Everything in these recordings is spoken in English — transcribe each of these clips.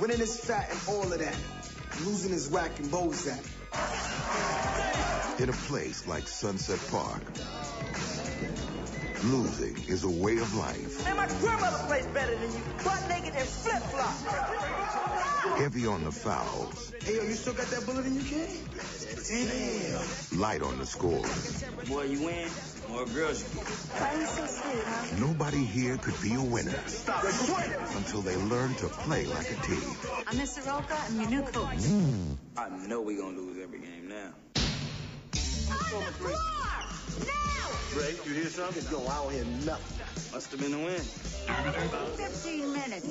Winning is fat and all of that. Losing is whack and Bozak. In a place like Sunset Park, losing is a way of life. Man, my grandmother plays better than you. Butt naked and flip flop. Heavy on the fouls, Hey, yo, you still got that bullet in your kid? Damn. light on the score. More you win, more girls you get. Why are you so sweet, huh? Nobody here could be a winner until they learn to play like a team. I'm Miss Soroka. I'm your new coach. I know we're gonna lose every game now. On the floor! Now! Ray, you hear something? Yo, I don't hear nothing. Must have been the win. 15 minutes.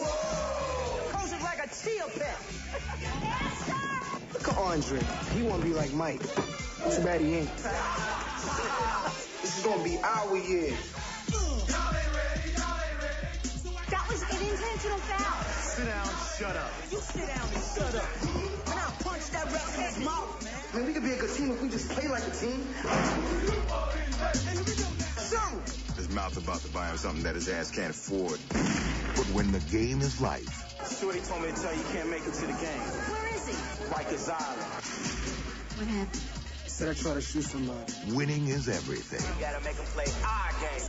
Coach is like a chia pet. Look at Andre. He want to be like Mike. Too bad he ain't. This is going to be our year. That was an intentional foul. Sit down, shut up. You sit down and shut up. And I'll punch that ref in his mouth, man. Man, we could be a good team if we just play like a team. Shoot. His mouth's about to buy him something that his ass can't afford. But when the game is life, Shorty told me to tell you you can't make it to the game. Where is he? Rikers Island. What happened? He said I try to shoot somebody. winning is everything. You gotta make him play our game.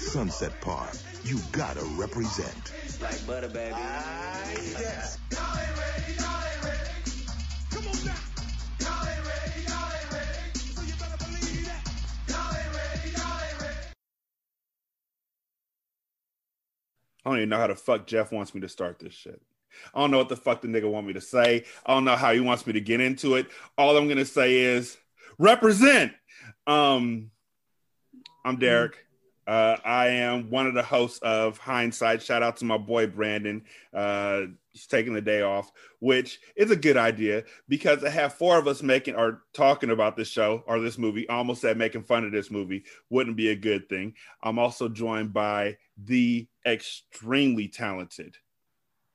Sunset Park, you gotta represent. Like butter, baby. Yes. I don't even know how the fuck Jeff wants me to start this shit. I don't know what the fuck the nigga want me to say. I don't know how he wants me to get into it. All I'm gonna say is represent. Um, I'm Derek. Uh, I am one of the hosts of Hindsight. Shout out to my boy Brandon. Uh, he's taking the day off, which is a good idea because to have four of us making or talking about this show or this movie, I almost said making fun of this movie, wouldn't be a good thing. I'm also joined by the extremely talented,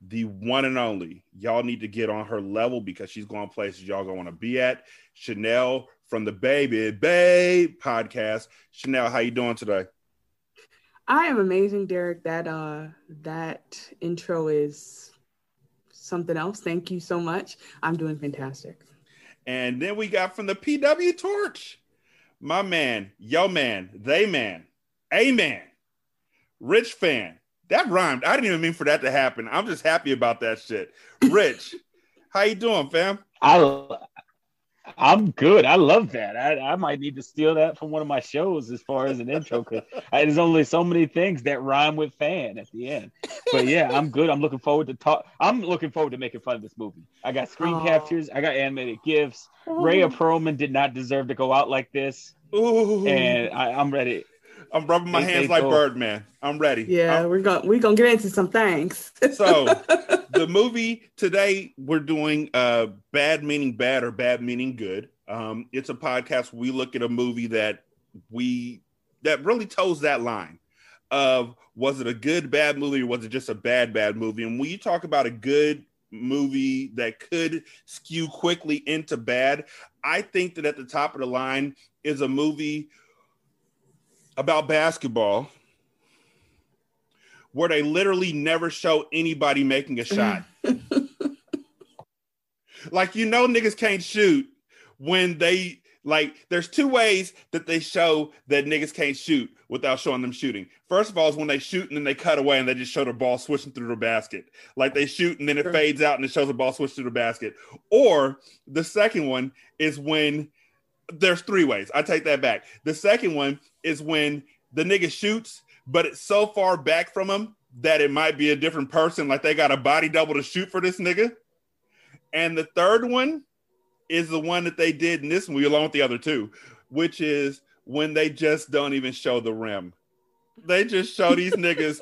the one and only. Y'all need to get on her level because she's going places y'all gonna want to be at. Chanel from the Baby Babe podcast. Chanel, how you doing today? I am amazing, Derek. That uh that intro is something else. Thank you so much. I'm doing fantastic. And then we got from the PW Torch, my man, yo man, they man, a man, rich fan. That rhymed. I didn't even mean for that to happen. I'm just happy about that shit. Rich, how you doing, fam? I I'm good. I love that. I, I might need to steal that from one of my shows as far as an intro because there's only so many things that rhyme with fan at the end. But yeah, I'm good. I'm looking forward to talk. I'm looking forward to making fun of this movie. I got screen captures. I got animated gifs. Rhea Perlman did not deserve to go out like this, Ooh, and I, I'm ready. I'm rubbing my hands like go- Birdman. I'm ready. Yeah, I'm- we're gonna we're gonna get into some things. so the movie today we're doing uh bad meaning bad or bad meaning good um it's a podcast we look at a movie that we that really toes that line of was it a good bad movie or was it just a bad bad movie and when you talk about a good movie that could skew quickly into bad i think that at the top of the line is a movie about basketball where they literally never show anybody making a shot. like you know niggas can't shoot when they like there's two ways that they show that niggas can't shoot without showing them shooting. First of all is when they shoot and then they cut away and they just show the ball switching through the basket. Like they shoot and then it fades out and it shows the ball switch through the basket. Or the second one is when there's three ways. I take that back. The second one is when the nigga shoots, but it's so far back from him that it might be a different person. Like they got a body double to shoot for this nigga. And the third one is the one that they did in this movie, along with the other two, which is when they just don't even show the rim. They just show these niggas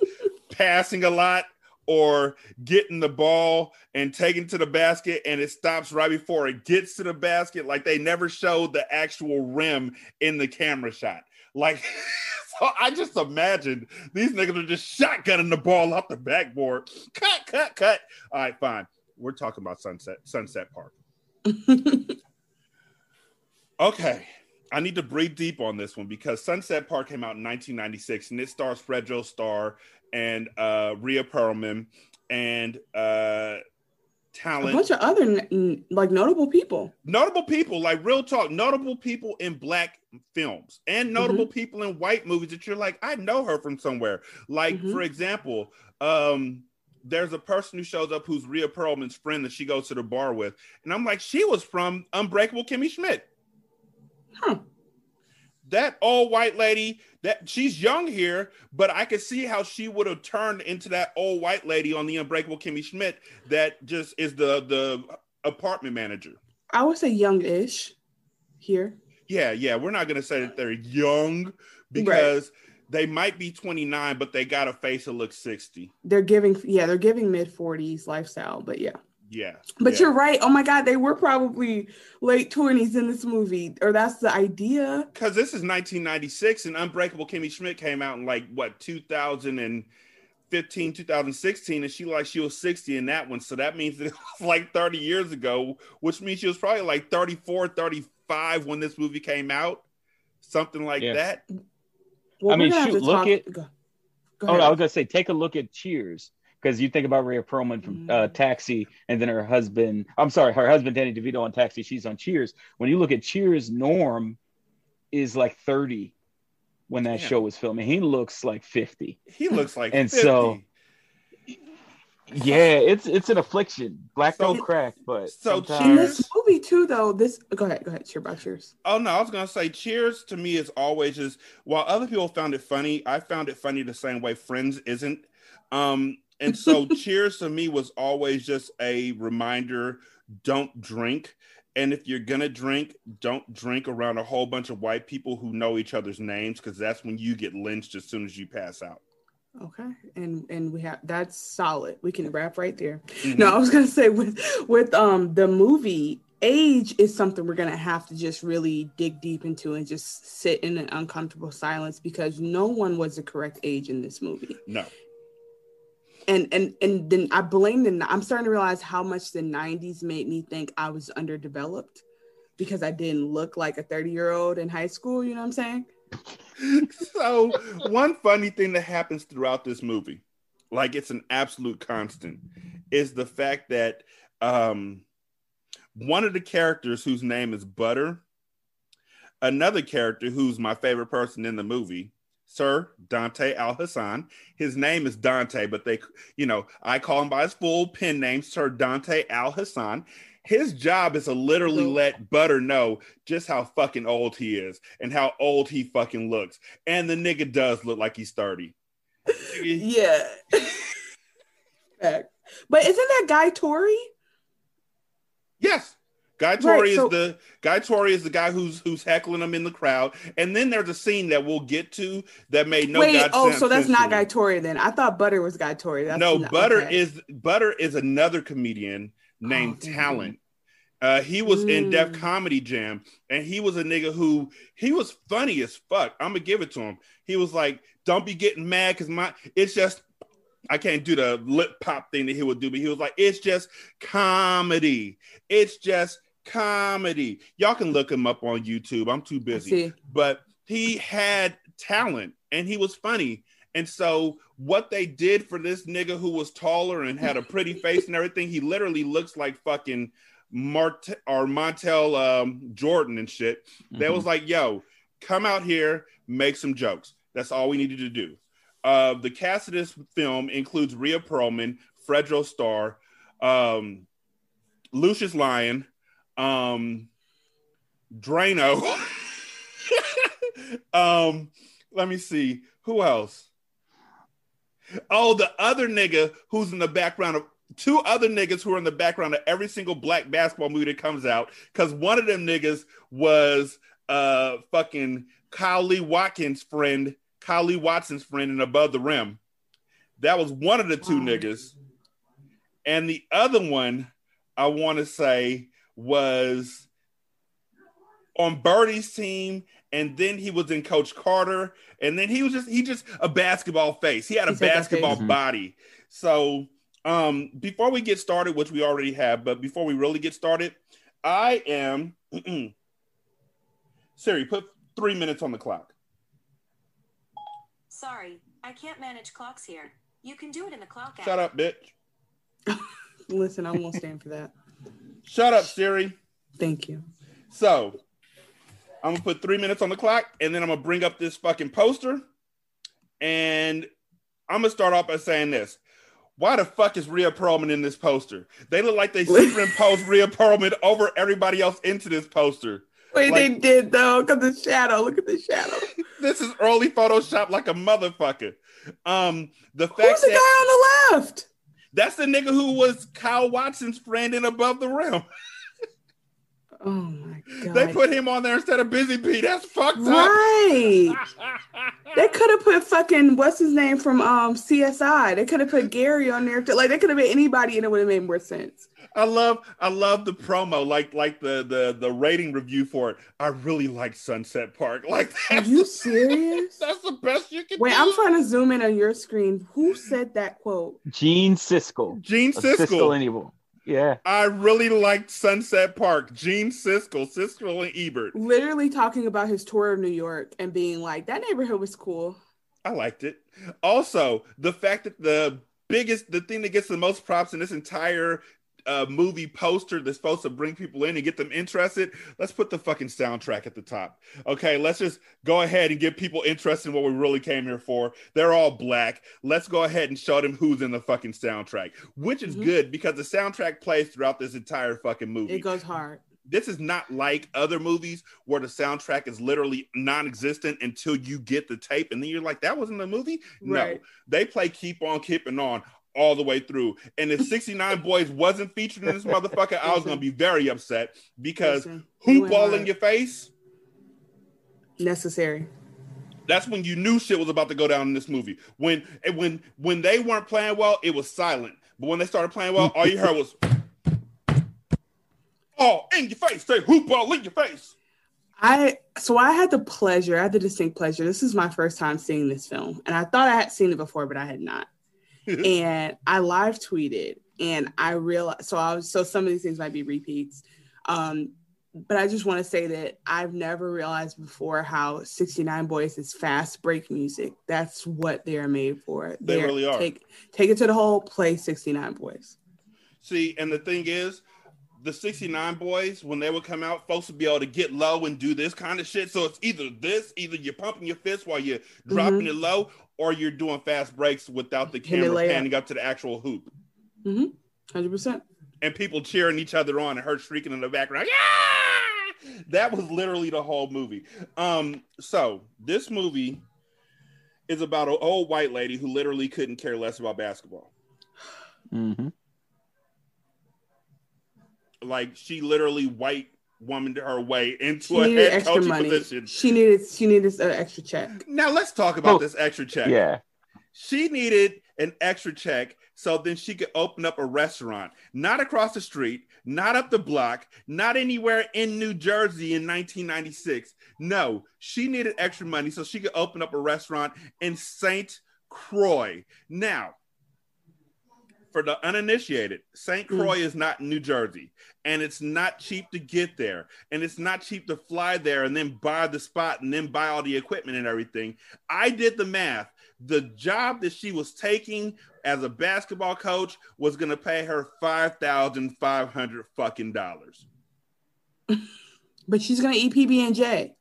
passing a lot or getting the ball and taking to the basket and it stops right before it gets to the basket. Like they never showed the actual rim in the camera shot. Like, so I just imagined these niggas are just shotgunning the ball off the backboard. Cut, cut, cut. All right, fine. We're talking about Sunset Sunset Park. Okay. I need to breathe deep on this one because Sunset Park came out in 1996 and it stars Fredro Starr and uh Rhea Perlman and uh talent. A bunch of other like notable people. notable people like real talk notable people in black films and notable people in white movies that you're like i know her from somewhere like Mhm. for example um there's a person who shows up who's Rhea Perlman's friend that she goes to the bar with and i'm like she was from unbreakable kimmy schmidt Huh. That old white lady that she's young here but i could see how she would have turned into that old white lady on the unbreakable kimmy schmidt that just is the the apartment manager I would say young-ish here. Yeah, yeah. We're not gonna say that they're young because they might be 29, but they got a face that looks 60. They're giving, yeah, they're giving mid 40s lifestyle, but yeah. Yeah. But yeah. you're right. Oh my God, they were probably late 20s in this movie, or that's the idea. because this is 1996 and Unbreakable Kimmy Schmidt came out in like what 2015, 2016, and she like she was 60 in that one. So that means that it was like 30 years ago, which means she was probably like 34, 35 when this movie came out. Something like Yeah. that. Well, I mean, we're have shoot, to look talk- at- Go, go Oh, ahead. I was gonna say, take a look at Cheers because you think about Rhea Perlman from uh, Mm. Taxi, and then her husband. I'm sorry, her husband Danny DeVito on Taxi. She's on Cheers. When you look at Cheers, Norm is like 30 when that Yeah. show was filming. He looks like 50. He looks like And 50. so- Yeah, it's it's an affliction. Black So- don't crack, but so in this movie too, though, this go ahead, go ahead, share about yours. Oh no, I was gonna say Cheers to me is always just while other people found it funny, I found it funny the same way Friends isn't. Um, and so Cheers to me was always just a reminder: don't drink, and if you're gonna drink, don't drink around a whole bunch of white people who know each other's names, because that's when you get lynched as soon as you pass out. Okay, and and we have that's solid. We can wrap right there. Mhm. No, I was gonna say with with um the movie, age is something we're gonna have to just really dig deep into and just sit in an uncomfortable silence because no one was the correct age in this movie. no, And and and then I blame the. I'm starting to realize how much the '90s made me think I was underdeveloped because I didn't look like a 30 year old in high school. You know what I'm saying? so one funny thing that happens throughout this movie like it's an absolute constant is the fact that um one of the characters whose name is butter another character who's my favorite person in the movie sir dante al hassan his name is dante but they you know i call him by his full pen name sir dante al hassan his job is to literally let butter know just how fucking old he is and how old he fucking looks. And the nigga does look like he's 30 Yeah. But isn't that guy Torry? Yes. Guy Torry so- is the Guy Torry is the guy who's who's heckling him in the crowd, and then there's a scene that we'll get to that made no Wait, God oh, so that's not. Guy Torry then. I thought Butter was Guy Torry. That's no, not- Butter okay. is Butter is another comedian named Oh. Talent. Uh, he was in Def Mm. Comedy Jam, and he was a nigga who he was funny as fuck. I'm gonna give it to him. He was like, "Don't be getting mad because my it's just." I can't do the lip pop thing that he would do, but he was like, "It's just comedy. It's just comedy." Y'all can look him up on YouTube. I'm too busy but he had talent and he was funny. And so what they did for this nigga who was taller and had a pretty face and everything, he literally looks like fucking Mart or Montell um, Jordan and shit. They was like, yo, come out here, make some jokes. That's all we needed to do. Uh, the cast of this film includes Rhea Perlman, Fredro Starr, um, Lucius Lyon, um, Drano. um, let me see who else. Oh, the other nigga who's in the background of two other niggas who are in the background of every single black basketball movie that comes out. Because one of them niggas was uh fucking Kyle Lee Watkins' friend, Kyle Lee Watson's friend in Above the Rim. That was one of the two Wow. niggas. And the other one, I want to say, was on Birdie's team, and then he was in Coach Carter, and then he was just he just a basketball face. He had a He's basketball face. Mhm. body. So um before we get started, which we already have, but before we really get started, I am Siri, put three minutes on the clock. Sorry, I can't manage clocks here. You can do it in the clock app. Shut up, bitch. Listen, I won't stand for that. Shut up, Siri. Thank you. So I'm gonna put three minutes on the clock, and then I'm gonna bring up this fucking poster, and I'm gonna start off by saying this. Why the fuck is Rhea Perlman in this poster? They look like they superimposed Rhea Perlman over everybody else into this poster. Wait, Like- they did though. Look at the shadow. Look at the shadow. This is early Photoshop like a motherfucker. Um, the fact Who's the guy on the left? That's the nigga who was Kyle Watson's friend in Above the Rim. Oh my god. They put him on there instead of Busy Bee. That's fucked up. right. They could have put fucking what's his name from um CSI. They could have put Gary on there. Like they could have been anybody, and it would have made more sense. I love I love the promo, like like the the the rating review for it. I really like Sunset Park. Like Are that's, you serious? that's the best you can do. Wait, do. I'm trying to zoom in on your screen. Who said that quote? Gene Siskel. Gene Siskel Siskel. and Ebert. Yeah. I really liked Sunset Park. Gene Siskel, Siskel and Ebert. Literally talking about his tour of New York and being like, that neighborhood was cool. I liked it. Also, the fact that the biggest, the thing that gets the most props in this entire uh, movie poster that's supposed to bring people in and get them interested. Let's put the fucking soundtrack at the top. Okay, let's just go ahead and get people interested in what we really came here for. They're all black. Let's go ahead and show them who's in the fucking soundtrack, which is Mhm. good because the soundtrack plays throughout this entire fucking movie It goes hard. this is not like other movies where the soundtrack is literally non-existent until you get the tape and then you're like that wasn't the movie Right. no they play keep on keeping on all the way through. And if 69 boys wasn't featured in this motherfucker i was gonna be very upset because Listen, hoop all in your face? Necessary. that's when you knew shit was about to go down in this movie. When when when they weren't playing well it was silent. But when they started playing well all you heard was oh in your face. Say hoop ball in your face? I so I had the pleasure, I had the distinct pleasure. This is my first time seeing this film, and I thought I had seen it before, but I had not. And I live tweeted, and I realized so I was so some of these things might be repeats. Um, but I just want to say that I've never realized before how 69 Boyz is fast break music. That's what they are made for. They They're- really are. Take take it to the whole play 69 Boyz. See, and the thing is, the 69 Boyz, when they would come out, folks would be able to get low and do this kind of shit. So it's either this, either you're pumping your fist while you're dropping it low, or you're doing fast breaks without the camera layup. panning up to the actual hoop. Mm-hmm. 100%. And people cheering each other on and her shrieking in the background. Yeah! That was literally the whole movie. Um, so this movie is about an old white lady who literally couldn't care less about basketball. Mm-hmm. Like she literally white woman her way into She a needed head extra coaching money. position. She needed she needed an uh, extra check. Now let's talk about Oh, this extra check. Yeah. She needed an extra check so then she could open up a restaurant, not across the street, not up the block, not anywhere in New Jersey in 1996. No, she needed extra money so she could open up a restaurant in St. Croix. Now, for the uninitiated, St. Mm. Croix is not New Jersey, and it's not cheap to get there, and it's not cheap to fly there and then buy the spot and then buy all the equipment and everything. I did the math. The job that she was taking as a basketball coach was going to pay her five thousand five hundred fucking dollars. But she's gonna eat PB and J.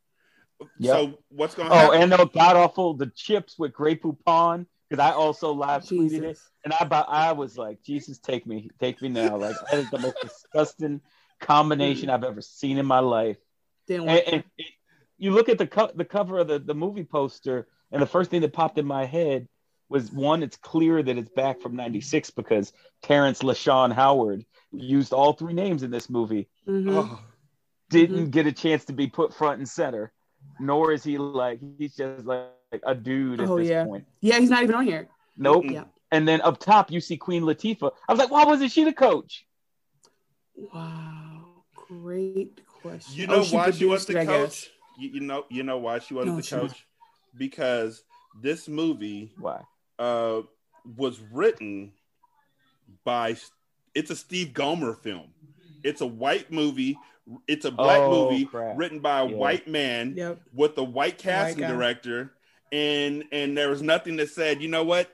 Yep. So what's going to Oh, happen? and those god awful the chips with Grey Poupon because I also live tweeted it, and I I was like, Jesus, take me, take me now. Like that is the most disgusting combination I've ever seen in my life. Didn't And, and it- you look at the co- the cover of the, the movie poster, and the first thing that popped in my head was one. It's clear that it's back from '96 because Terrence LaShawn Howard used all three names in this movie. Mhm. Oh, Didn't get a chance to be put front and center, nor is he like he's just like, a dude at Oh, this yeah. point. Yeah, he's not even on here. Nope. Yeah. And then up top, you see Queen Latifah. I was like, why wasn't she the coach? Wow, great question. you Oh, know why she was produced the it, coach? You, you know, you know why she wasn't No, the she wasn't. coach? Because this movie Why? uh, was written by it's a Steve Gomer film. It's a white movie. It's a black Oh, movie crap. written by a Yeah. white man Yep. with a white casting guy. director, and and there was nothing that said, you know what,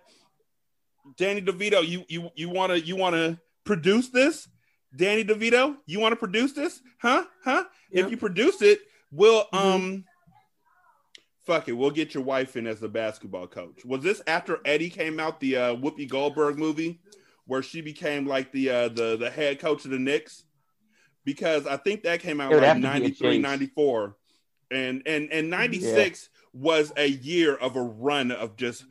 Danny DeVito, you you you want to you want to produce this, Danny DeVito, you want to produce this, huh, huh? Yep. If you produce it, we'll Mhm. um. Fuck it, we'll get your wife in as the basketball coach. Was this after Eddie came out, the uh, Whoopi Goldberg movie, where she became like the uh, the the head coach of the Knicks? Because I think that came out It like have to be a 93, 94. and and and 96 was a year of a run of just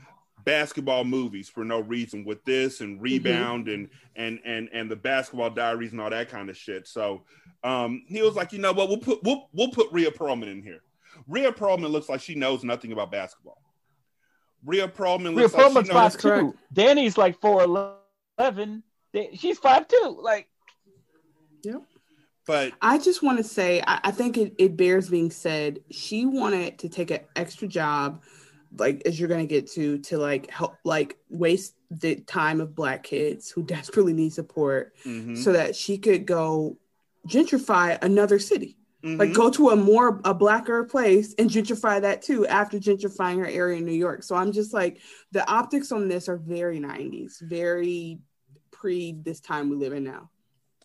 basketball movies for no reason with this and rebound and and and and the basketball diaries and all that kind of shit so um he was like you know what we'll put we'll, we'll put Rhea Perlman in here Rhea Perlman looks like she knows nothing about basketball Rhea Perlman Rhea looks like Perlman's she knows five two. Danny's like four eleven. She's five two. Like but I just want to say, I, I think it, it bears being said. She wanted to take an extra job, like as you're gonna get to, to like help, like waste the time of black kids who desperately need support, mhm, so that she could go gentrify another city, like mhm. go to a more a blacker place and gentrify that too. After gentrifying her area in New York, so I'm just like the optics on this are very 90s, very pre this time we live in now.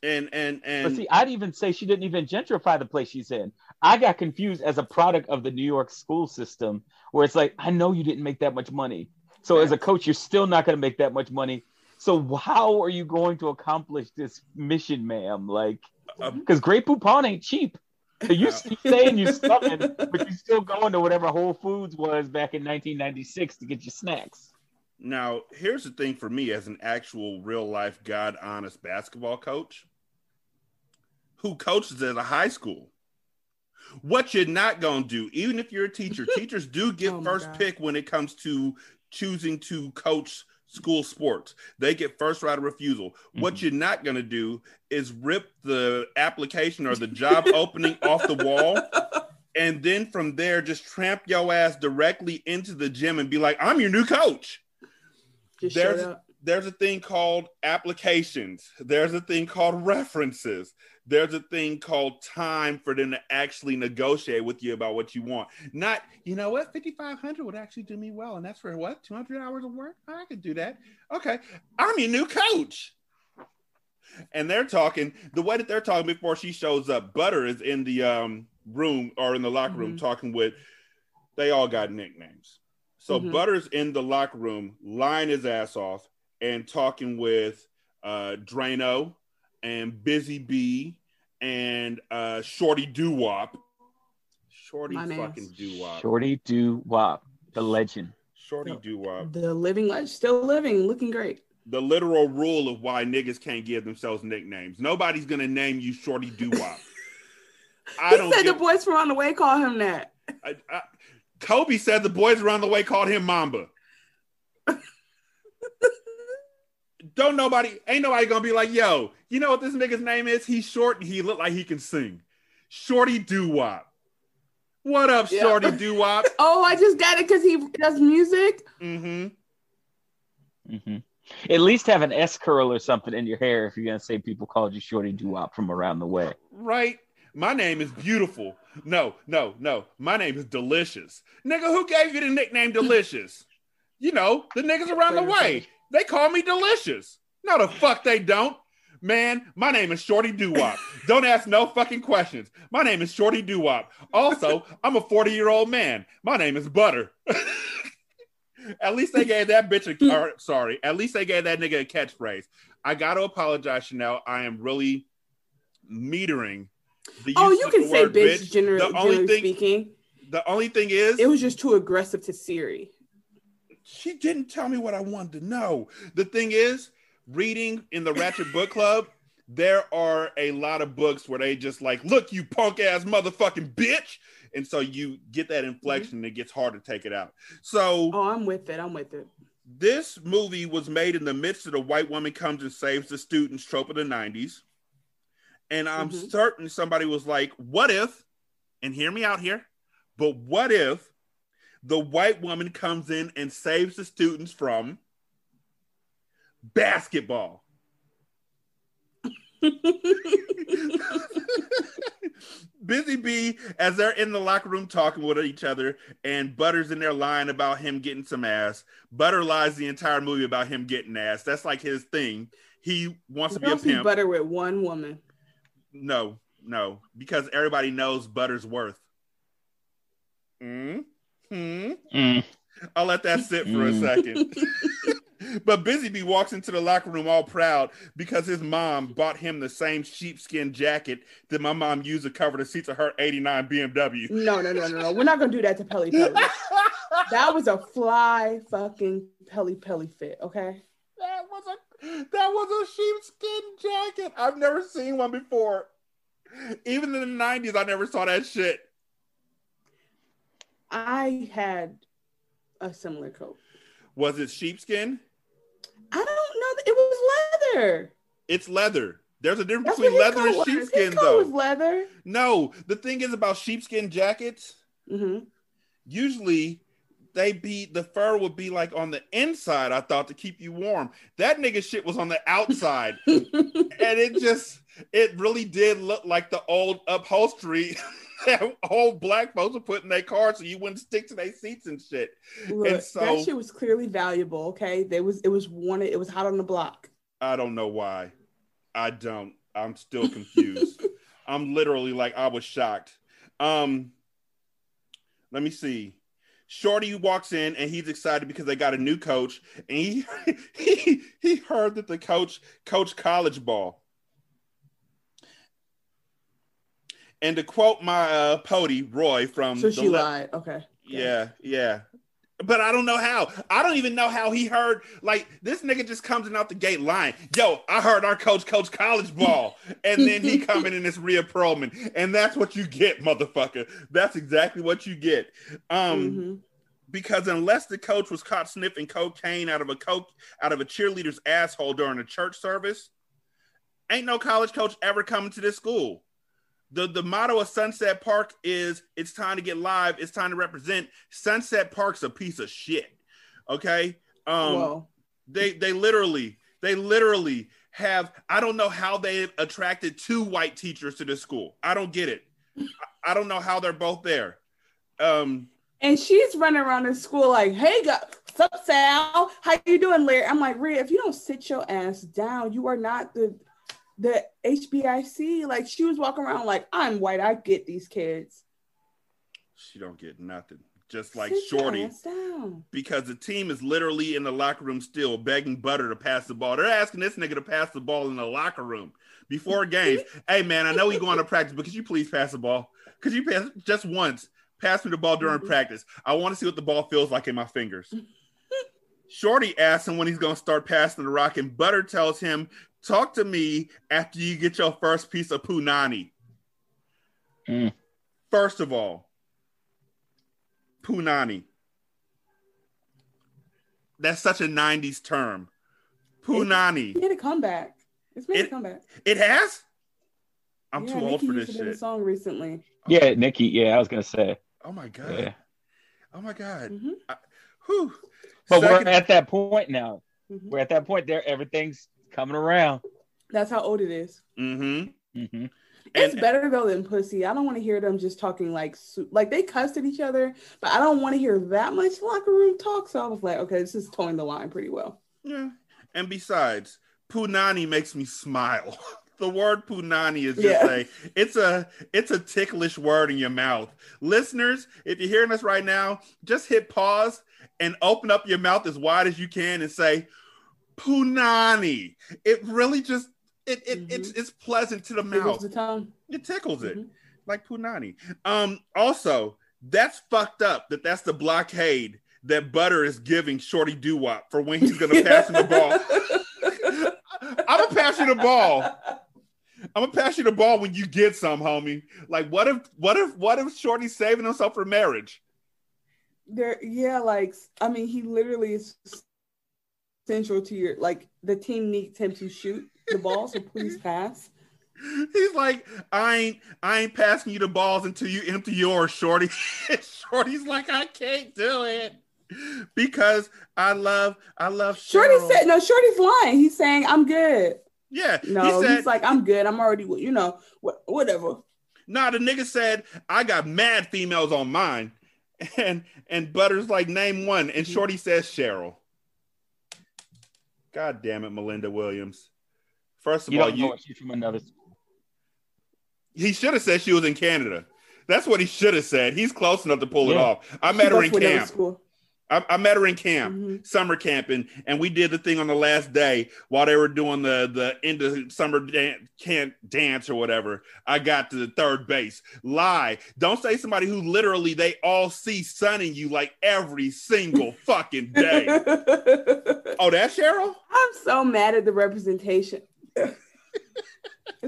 And and and But see, I'd even say she didn't even gentrify the place she's in. I got confused as a product of the New York school system, where it's like, I know you didn't make that much money. So as a coach, you're still not going to make that much money. So how are you going to accomplish this mission, ma'am? Like, um, because Great Poupon ain't cheap. So you you saying you're stuffing, but you're still going to whatever Whole Foods was back in 1996 to get your snacks. Now, here's the thing for me as an actual real life, God honest basketball coach who coaches at a high school. What you're not going to do, even if you're a teacher, teachers do get Oh first God. pick when it comes to choosing to coach school sports. They get first right of refusal. What mm-hmm. you're not going to do is rip the application or the job opening off the wall and then from there just tramp your ass directly into the gym and be like, I'm your new coach Just There's- there's a thing called applications. There's a thing called references. There's a thing called time for them to actually negotiate with you about what you want. Not, you know what, 5,500 would actually do me well. And that's for what, 200 hours of work? I could do that. Okay. I'm your new coach. And they're talking the way that they're talking before she shows up. Butter is in the um, room or in the locker room Mhm. talking with, they all got nicknames. So Mhm. Butter's in the locker room, lying his ass off and talking with uh, Drano and Busy Bee and uh, Shorty Doo Wop. Shorty My fucking Doo Wop. Shorty Doo Wop, the legend. Shorty Yep. Doo Wop. The living legend, still living, looking great. The literal rule of why niggas can't give themselves nicknames. Nobody's gonna name you Shorty Doo Wop. I he don't said give, the boys from on the way call him that. I, I, Kobe said the boys around the way called him Mamba. Don't nobody, ain't nobody gonna be like, yo, you know what this nigga's name is? He's short and he look like he can sing. Shorty Doo Wop. What up, Yeah. Shorty Doo Wop? Oh, I just got it because he does music. mm-hmm. Mm-hmm. At least have an S curl or something in your hair if you're gonna say people called you Shorty Doo Wop from around the way. Right? My name is beautiful. No, no, no. My name is Delicious. Nigga, who gave you the nickname Delicious? You know, the niggas around the way. They call me Delicious. No, the fuck they don't. Man, my name is Shorty Doo Wop. Don't ask no fucking questions. My name is Shorty Doo Wop. Also, I'm a 40 year old man. My name is Butter. at least they gave that bitch a, or, sorry, at least they gave that nigga a catchphrase. I got to apologize, Chanel. I am really metering Oh, you can say word bitch, generally, The only generally thing- speaking. The only thing is, It was just too aggressive to Siri. she didn't tell me what I wanted to know. The thing is, reading in the Ratchet Book Club, there are a lot of books where they just like, look, you punk ass motherfucking bitch. And so you get that mm-hmm. inflection and it gets hard to take it out. So Oh, I'm with it. I'm with it. this movie was made in the midst of the white woman comes and saves the students trope of the 90s. And I'm Mhm. certain somebody was like, what if, and hear me out here, but what if the white woman comes in and saves the students from basketball? Busy Bee, as they're in the locker room talking with each other, and Butter's in there lying about him getting some ass. Butter lies the entire movie about him getting ass. That's like his thing. He wants to be a pimp. butter with one woman. No, no, because everybody knows Butter's worth. Hmm. Hmm. Mm. I'll let that sit for a Mm. second. but Busy Bee walks into the locker room all proud because his mom bought him the same sheepskin jacket that my mom used to cover the seats of her 89 BMW. No, no, no, no, no. We're not gonna do that to Pelle Pelle. that was a fly fucking Pelle Pelle fit, okay? That was a that was a sheepskin jacket. I've never seen one before. Even in the 90s, I never saw that shit. I had a similar coat. Was it sheepskin? I don't know. It was leather. It's leather. There's a difference That's between leather and sheepskin, though. was leather. No, the thing is about sheepskin jackets. hmm Usually, they be the fur would be like on the inside. I thought to keep you warm. That nigga shit was on the outside, and it just it really did look like the old upholstery that old black folks would put in their cars so you wouldn't stick to their seats and shit. Look, And so- that shit was clearly valuable. Okay, there was it was wanted. It was hot on the block. I don't know why. I don't. I'm still confused. I'm literally like I was shocked. Um let me see. Shorty walks in and he's excited because they got a new coach and he he, he heard that the coach coached college ball. And to quote my uh Pody Roy from So she le- lied. Okay. yeah, yeah. But I don't know how. I don't even know how he heard. Like this nigga just comes in out the gate lying. Yo, I heard our coach coach college ball, and then he coming in this Rhea Perlman, and that's what you get, motherfucker. That's exactly what you get. Um, Mhm. because unless the coach was caught sniffing cocaine out of a coke out of a cheerleader's asshole during a church service, ain't no college coach ever coming to this school. The the motto of Sunset Park is it's time to get live, it's time to represent. Sunset Park's a piece of shit. Okay? Um Whoa. they they literally they literally have I don't know how they attracted two white teachers to this school. I don't get it. I- I don't know how they're both there. Um And she's running around in school like, "Hey, guys, what's up, Sal? How you doing, Larry?" I'm like, "Rhea, if you don't sit your ass down, you are not the the HBIC." Like she was walking around like, "I'm white. I get these kids." she don't get nothing. Just like Sit Shorty. because the team is literally in the locker room still begging Butter to pass the ball. They're asking this nigga to pass the ball in the locker room before games. hey man, I know we going to practice, but could you please pass the ball? Could you pass just once? Pass me the ball during mm-hmm. practice. I want to see what the ball feels like in my fingers. Shorty asks him when he's going to start passing the rock, and Butter tells him, "Talk to me after you get your first piece of punani." Mm. First of all, punani. That's such a 90s term. Punani. He made a comeback. It's made It- a comeback. It has? I'm Yeah, too old Nicki for this it in a shit. song recently. Yeah, Nicki. Yeah, I was gonna say. Oh my god. Yeah. Oh my god. Mhm. I- whew. But Second- we're at that point now. Mhm. We're at that point there. Everything's coming around. That's how old it is. Mm-hmm. Mm-hmm. It's And- better though than pussy. I don't want to hear them just talking like like they cussed at each other, but I don't want to hear that much locker room talk. So I was like, okay, this is towing the line pretty well. Yeah. And besides, punani makes me smile. the word punani is just Yeah. a it's a it's a ticklish word in your mouth. Listeners, if you're hearing us right now, just hit pause and open up your mouth as wide as you can and say punani. It really just it, it it's it's pleasant to the mouth. the tongue. It tickles it Mhm. like punani. Um, also, that's fucked up that that's the blockade that Butter is giving Shorty Doo for when he's gonna pass him the ball. I'm gonna pass you the ball. I'm gonna pass you the ball when you get some, homie. Like, what if, what if, what if Shorty's saving himself for marriage? There, yeah, like I mean, he literally is central to your like the team needs him to shoot the ball, so please pass. He's like, I ain't, I ain't passing you the balls until you empty yours, Shorty. Shorty's like, I can't do it because I love, I love Shorty Cheryl. said, no, Shorty's lying. He's saying, I'm good. Yeah, No, he said, he's like, I'm good. I'm already, you know, what, whatever. Nah, the nigga said I got mad females on mine, and and Butters like name one, and mm-hmm. Shorty says Cheryl. God damn it, Melinda Williams. First of You all, don't know you she's from another school. he should have said she was in Canada. That's what he should have said. He's close enough to pull it off. I met her in goes to another camp. School. I, I met her in camp, Mhm. summer camping, and we did the thing on the last day while they were doing the the end of summer dan- camp dance or whatever. I got to the third base. Lie. Don't say somebody who literally they all see sunning you like every single fucking day. Oh, that's Cheryl. I'm so mad at the representation. it's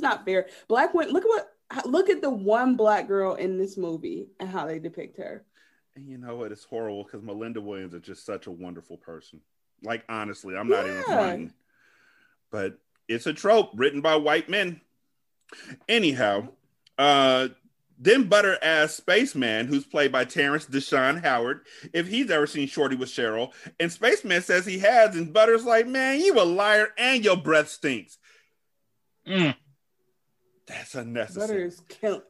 not fair. Black women. Look at what. Look at the one black girl in this movie and how they depict her. And you know what? It's horrible because Melinda Williams is just such a wonderful person. Like honestly, I'm not even Yeah. fronting. But it's a trope written by white men. Anyhow, uh then Butter asked Spaceman, who's played by Terrence Deshaun Howard, if he's ever seen Shorty with Cheryl. And Spaceman says he has, and Butter's like, Man, you a liar and your breath stinks. Mm. That's Butter unnecessary. is kill.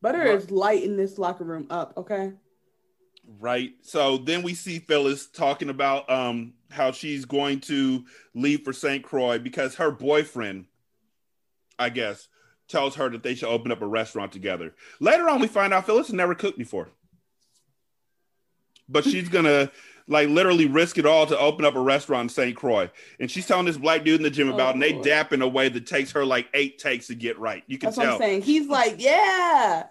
Butter Right. is lighting this locker room up. Okay. Right so then we see phyllis talking about um how she's going to leave for st croix because her boyfriend i guess tells her that they should open up a restaurant together later on we find out phyllis has never cooked before but she's gonna like literally risk it all to open up a restaurant in st croix and she's telling this black dude in the gym about it, and they Oh. dap in a way that takes her like eight takes to get right you can That's what tell I'm saying. He's like, yeah.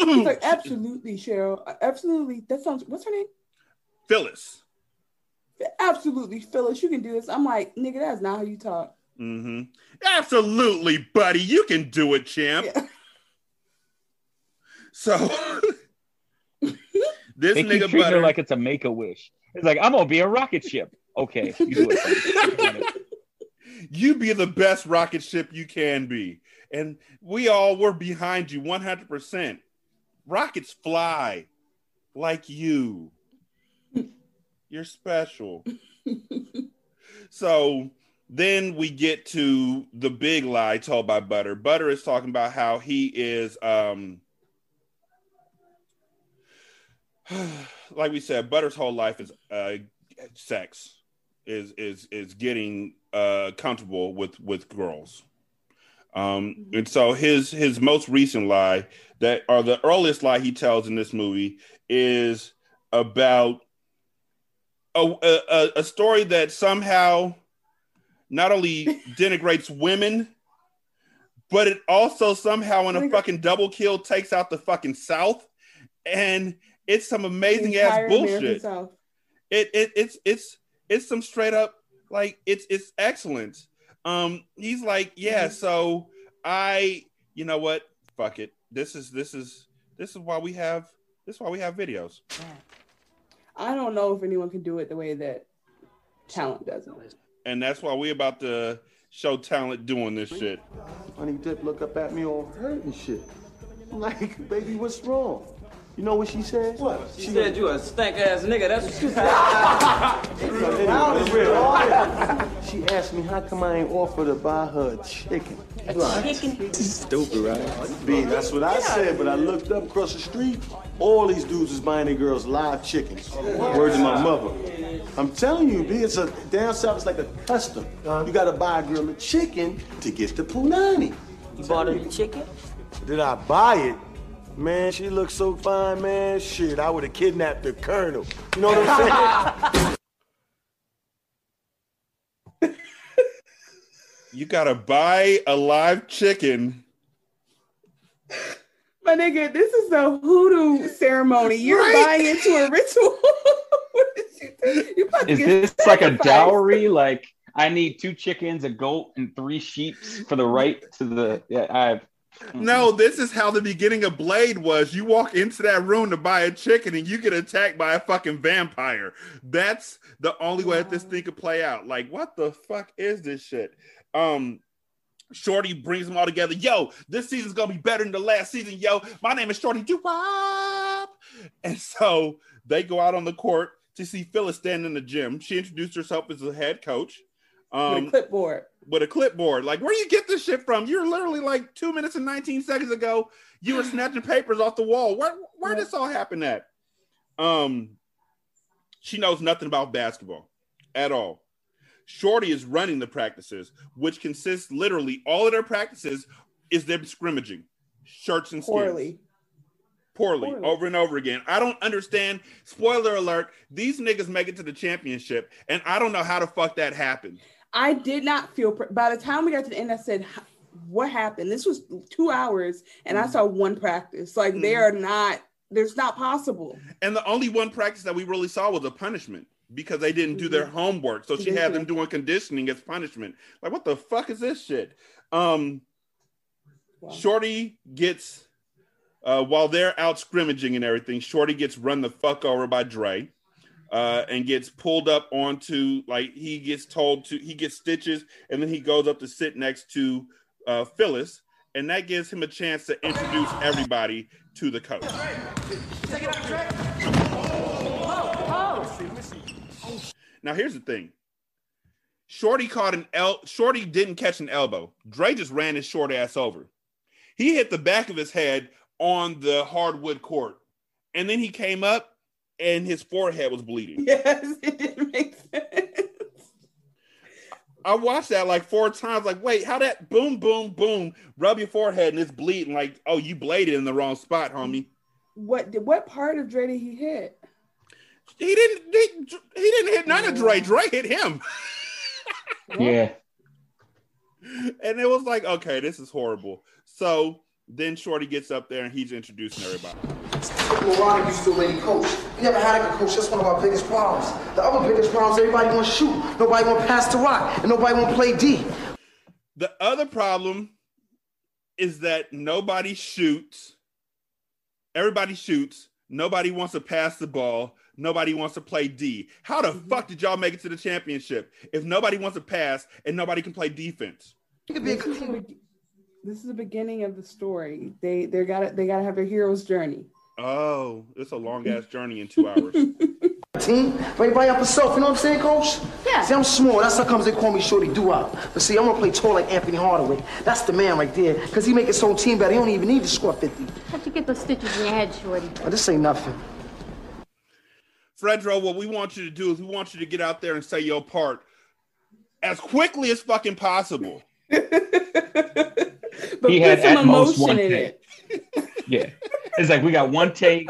He's like, absolutely, Cheryl. Absolutely. That sounds. What's her name? phyllis Absolutely, Phyllis. You can do this. I'm like, nigga, that's not how you talk. hmm Absolutely, buddy. You can do it, champ. Yeah. So this They nigga treating her butter, like it's a make a wish. It's like I'm gonna be a rocket ship. Okay, you you be the best rocket ship you can be, and we all were behind you 100. percent Rockets fly like you. You're special. so then we get to the big lie told by Butter. Butter is talking about how he is um like we said, Butter's whole life is uh sex. Is is is getting uh comfortable with with girls. Um and so his his most recent lie that or the earliest lie he tells in this movie is about a, a, a story that somehow not only denigrates women, but it also somehow in a fucking double kill takes out the fucking South, and it's some amazing ass bullshit. It, it it's it's it's some straight up like it's it's excellent. Um, he's like, yeah, Mhm. so I, you know what, fuck it. This is this is this is why we have this is why we have videos. I don't know if anyone can do it the way that talent does it. and that's why we about to show talent doing this shit. Honey Dip look up at me all hurt and shit. I'm like, baby, what's wrong? You know what she said? What? She said you a stank ass nigga. That's what she said. She asked me how come I ain't offered to buy her a chicken. Chicken. Stupid, right? B, that's what I said, but I looked up across the street. All these dudes is buying their girls live chickens. Word to my mother. I'm telling you, B, it's a down south. It's like a custom. You gotta buy a girl a chicken to get the punani. You bought her the chicken? Did I buy it? Man, she looks so fine, man. Shit, I would have kidnapped the colonel. You know what I'm saying? You gotta buy a live chicken. My nigga, this is a hoodoo ceremony. You're Right. buying into a ritual. what did you do? You about to Is get this like a dowry? Like I need two chickens, a goat, and three sheep for the right to the. Yeah, I. No, this is how the beginning of Blade was. You walk into that room to buy a chicken and you get attacked by a fucking vampire. That's the only way that this thing could play out. Like, what the fuck is this shit? Um, Shorty brings them all together. Yo, this season's gonna be better than the last season. Yo, my name is Shorty Doo Wop. And so they go out on the court to see Phyllis standing in the gym. She introduced herself as the head coach. Um, With a clipboard. with a clipboard. Like, where do you get this shit from? You're literally like two minutes and 19 seconds ago, you were snatching papers off the wall. Where where Yeah. this all happen at? Um, she knows nothing about basketball at all. Shorty is running the practices, which consists literally all of their practices is them scrimmaging, shirts and skins Poorly. poorly, Poorly. over and over again. I don't understand. Spoiler alert: these niggas make it to the championship, and I don't know how the fuck that happened. I did not feel. By the time we got to the end, I said, "What happened?" This was two hours, and Mm. I saw one practice. Like they are not. There's not possible. And the only one practice that we really saw was a punishment because they didn't do their homework. So she had them doing conditioning as punishment. Like, what the fuck is this shit? Um, Shorty gets uh, while they're out scrimmaging and everything. Shorty gets run the fuck over by Dre. Uh, and gets pulled up onto like he gets told to he gets stitches and then he goes up to sit next to uh, Phyllis and that gives him a chance to introduce everybody to the coach. Now here's the thing. Shorty caught an el Shorty didn't catch an elbow. Dre just ran his short ass over. He hit the back of his head on the hardwood court. And then he came up and his forehead was bleeding. Yes, it didn't make sense. I watched that like four times. Like, wait, how that boom, boom, boom, rub your forehead and it's bleeding? Like, oh, you bladed in the wrong spot, homie. What what part of Dre did he hit? He didn't. He, he didn't hit none of Dre. Dre hit him, Yeah. and it was like, okay, this is horrible. So then Shorty gets up there and he's introducing everybody. Moronic used to lady coach. We never had a good coach. That's one of our biggest problems. The other biggest problem is everybody want to shoot. Nobody want to pass the rock. And nobody want to play D. The other problem is that nobody shoots. Everybody shoots. Nobody wants to pass the ball. Nobody wants to play D. How the mm-hmm. fuck did y'all make it to the championship if nobody wants to pass and nobody can play defense? You could be a This is, the, be- this is the beginning of the story. They they got to they got to have their hero's journey. Oh, it's a long ass journey in two hours. team. But everybody up herself, you know what I'm saying, coach? Yeah. See, I'm small. That's how comes they call me Shorty Doo-Wop. But see, I'm gonna play tall like Anthony Hardaway. That's the man right there. Because he make his whole team better. He don't even need to score 50. How'd you get those stitches in your head, Shorty? But this ain't nothing. Fredro, what we want you to do is we want you to get out there and say your part as quickly as fucking possible. But He put had some emotion in it. Yeah. It's like we got one take.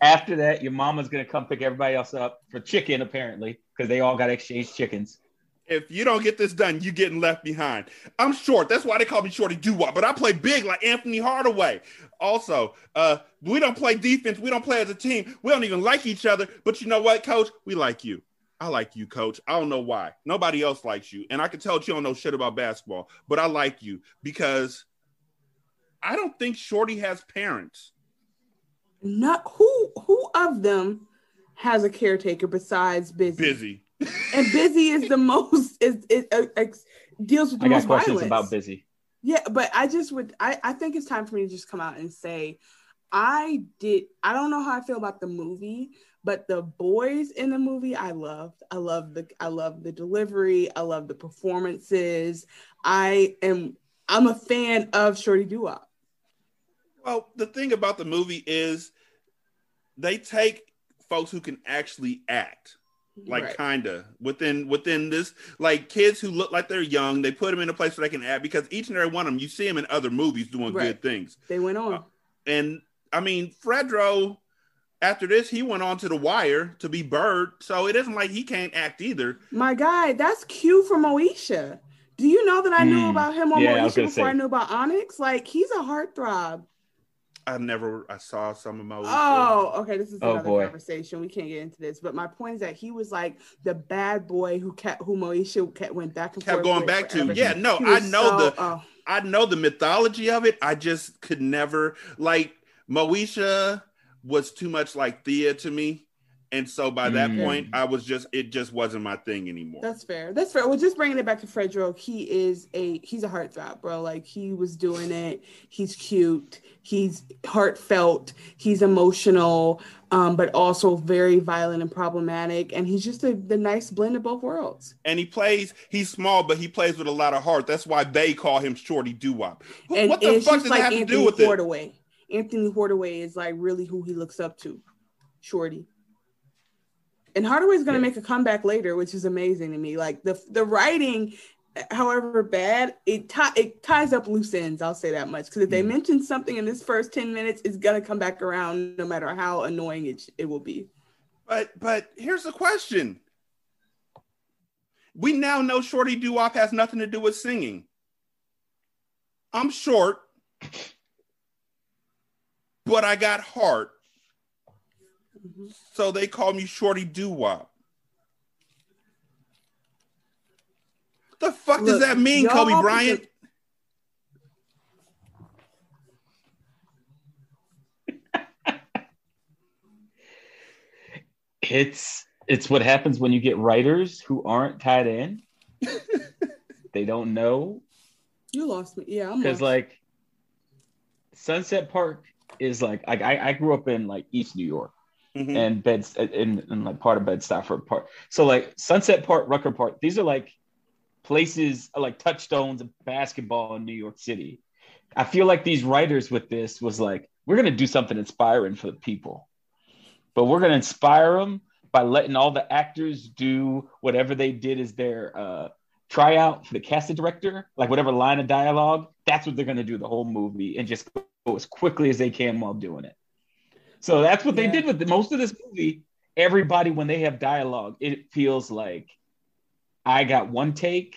After that, your mama's gonna come pick everybody else up for chicken, apparently, because they all got exchanged chickens. If you don't get this done, you getting left behind. I'm short. That's why they call me Shorty Doo Wop. But I play big like Anthony Hardaway. Also, uh, we don't play defense. We don't play as a team. We don't even like each other. But you know what, Coach? We like you. I like you, Coach. I don't know why. Nobody else likes you, and I can tell you don't know shit about basketball. But I like you because I don't think Shorty has parents. Not who who of them has a caretaker besides Busy? Busy. And Busy is the most is it uh, ex, deals with the I got most questions violence. about busy. Yeah, but I just would I, I think it's time for me to just come out and say I did I don't know how I feel about the movie, but the boys in the movie I loved. I love the I love the delivery, I love the performances. I am I'm a fan of Shorty Doo-Wop. Well, the thing about the movie is they take folks who can actually act. Like Right. kinda within within this like kids who look like they're young, they put them in a place where they can act because each and every one of them you see them in other movies doing Right. good things. They went on. And I mean, Fredro, after this, he went on to the wire to be Bird, so it isn't like he can't act either. My guy, that's Q from Moesha. Do you know that I knew Mm. about him on Yeah, I was Moesha gonna before I knew about Onyx? Like he's a heartthrob. I never I saw some of my Oh, okay. This is Oh, another boy. conversation. We can't get into this, but my point is that he was like the bad boy who kept who Moesha kept went back and kept forth going with back to. Yeah, no, I know so- the oh. I know the mythology of it. I just could never like Moesha was too much like Thea to me. And so by that Mm. point, I was just it just wasn't my thing anymore. That's fair. That's fair. Well, just bringing it back to Fredro, he is a he's a heartthrob, bro. Like he was doing it. He's cute. He's heartfelt. He's emotional, um, but also very violent and problematic. And he's just a, the nice blend of both worlds. and he plays. He's small, but he plays with a lot of heart. That's why they call him Shorty Doo Wop. And What the it's fuck does like that have to Anthony do with it? Hardaway. Anthony Hardaway is like really who he looks up to, Shorty. And Hardaway's gonna make a comeback later, which is amazing to me. Like the the writing, however bad, it it ties up loose ends. I'll say that much because if Mm. they mention something in this first ten minutes, it's gonna come back around, no matter how annoying it it will be. But but here's the question. We now know Shorty Doo has nothing to do with singing. I'm short, but I got heart. Mm-hmm. So they call me Shorty Doo Wop. The fuck does that mean, y'all Kobe Bryant? It's it's what happens when you get writers who aren't tied in. they don't know You lost me. Yeah, because like Sunset Park is like I I I grew up in like East New York Mhm. and Beds in like part of Bed Stafford Park. So like Sunset Park, Rucker Park, these are like places like touchstones of basketball in New York City. I feel like these writers with this was like, we're gonna do something inspiring for the people, but we're gonna inspire them by letting all the actors do whatever they did as their uh, tryout for the casting director, like whatever line of dialogue. That's what they're gonna do the whole movie and just go as quickly as they can while doing it. So that's what they did with the, most of this movie. Everybody, when they have dialogue, it feels like I got one take,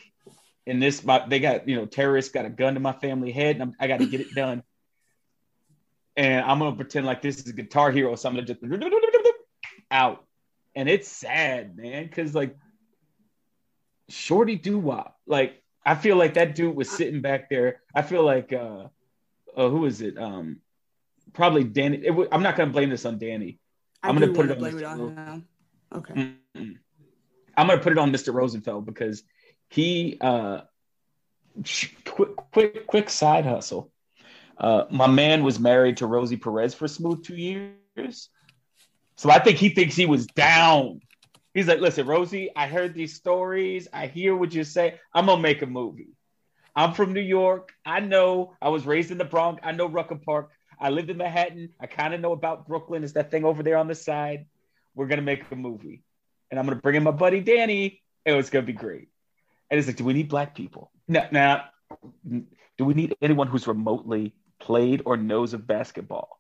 and this my, they got you know terrorists got a gun to my family head, and I'm, I got to get it done. And I'm gonna pretend like this is a Guitar Hero, so I'm gonna just out, and it's sad, man, because like Shorty Doo Wop, like I feel like that dude was sitting back there. I feel like uh, uh who is it? Um, probably Danny. Wa- I'm not gonna blame this on Danny. I I'm gonna put it on blame it on him. Okay. Mm-mm. I'm gonna put it on Mr. Rosenfeld because he uh quick quick quick side hustle. Uh, my man was married to Rosie Perez for a smooth two years, so I think he thinks he was down. He's like, listen, Rosie, I heard these stories. I hear what you say. I'm gonna make a movie. I'm from New York. I know. I was raised in the Bronx. I know Rucker Park. I lived in Manhattan. I kind of know about Brooklyn. It's that thing over there on the side. We're gonna make a movie, and I'm gonna bring in my buddy Danny, and it's gonna be great. And it's like, do we need black people? Now, now do we need anyone who's remotely played or knows of basketball?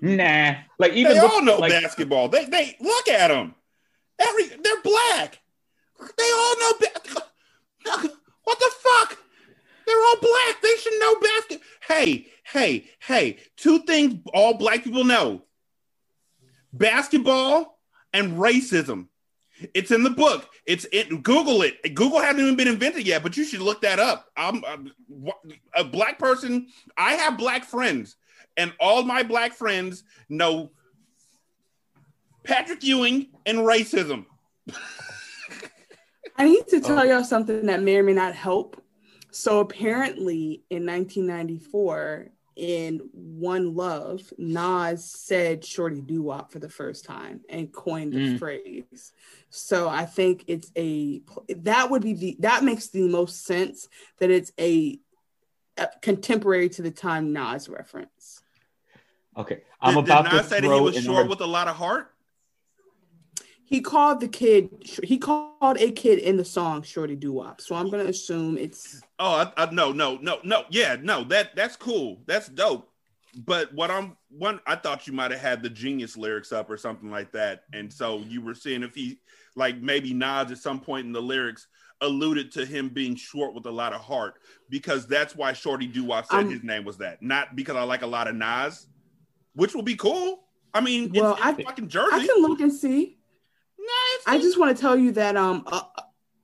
Nah. Like even they look- all know like, basketball. They they look at them. Every they're black. They all know. Ba- what the fuck? They're all black. They should know basket. Hey, hey, hey! Two things all black people know: basketball and racism. It's in the book. It's it. Google it. Google hasn't even been invented yet, but you should look that up. I'm, I'm a black person. I have black friends, and all my black friends know Patrick Ewing and racism. I need to tell Oh. y'all something that may or may not help. So apparently, in 1994, in One Love, Nas said "Shorty Doo Wop" for the first time and coined the Mm. phrase. So I think it's a that would be the that makes the most sense that it's a, a contemporary to the time Nas reference. Okay, I'm did, about did to Nas say that he was short with a lot of heart? He called the kid. He called a kid in the song "Shorty Doo Wop." So I'm gonna assume it's Oh, I, I, no, no, no, no. Yeah, no. That that's cool. That's dope. But what I'm one, I thought you might have had the genius lyrics up or something like that, and so you were seeing if he, like maybe Nas at some point in the lyrics alluded to him being short with a lot of heart because that's why Shorty Doo Wop said Um, his name was that, not because I like a lot of Nas, which will be cool. I mean, it's, Well, it's I- fucking Jersey. I can look and see. I just want to tell you that um uh,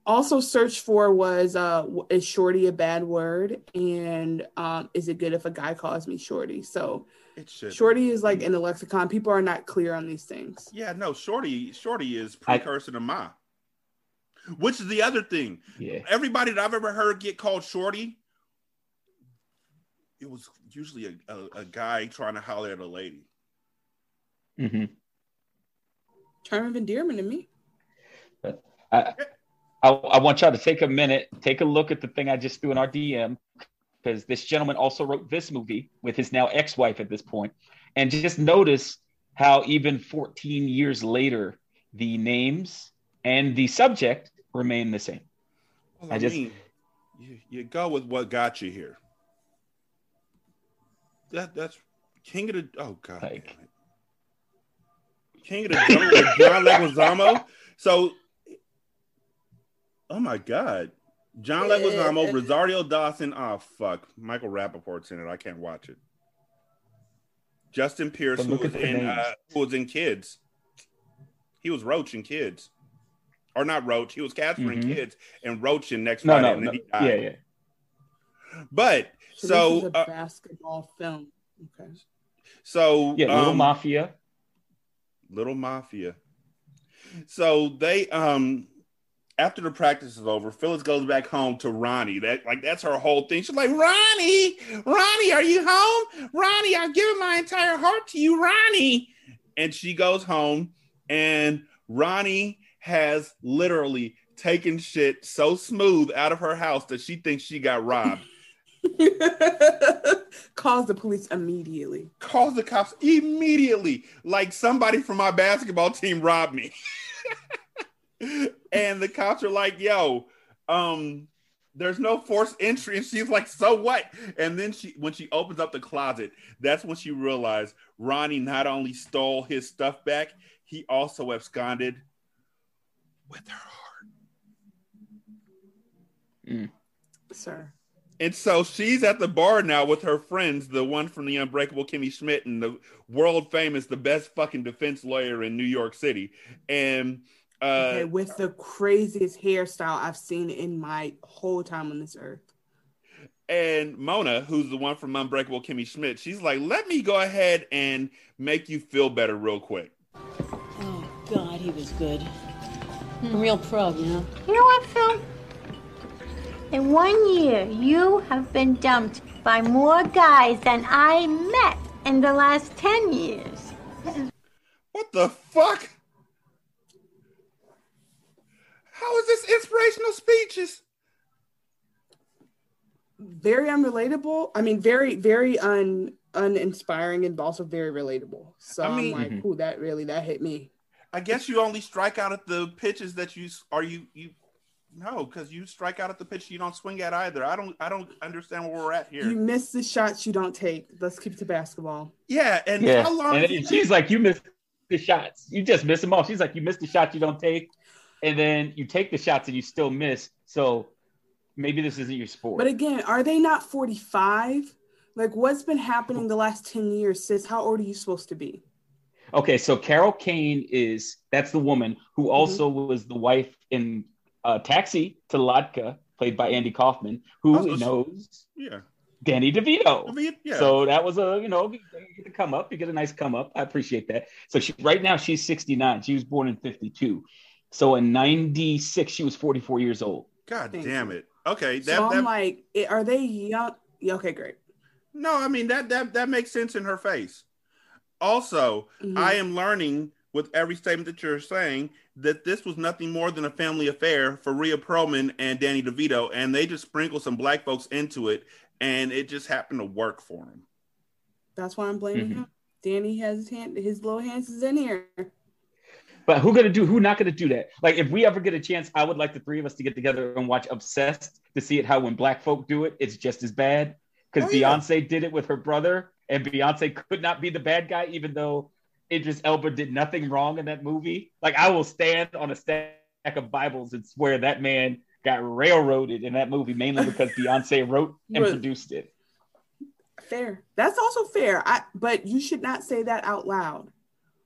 Also, search for was uh, is shorty a bad word, and um, is it good if a guy calls me shorty? So, It should. shorty is like in the lexicon. People are not clear on these things. Yeah, no, Shorty, Shorty is precursor to Ma. Which is the other thing. Yeah. Everybody that I've ever heard get called Shorty, it was usually a, a, a guy trying to holler at a lady. hmm Term of endearment to me. I, I, I want y'all to take a minute, take a look at the thing I just threw in our DM, because this gentleman also wrote this movie with his now ex-wife at this point, and just notice how even 14 years later, the names and the subject remain the same. Well, I I, just- mean, you, you go with what got you here. That that's King of the oh god, damn it. King of the Jungle, with John Leguizamo. So, oh my god, John Leguizamo, Rosario Dawson. Oh fuck, Michael Rapaport's in it. I can't watch it. Justin Pierce, who was in uh, who was in Kids. He was Roach in Kids, or not Roach. He was Casper in Mhm. Kids and Roach in Next No, Friday. no, and then no. he died. Yeah, yeah. But So, so this is a uh, basketball film. Okay. so Yeah, Little um, Mafia. Little Mafia. So they um after the practice is over, Phyllis goes back home to Ronnie. That like that's her whole thing. She's like, Ronnie, Ronnie, are you home? Ronnie, I've given my entire heart to you, Ronnie. And she goes home, and Ronnie has literally taken shit so smooth out of her house that she thinks she got robbed. Calls the police immediately. calls the cops immediately. Like somebody from my basketball team robbed me. And the cops are like yo um there's no forced entry. And she's like so what? And then she when she opens up the closet that's when she realized ronnie not only stole his stuff back he also absconded with her heart. Sir. And so she's at the bar now with her friends, the one from the Unbreakable Kimmy Schmidt and the world famous, the best fucking defense lawyer in New York City. And uh, okay, with the craziest hairstyle I've seen in my whole time on this earth. and Mona, who's the one from Unbreakable Kimmy Schmidt, she's like, let me go ahead and make you feel better real quick. Oh, God, he was good. A real pro, you know? You know what, Phil? In one year, you have been dumped by more guys than I met in the last 10 years. What the fuck? How is this inspirational speeches? Very unrelatable. I mean, very, very un uninspiring and also very relatable. So I I mean- am like, mm-hmm. ooh, that really that hit me. I guess you only strike out at the pitches that you are you you no because you strike out at the pitch you don't swing at either. I don't I don't understand where we're at here. You miss the shots you don't take. Let's keep it to basketball. yeah, and Yeah. how long? And then she's like, you missed the shots. You just miss them all. She's like, you missed the shots you don't take. And then you take the shots and you still miss. So maybe this isn't your sport. But again, are they not 45? Like, what's been happening the last 10 years, sis? How old are you supposed to be? Okay, so Carol Kane is that's the woman who mm-hmm. also was the wife in uh, Taxi to Latka, played by Andy Kaufman, who Oh, knows yeah, Danny DeVito. DeVito, yeah. So that was a you know you get to come up, you get a nice come up. I appreciate that. So she right now she's 69. She was born in 52. So in 96 she was 44 years old. God Thank damn you. it. Okay, So that, I'm that like, are they young? Yeah, okay, great. no, I mean that that that makes sense in her face. Also, Mhm. I am learning with every statement that you're saying that this was nothing more than a family affair for Rhea Perlman and Danny DeVito, and they just sprinkled some black folks into it, and it just happened to work for them. That's why I'm blaming Mhm. him. Danny has his hand, his little hands is in here. But who gonna do? Who not gonna do that? Like, if we ever get a chance, I would like the three of us to get together and watch Obsessed to see it. How when black folk do it, it's just as bad. Because Oh, yeah. Beyonce did it with her brother, and Beyonce could not be the bad guy, even though Idris Elba did nothing wrong in that movie. Like, I will stand on a stack of Bibles and swear that man got railroaded in that movie, mainly because Beyonce wrote and But- produced it. Fair. That's also fair. I but you should not say that out loud.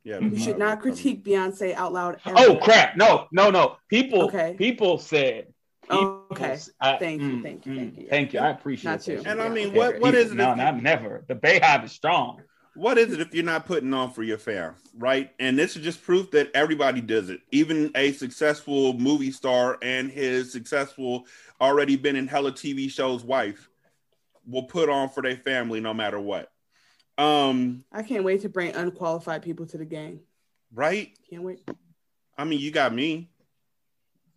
Yeah, You should not critique Beyonce out loud. Ever. Oh crap! No, no, no. People, Okay. people said Oh, okay. I- Thank you, mm, thank you, mm, thank you. Thank you. I appreciate Not that. And I mean, what what is it? No, if- not never. The BeyHive is strong. What is it if you're not putting on for your fam, right? And this is just proof that everybody does it. Even a successful movie star and his successful, already been in hella TV shows wife will put on for their family no matter what. Um, I can't wait to bring unqualified people to the game. right? Can't wait. I mean, you got me.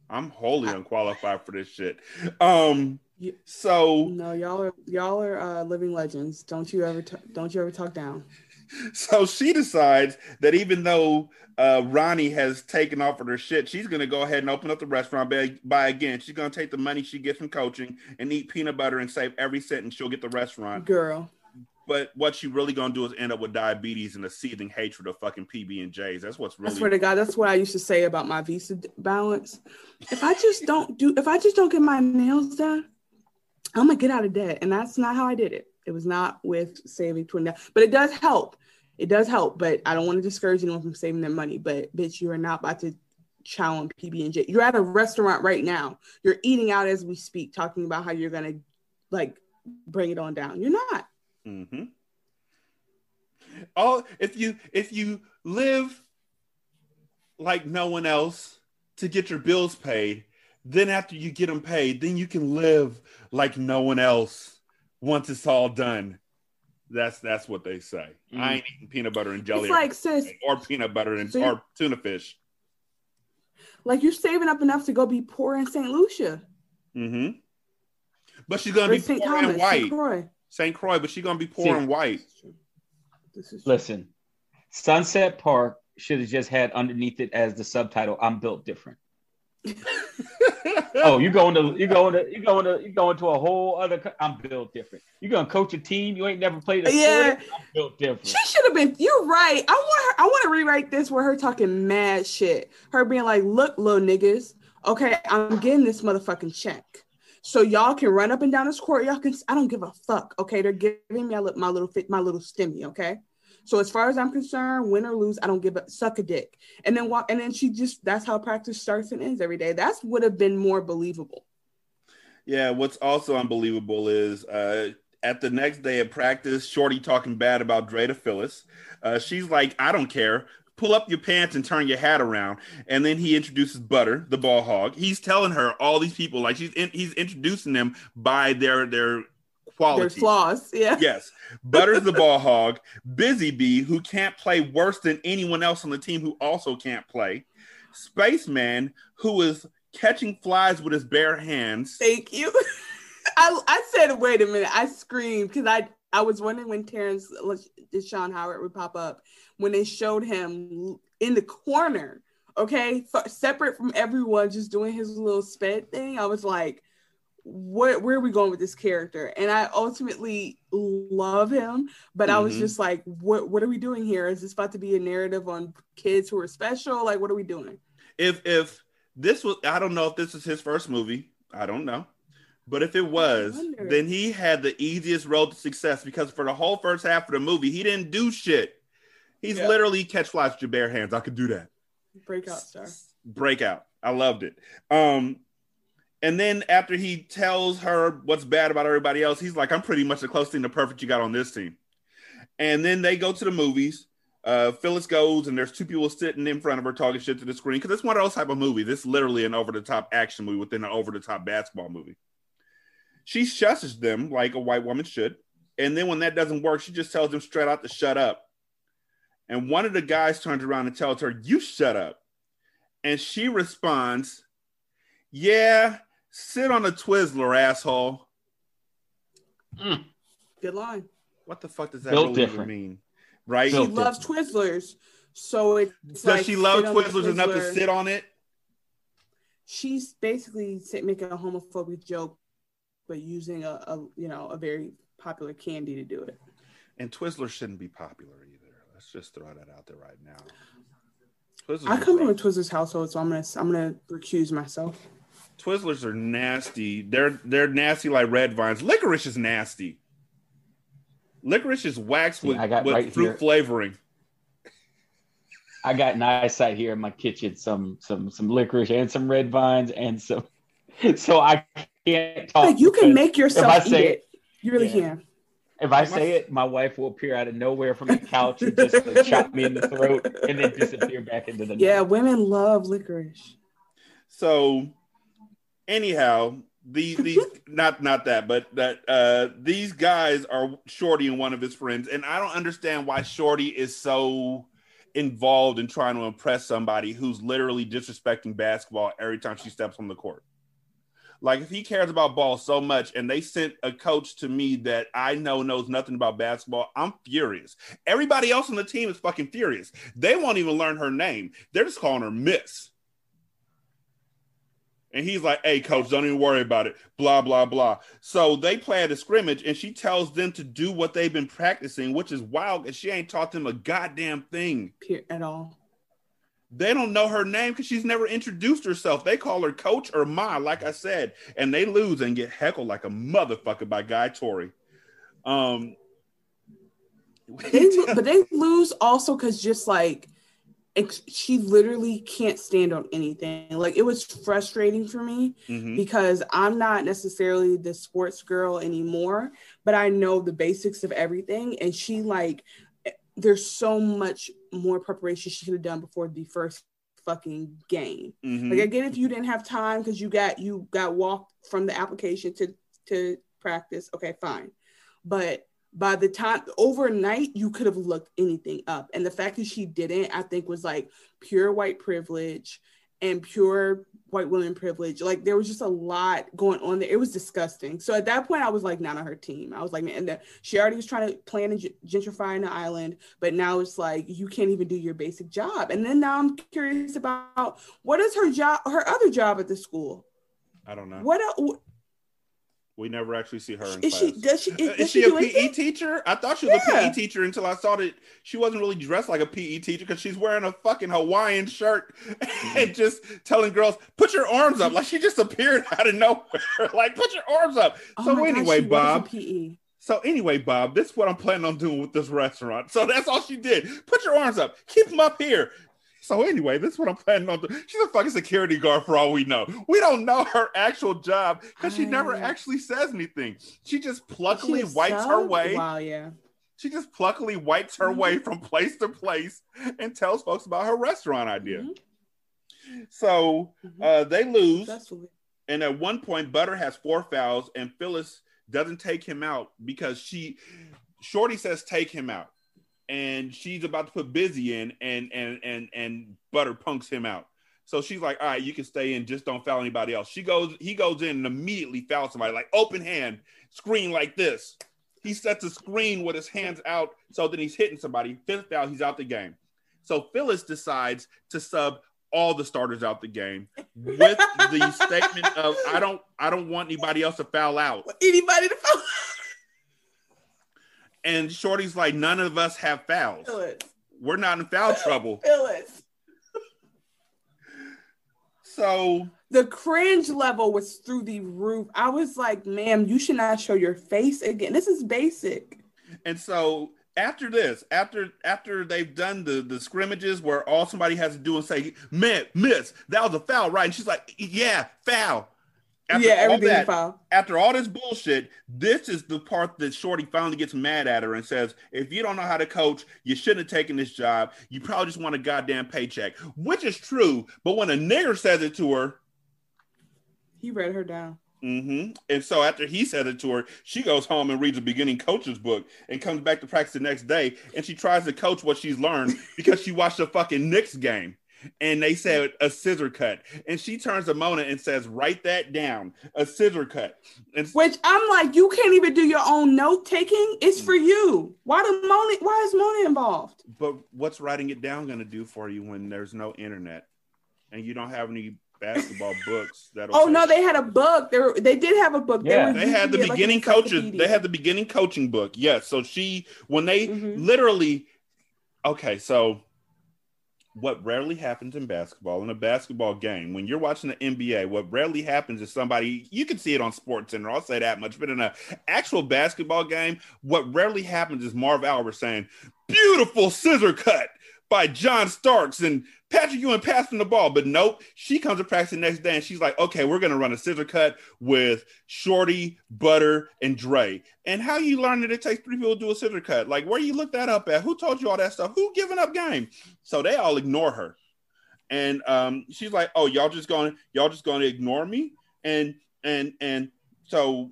I'm wholly unqualified for this shit. Um, You- so No, y'all are y'all are uh, living legends. Don't you ever t- don't you ever talk down. so she decides that even though uh, Ronnie has taken off of her shit, she's gonna go ahead and open up the restaurant by, by again. She's gonna take the money she gets from coaching and eat peanut butter and save every cent, and she'll get the restaurant. Girl, But what she really gonna do is end up with diabetes and a seething hatred of fucking PB and J's. That's what's really. I swear to God, that's what I used to say about my visa balance. If I just don't do, if I just don't get my nails done, I'm gonna get out of debt, and that's not how I did it. It was not with saving twenty, but it does help. It does help, but I don't want to discourage anyone from saving their money. But bitch, you are not about to chow on PB and J. You're at a restaurant right now. You're eating out as we speak, talking about how you're gonna like bring it on down. You're not. Mm-hmm. Oh, if you if you live like no one else to get your bills paid, then after you get them paid, then you can live like no one else once it's all done. That's that's what they say. I ain't eating peanut butter and jelly It's like sis, or peanut butter and So or tuna fish. like you're saving up enough to go be poor in St. Lucia hmm But she's gonna or be St. poor Thomas, and white. St. Croix. St. Croix, but she's gonna be poor See- and white. This is Listen, Sunset Park should have just had underneath it as the subtitle "I'm built different." Oh, you going to you going to you going to you going to a whole other? co- I'm built different. You gonna coach a team you ain't never played a Yeah. I'm built different. She should have been. You're right. I want her. I want to rewrite this with her talking mad shit. Her being like, "Look, little niggas. Okay, I'm getting this motherfucking check. So y'all can run up and down this court. Y'all can. I don't give a fuck. Okay, they're giving me my, li- my little my little stimmy. Okay. So as far as I'm concerned, win or lose, I don't give a suck a dick. And then walk. And then she just. That's how practice starts and ends every day. That's would have been more believable. Yeah, what's also unbelievable is uh, at the next day of practice, Shorty talking bad about Dre to Phyllis. Uh, she's like, I don't care. Pull up your pants and turn your hat around. And then he introduces Butter, the ball hog. He's telling her all these people, like she's in, he's introducing them by their their quality. There's flaws. Yeah. Yes. Butter's the ball hog. Busy Bee, who can't play worse than anyone else on the team who also can't play. Spaceman, who is catching flies with his bare hands. Thank you. I, I said, wait a minute. I screamed because I, I was wondering when Terrence Dashon Howard would pop up when they showed him in the corner, okay, separate from everyone, just doing his little sped thing. I was like, what, where are we going with this character? And I ultimately love him, but I was Mhm. just like, what, what are we doing here? Is this about to be a narrative on kids who are special? Like, what are we doing? If if this was I don't know if this is his first movie. I don't know. But if it was, then he had the easiest road to success because for the whole first half of the movie, he didn't do shit. He's Yeah. literally catch flies with your bare hands. I could do that. Breakout star. breakout. I loved it. Um, and then after he tells her what's bad about everybody else, he's like, "I'm pretty much the closest thing to perfect you got on this team." And then they go to the movies. Uh, Phyllis goes, and there's two people sitting in front of her talking shit to the screen because it's one of those type of movies. This is literally an over the top action movie within an over the top basketball movie. She shushes them like a white woman should, and then when that doesn't work, she just tells them straight out to shut up. And one of the guys turns around and tells her, "You shut up." And she responds, Yeah, sit on a Twizzler, asshole. Mm. Good line. What the fuck does that Built really even different. mean? Right? She Built loves Twizzlers. So it's Does like she love sit on the Twizzlers enough to sit on it? She's basically making a homophobic joke, but using a, a you know a very popular candy to do it. And Twizzlers shouldn't be popular either. Let's just throw that out there right now. Twizzlers, I come from a. Twizzlers household, so I'm gonna I'm gonna recuse myself. Twizzlers are nasty. They're they're nasty like red vines. Licorice is nasty. Licorice is waxed with, I got with right fruit here. flavoring. I got an eyesight here in my kitchen, some some some licorice and some red vines and some so I can't talk. Like you can make yourself if I eat say it. You really Yeah. can. If I say it, my wife will appear out of nowhere from the couch and just like, chop me in the throat and then disappear back into the night. Yeah, women love licorice. So, anyhow, these these not not that, but that uh these guys are Shorty and one of his friends, and I don't understand why Shorty is so involved in trying to impress somebody who's literally disrespecting basketball every time she steps on the court. Like if he cares about ball so much and they sent a coach to me that I know knows nothing about basketball, I'm furious. Everybody else on the team is fucking furious. They won't even learn her name. They're just calling her Miss. And he's like, hey, coach, don't even worry about it. Blah, blah, blah. So they play at a scrimmage and she tells them to do what they've been practicing, which is wild because she ain't taught them a goddamn thing. At all. They don't know her name because she's never introduced herself. They call her coach or ma, like I said, and they lose and get heckled like a motherfucker by Guy Torry. Um, They, but they lose also because just like ex- she literally can't stand on anything. Like it was frustrating for me mhm. because I'm not necessarily the sports girl anymore, but I know the basics of everything. And she like, eh, there's so much more preparation she could have done before the first fucking game. Mhm. Like again, if you didn't have time because you got you got walked from the application to to practice. Okay, fine, but by the time overnight you could have looked anything up. And the fact that she didn't i think was like pure white privilege and pure white women privilege. Like there was just a lot going on there. It was disgusting. So at that point i was like not on her team. I was like man and the, she already was trying to plan and gentrifying the island but now it's like you can't even do your basic job. And then now i'm curious about what is her job her other job at the school? I don't know. what el- We never actually see her in is class. she does she Uh, is, is she, she a PE anything? teacher? I thought she was a PE teacher until I saw that she wasn't really dressed like a PE teacher because she's wearing a fucking Hawaiian shirt and just telling girls, put your arms up. Like she just appeared out of nowhere. like, put your arms up. Oh so anyway, a Bob. PE. So anyway, Bob, this is what I'm planning on doing with this restaurant. So that's all she did. Put your arms up. Keep them up here. So anyway, this is what I'm planning on doing. She's a fucking security guard for all we know. We don't know her actual job because she never actually says anything. She just pluckily a wipes her way. Wow, yeah. She just pluckily wipes her Mm-hmm. way from place to place and tells folks about her restaurant idea. Mm-hmm. So uh, they lose. And at one point, Butter has four fouls, and Phyllis doesn't take him out because she, Shorty says, take him out, and she's about to put Busy in, and and and and Butter punks him out. So she's like, all right, you can stay in, just don't foul anybody else. She goes, he goes in and immediately fouls somebody, like open hand, screen like this. He sets a screen with his hands out, so then he's hitting somebody. Fifth foul, he's out the game. So Phyllis decides to sub all the starters out the game with the statement of I don't I don't want anybody else to foul out. Anybody to foul? And Shorty's like, none of us have fouls. Phyllis. We're not in foul trouble. Phyllis. So The cringe level was through the roof. I was like, ma'am, you should not show your face again. This is basic. and so after this, after after they've done the the scrimmages where all somebody has to do and say, "Man, miss, that was a foul, right?" And she's like, "Yeah, foul." After Yeah, all that. After all this bullshit, this is the part that Shorty finally gets mad at her and says, "If you don't know how to coach, you shouldn't have taken this job. You probably just want a goddamn paycheck," which is true. But when a nigger says it to her, He read her down. Mm-hmm. And so after he said it to her, she goes home and reads a beginning coach's book and comes back to practice the next day. And she tries to coach what she's learned because she watched a fucking Knicks game and they said a scissor cut. And she turns to Mona and says, Write that down a scissor cut. And Which I'm like, you can't even do your own note taking. It's for you. Why do Mona? Why is Mona involved? but what's writing it down going to do for you when there's no internet and you don't have any basketball books that Oh no, they had a book. They were, they did have a book. Yeah, were they had the using it like beginning coaches. They had the beginning coaching book. Yes. So she, when they Mm-hmm. literally, okay. So what rarely happens in basketball in a basketball game when you're watching the NBA, what rarely happens is somebody you can see it on Sports Center. I'll say that much, but in an actual basketball game, what rarely happens is Marv Albert saying, "Beautiful scissor cut." By John Starks and Patrick Ewing passing the ball. But nope, she comes to practice the next day and she's like, okay, we're gonna run a scissor cut with Shorty, Butter, and Dre. And how you learn that it takes three people to do a scissor cut? Like, where you look that up at? Who told you all that stuff? Who giving up game? So they all ignore her. And um, she's like, oh, y'all just going, to y'all just going to ignore me? And and and so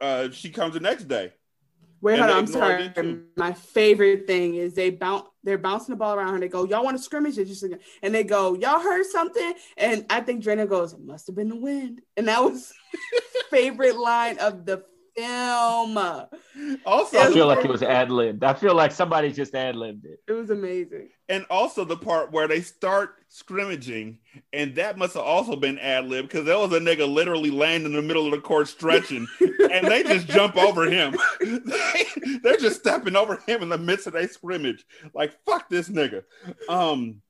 uh, she comes the next day. Wait, hold on. I'm sorry. My favorite thing is they bounce. They're bouncing the ball around and They go, "Y'all want to scrimmage?" They just and they go, "Y'all heard something?" And I think Drena goes, "It must have been the wind." And that was favorite line of the film. Also, I feel like it was ad libbed. I feel like somebody just ad libbed it. It was amazing. And also the part where they start scrimmaging, and that must have also been ad lib because there was a nigga literally laying in the middle of the court stretching, and they just jump over him. they, they're just stepping over him in the midst of their scrimmage. Like fuck this nigga. Um,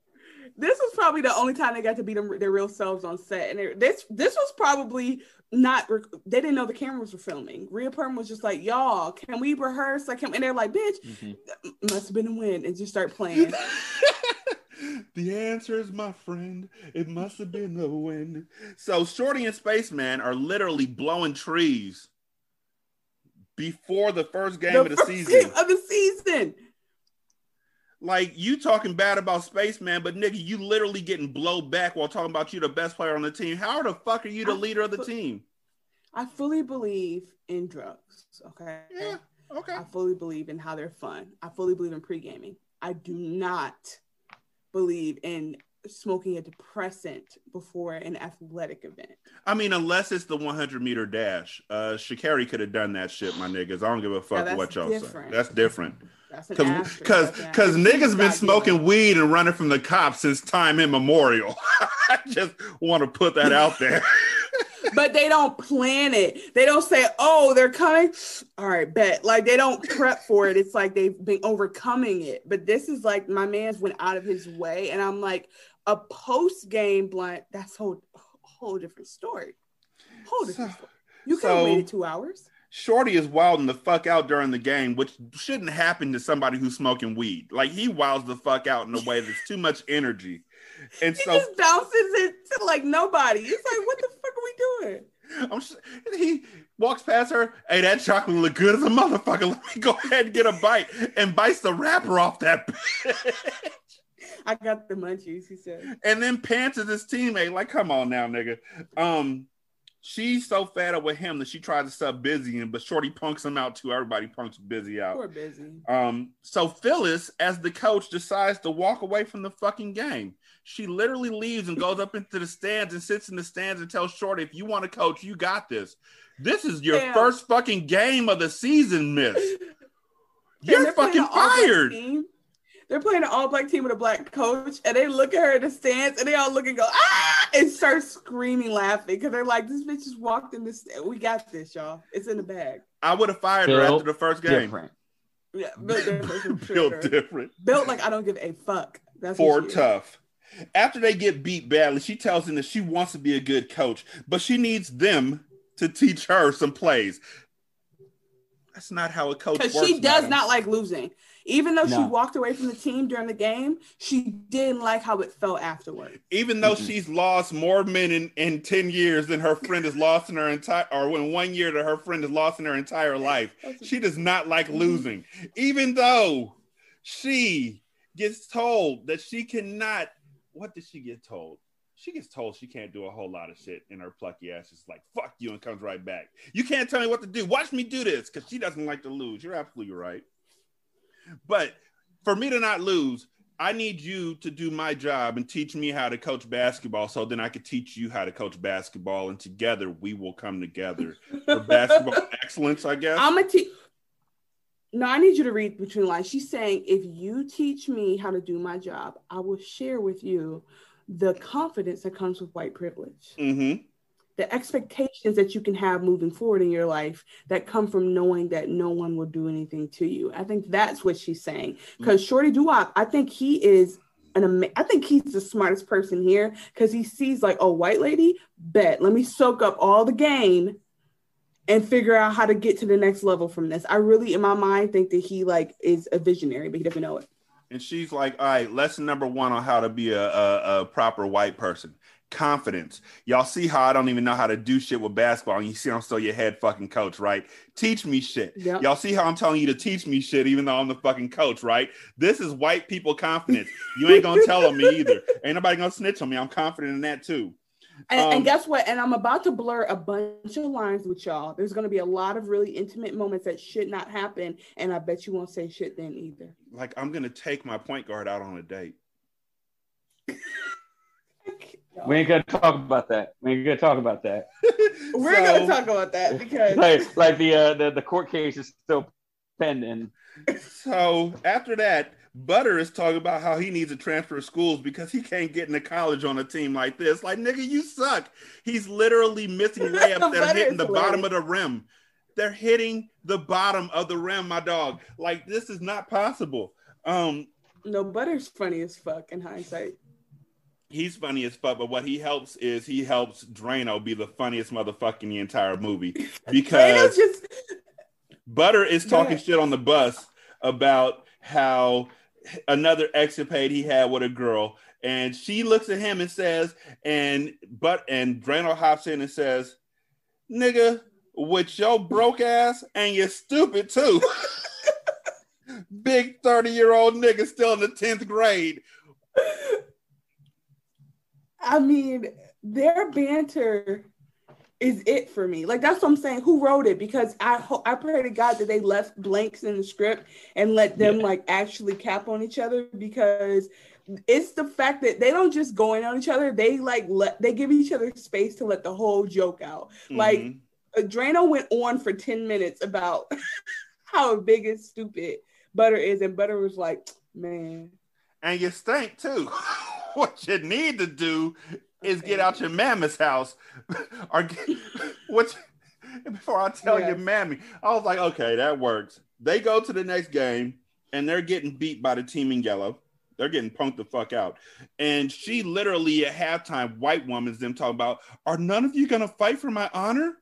This was probably the only time they got to be them, their real selves on set, and it, this this was probably not. Rec- they didn't know the cameras were filming. Rhea Perm was just like, "Y'all, can we rehearse?" Like, and they're like, "Bitch, must have been the wind," and just start playing. the answer is my friend. It must have been the wind. So Shorty and Spaceman are literally blowing trees before the first game The of the season. game of the season. Like you talking bad about Spaceman, but nigga, you literally getting blow back while talking about you the best player on the team. How the fuck are you the leader of the team? I fully believe in drugs. Okay. Yeah. Okay. I fully believe in how they're fun. I fully believe in pre gaming. I do not believe in smoking a depressant before an athletic event. I mean, unless it's the 100 meter dash, uh, Sha'Carri could have done that shit, my niggas. I don't give a fuck what y'all say. That's different. That's an Cause, cause, cause niggas been smoking weed and running from the cops since time immemorial. I just want to put that out there. but they don't plan it. They don't say, "Oh, they're coming." All right, bet. Like they don't prep for it. It's like they've been overcoming it. But this is like my man's went out of his way, and I'm like a post game blunt. That's whole whole different story. Whole different story. You could have so- waited two hours. Shorty is wilding the fuck out during the game, which shouldn't happen to somebody who's smoking weed. Like he wilds the fuck out in a way that's too much energy. And He so just bounces it to like nobody. It's like, what the fuck are we doing? I'm he walks past her. Hey, that chocolate look good as a motherfucker. Let me go ahead and get a bite and bites the wrapper off that bitch. I got the munchies. He said. and then pants is his teammate. Like, come on now, nigga. Um, she's so fed up with him that she tries to sub busy in, but Shorty punks him out too. Everybody punks busy out. Poor busy. Um, so Phyllis, as the coach, decides to walk away from the fucking game. She literally leaves and goes up into the stands and sits in the stands and tells Shorty, if you want to coach, you got this. This is your Damn. first fucking game of the season, miss. You're fucking fired. They're playing an all black team with a black coach, and they look at her in the stands, and they all look and go ah, and start screaming, laughing because they're like, "This bitch just walked in this. We got this, y'all. It's in the bag." I would have fired her after the first game. Different. Yeah, built different. Built different. Built like I don't give a fuck. That's for what is. tough. After they get beat badly, she tells them that she wants to be a good coach, but she needs them to teach her some plays. That's not how a coach works. Because she does madam. not like losing. Even though she walked away from the team during the game, she didn't like how it felt afterwards. Even though she's lost more men in, in 10 years than her friend has lost in her entire, or in one year that her friend has lost in her entire life, she does not like mm-hmm. losing. Even though she gets told that she cannot, what did she get told? She gets told she can't do a whole lot of shit, and her plucky ass is like, fuck you, and comes right back. You can't tell me what to do. Watch me do this, because she doesn't like to lose. You're absolutely right. But for me to not lose, I need you to do my job and teach me how to coach basketball so then I could teach you how to coach basketball and together we will come together for basketball excellence, I guess. I'm gonna teach. No, I need you to read between the lines. She's saying, if you teach me how to do my job, I will share with you the confidence that comes with white privilege, mm-hmm. the expectations that you can have moving forward in your life that come from knowing that no one will do anything to you. I think that's what she's saying. Because Shorty Doo Wop, I think he is an ama- I think he's the smartest person here because he sees like, oh, white lady, bet. Let me soak up all the gain and figure out how to get to the next level from this. I really, in my mind, think that he like is a visionary, but he doesn't know it. And she's like, all right, lesson number one on how to be a, a, a proper white person. Confidence. Y'all see how I don't even know how to do shit with basketball. And you see I'm still your head fucking coach, right? Teach me shit. Yep. Y'all see how I'm telling you to teach me shit, even though I'm the fucking coach, right? This is white people confidence. You ain't gonna tell on me either. Ain't nobody gonna snitch on me. I'm confident in that too. And, Um, and guess what? And I'm about to blur a bunch of lines with y'all. There's going to be a lot of really intimate moments that should not happen, and I bet you won't say shit then either. Like I'm gonna take my point guard out on a date. We ain't gonna talk about that. We ain't gonna talk about that. We're So- going to talk about that because like, like the uh, the the court case is still pending. So after that, Butter is talking about how he needs to transfer schools because he can't get into college on a team like this. Like, nigga, you suck. He's literally missing layups that are hitting the hilarious. bottom of the rim. They're hitting the bottom of the rim, my dog. Like, this is not possible. Um, no Butter's funny as fuck in hindsight. he's funny as fuck, but what he helps is he helps Drano be the funniest motherfucker in the entire movie because just Butter is talking shit on the bus about how another escapade he had with a girl, and she looks at him and says, and but and Drano hops in and says, "Nigga, with your broke ass and you're stupid too." Big 30 year old nigga still in the 10th grade. I mean, their banter is it for me. Like that's what I'm saying. Who wrote it? Because I ho- I pray to God that they left blanks in the script and let them like actually cap on each other because it's the fact that they don't just go in on each other. They like let they give each other space to let the whole joke out. Like Mhm. uh, Drano went on for 10 minutes about how big and stupid Butter is, and Butter was like, man, and you stink too. what you need to do is get out your mammoth's house or get what before I tell your mammy. I was like, okay, that works. They go to the next game and they're getting beat by the team in yellow. They're getting punked the fuck out. And she literally at halftime, white woman's them talking about, are none of you gonna fight for my honor?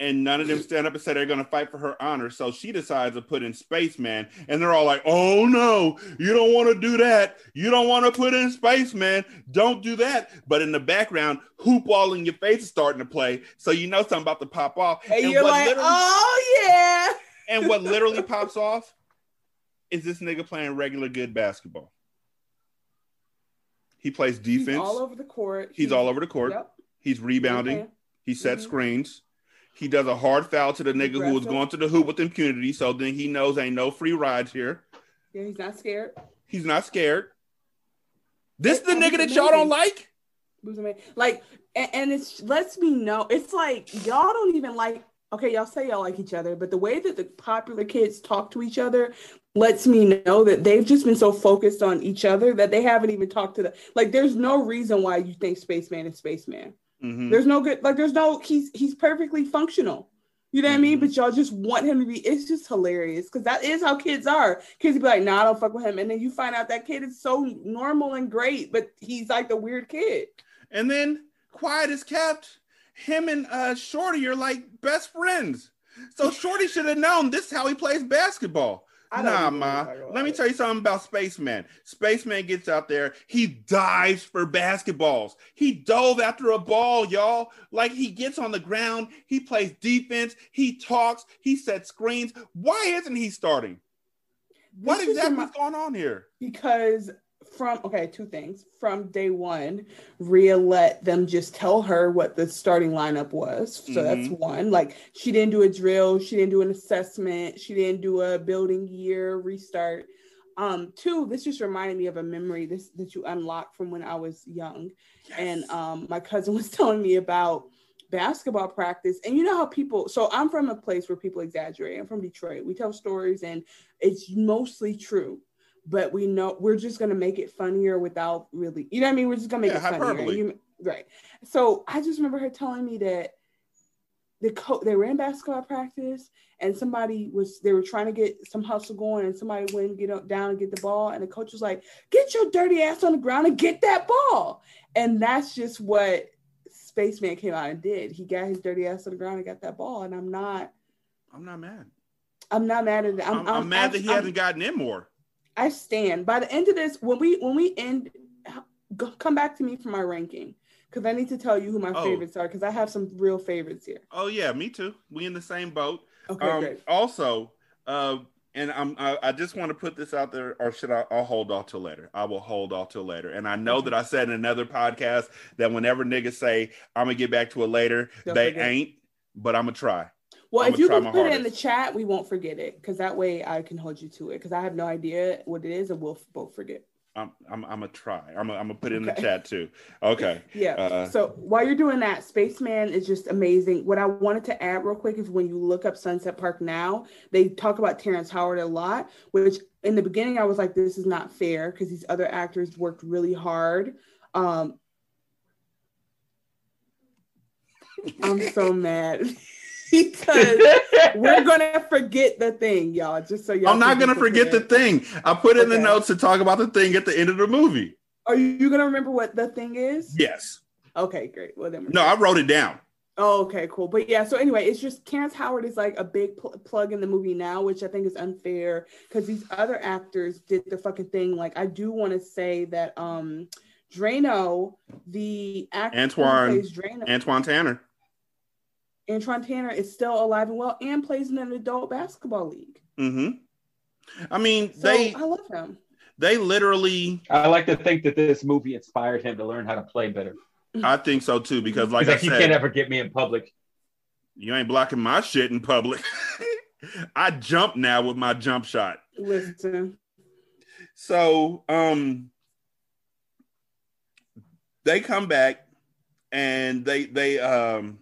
And none of them stand up and say they're gonna fight for her honor. So she decides to put in Spaceman, and they're all like, "Oh no, you don't want to do that. You don't want to put in Spaceman. Don't do that." But in the background, hoop all in your face is starting to play, so you know something about to pop off. and, you're what like, literally- oh yeah. and what literally pops off is this nigga playing regular good basketball. He plays defense. He's all over the court. He's all over the court. Yep. He's rebounding. Okay. He sets Mhm. screens. He does a hard foul to the nigga who was going to the hoop with impunity. So then he knows ain't no free rides here. Yeah, he's not scared. He's not scared. This the nigga that y'all don't like? Like, and, and it's lets me know. It's like y'all don't even like. Okay, y'all say y'all like each other, but the way that the popular kids talk to each other lets me know that they've just been so focused on each other that they haven't even talked to the. Like, there's no reason why you think Spaceman is Spaceman. Mhm. There's no good. Like, there's no. He's he's perfectly functional. You know what I mean? Mm-hmm. But y'all just want him to be. It's just hilarious because that is how kids are. Kids be like, "Nah, I don't fuck with him," and then you find out that kid is so normal and great, but he's like the weird kid. And then quiet is kept. Him and uh Shorty are like best friends. So Shorty should have known this is how he plays basketball. I Nah, ma. wanna talk about Let me tell you something about Spaceman. Spaceman gets out there, he dives for basketballs. He dove after a ball, y'all. Like he gets on the ground, he plays defense, he talks, he sets screens. Why isn't he starting? What This is exactly my- is going on here? because from okay two things. From day one Rhea let them just tell her what the starting lineup was. So that's Mhm. one. Like she didn't do a drill. She didn't do an assessment. She didn't do a building year restart. Um two this just reminded me of a memory this that you unlocked from when i was young. And um my cousin was telling me about basketball practice. And you know how people so i'm from a place where people exaggerate. I'm from detroit. We tell stories and it's mostly true but we know we're just gonna make it funnier without really you know what i mean? We're just gonna make Yeah, it funnier. You- right. So i just remember her telling me that the co- they were in basketball practice and somebody was they were trying to get some hustle going and somebody went and get up, down and get the ball. And the coach was like get your dirty ass on the ground and get that ball. And that's just what spaceman came out and did. He got his dirty ass on the ground and got that ball. And i'm not I'm not mad. i'm not mad at it. I'm, I'm, mad that he I'm- hasn't gotten in more. I stand. By the end of this, when we when we end, go, come back to me for my ranking because I need to tell you who my Oh. favorites are because I have some real favorites here. Oh yeah, me too. We in the same boat. Okay, um, great. Also, uh, and I'm I, I just want to put this out there, or should I? I'll hold off till later. I will hold off till later. And I know that I said in another podcast that whenever niggas say I'm gonna get back to it later, Don't they forget. ain't. But I'm gonna try. Well, if you can put it in the chat, we won't forget it because that way I can hold you to it because I have no idea what it is and we'll both forget. I'm I'm, I'm gonna try. I'm gonna, I'm gonna put it in the chat too. Okay. Yeah. Uh, so while you're doing that, Spaceman is just amazing. What I wanted to add real quick is when you look up Sunset Park now, they talk about Terrence Howard a lot, which in the beginning I was like, this is not fair because these other actors worked really hard. Um, I'm so mad because we're gonna forget the thing, y'all. Just so y'all. I'm not gonna forget the thing. I put in the notes to talk about the thing at the end of the movie. Are you gonna remember what the thing is? Yes. Okay, great. Well then. No, I wrote it down. Oh, okay, cool. But yeah, so anyway, it's just Terrence Howard is like a big pl- plug in the movie now, which I think is unfair because these other actors did the fucking thing. Like, I do want to say that um Drano, the actor Antwon Drano, Antwon Tanner. Antwon Tanner is still alive and well and plays in an adult basketball league. Mm-hmm. I mean, So they I love him. they literally. I like to think that this movie inspired him to learn how to play better. I think so too because, like He's I like, you can't ever get me in public. you ain't blocking my shit in public. I jump now with my jump shot. Listen, So, um, they come back and they they um.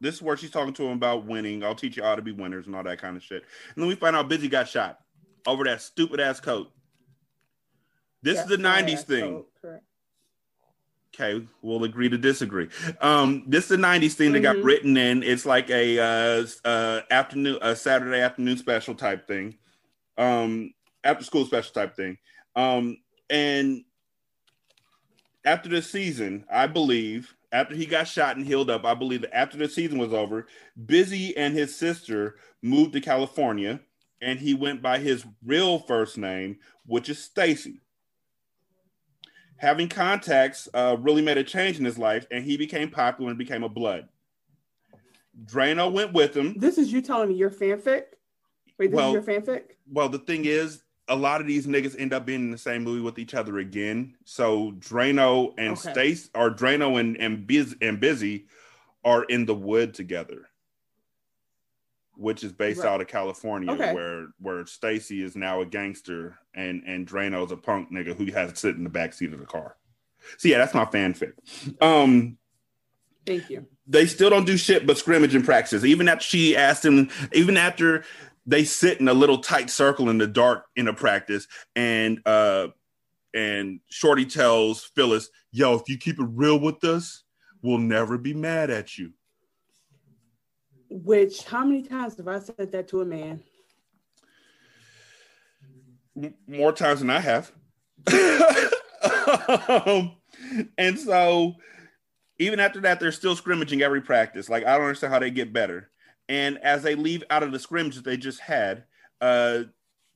This is where she's talking to him about winning. I'll teach you how to be winners and all that kind of shit. And then we find out Busy got shot over that stupid ass coat. This is the '90s thing. so- correct. Okay, we'll agree to disagree. Um, this is the '90s thing that got Mhm. written in. It's like a uh, uh, afternoon, a Saturday afternoon special type thing, um, after school special type thing. Um, and after the season, I believe, after he got shot and healed up, I believe that after the season was over, Busy and his sister moved to California, and he went by his real first name, which is Stacy having contacts uh, really made a change in his life, and he became popular and became a blood. Drano went with him. This is you telling me your fanfic? Wait, this Well- is your fanfic? Well, the thing is, a lot of these niggas end up being in the same movie with each other again. So Drano and Okay. Stace, or Drano and and, Biz, and Busy, are in the wood together, which is based Right. out of California, Okay. where where Stacy is now a gangster and and Drano's a punk nigga who has to sit in the back seat of the car. So yeah, that's my fanfic. Um, Thank you. they still don't do shit but scrimmage and practice. Even after she asked him, even after they sit in a little tight circle in the dark in a practice, and uh and Shorty tells Phyllis, "Yo, if you keep it real with us, we'll never be mad at you." Which how many times have I said that to a man? More times than I have. um, and so even after that, they're still scrimmaging every practice. Like I don't understand how they get better. And as they leave out of the scrimmages they just had, uh,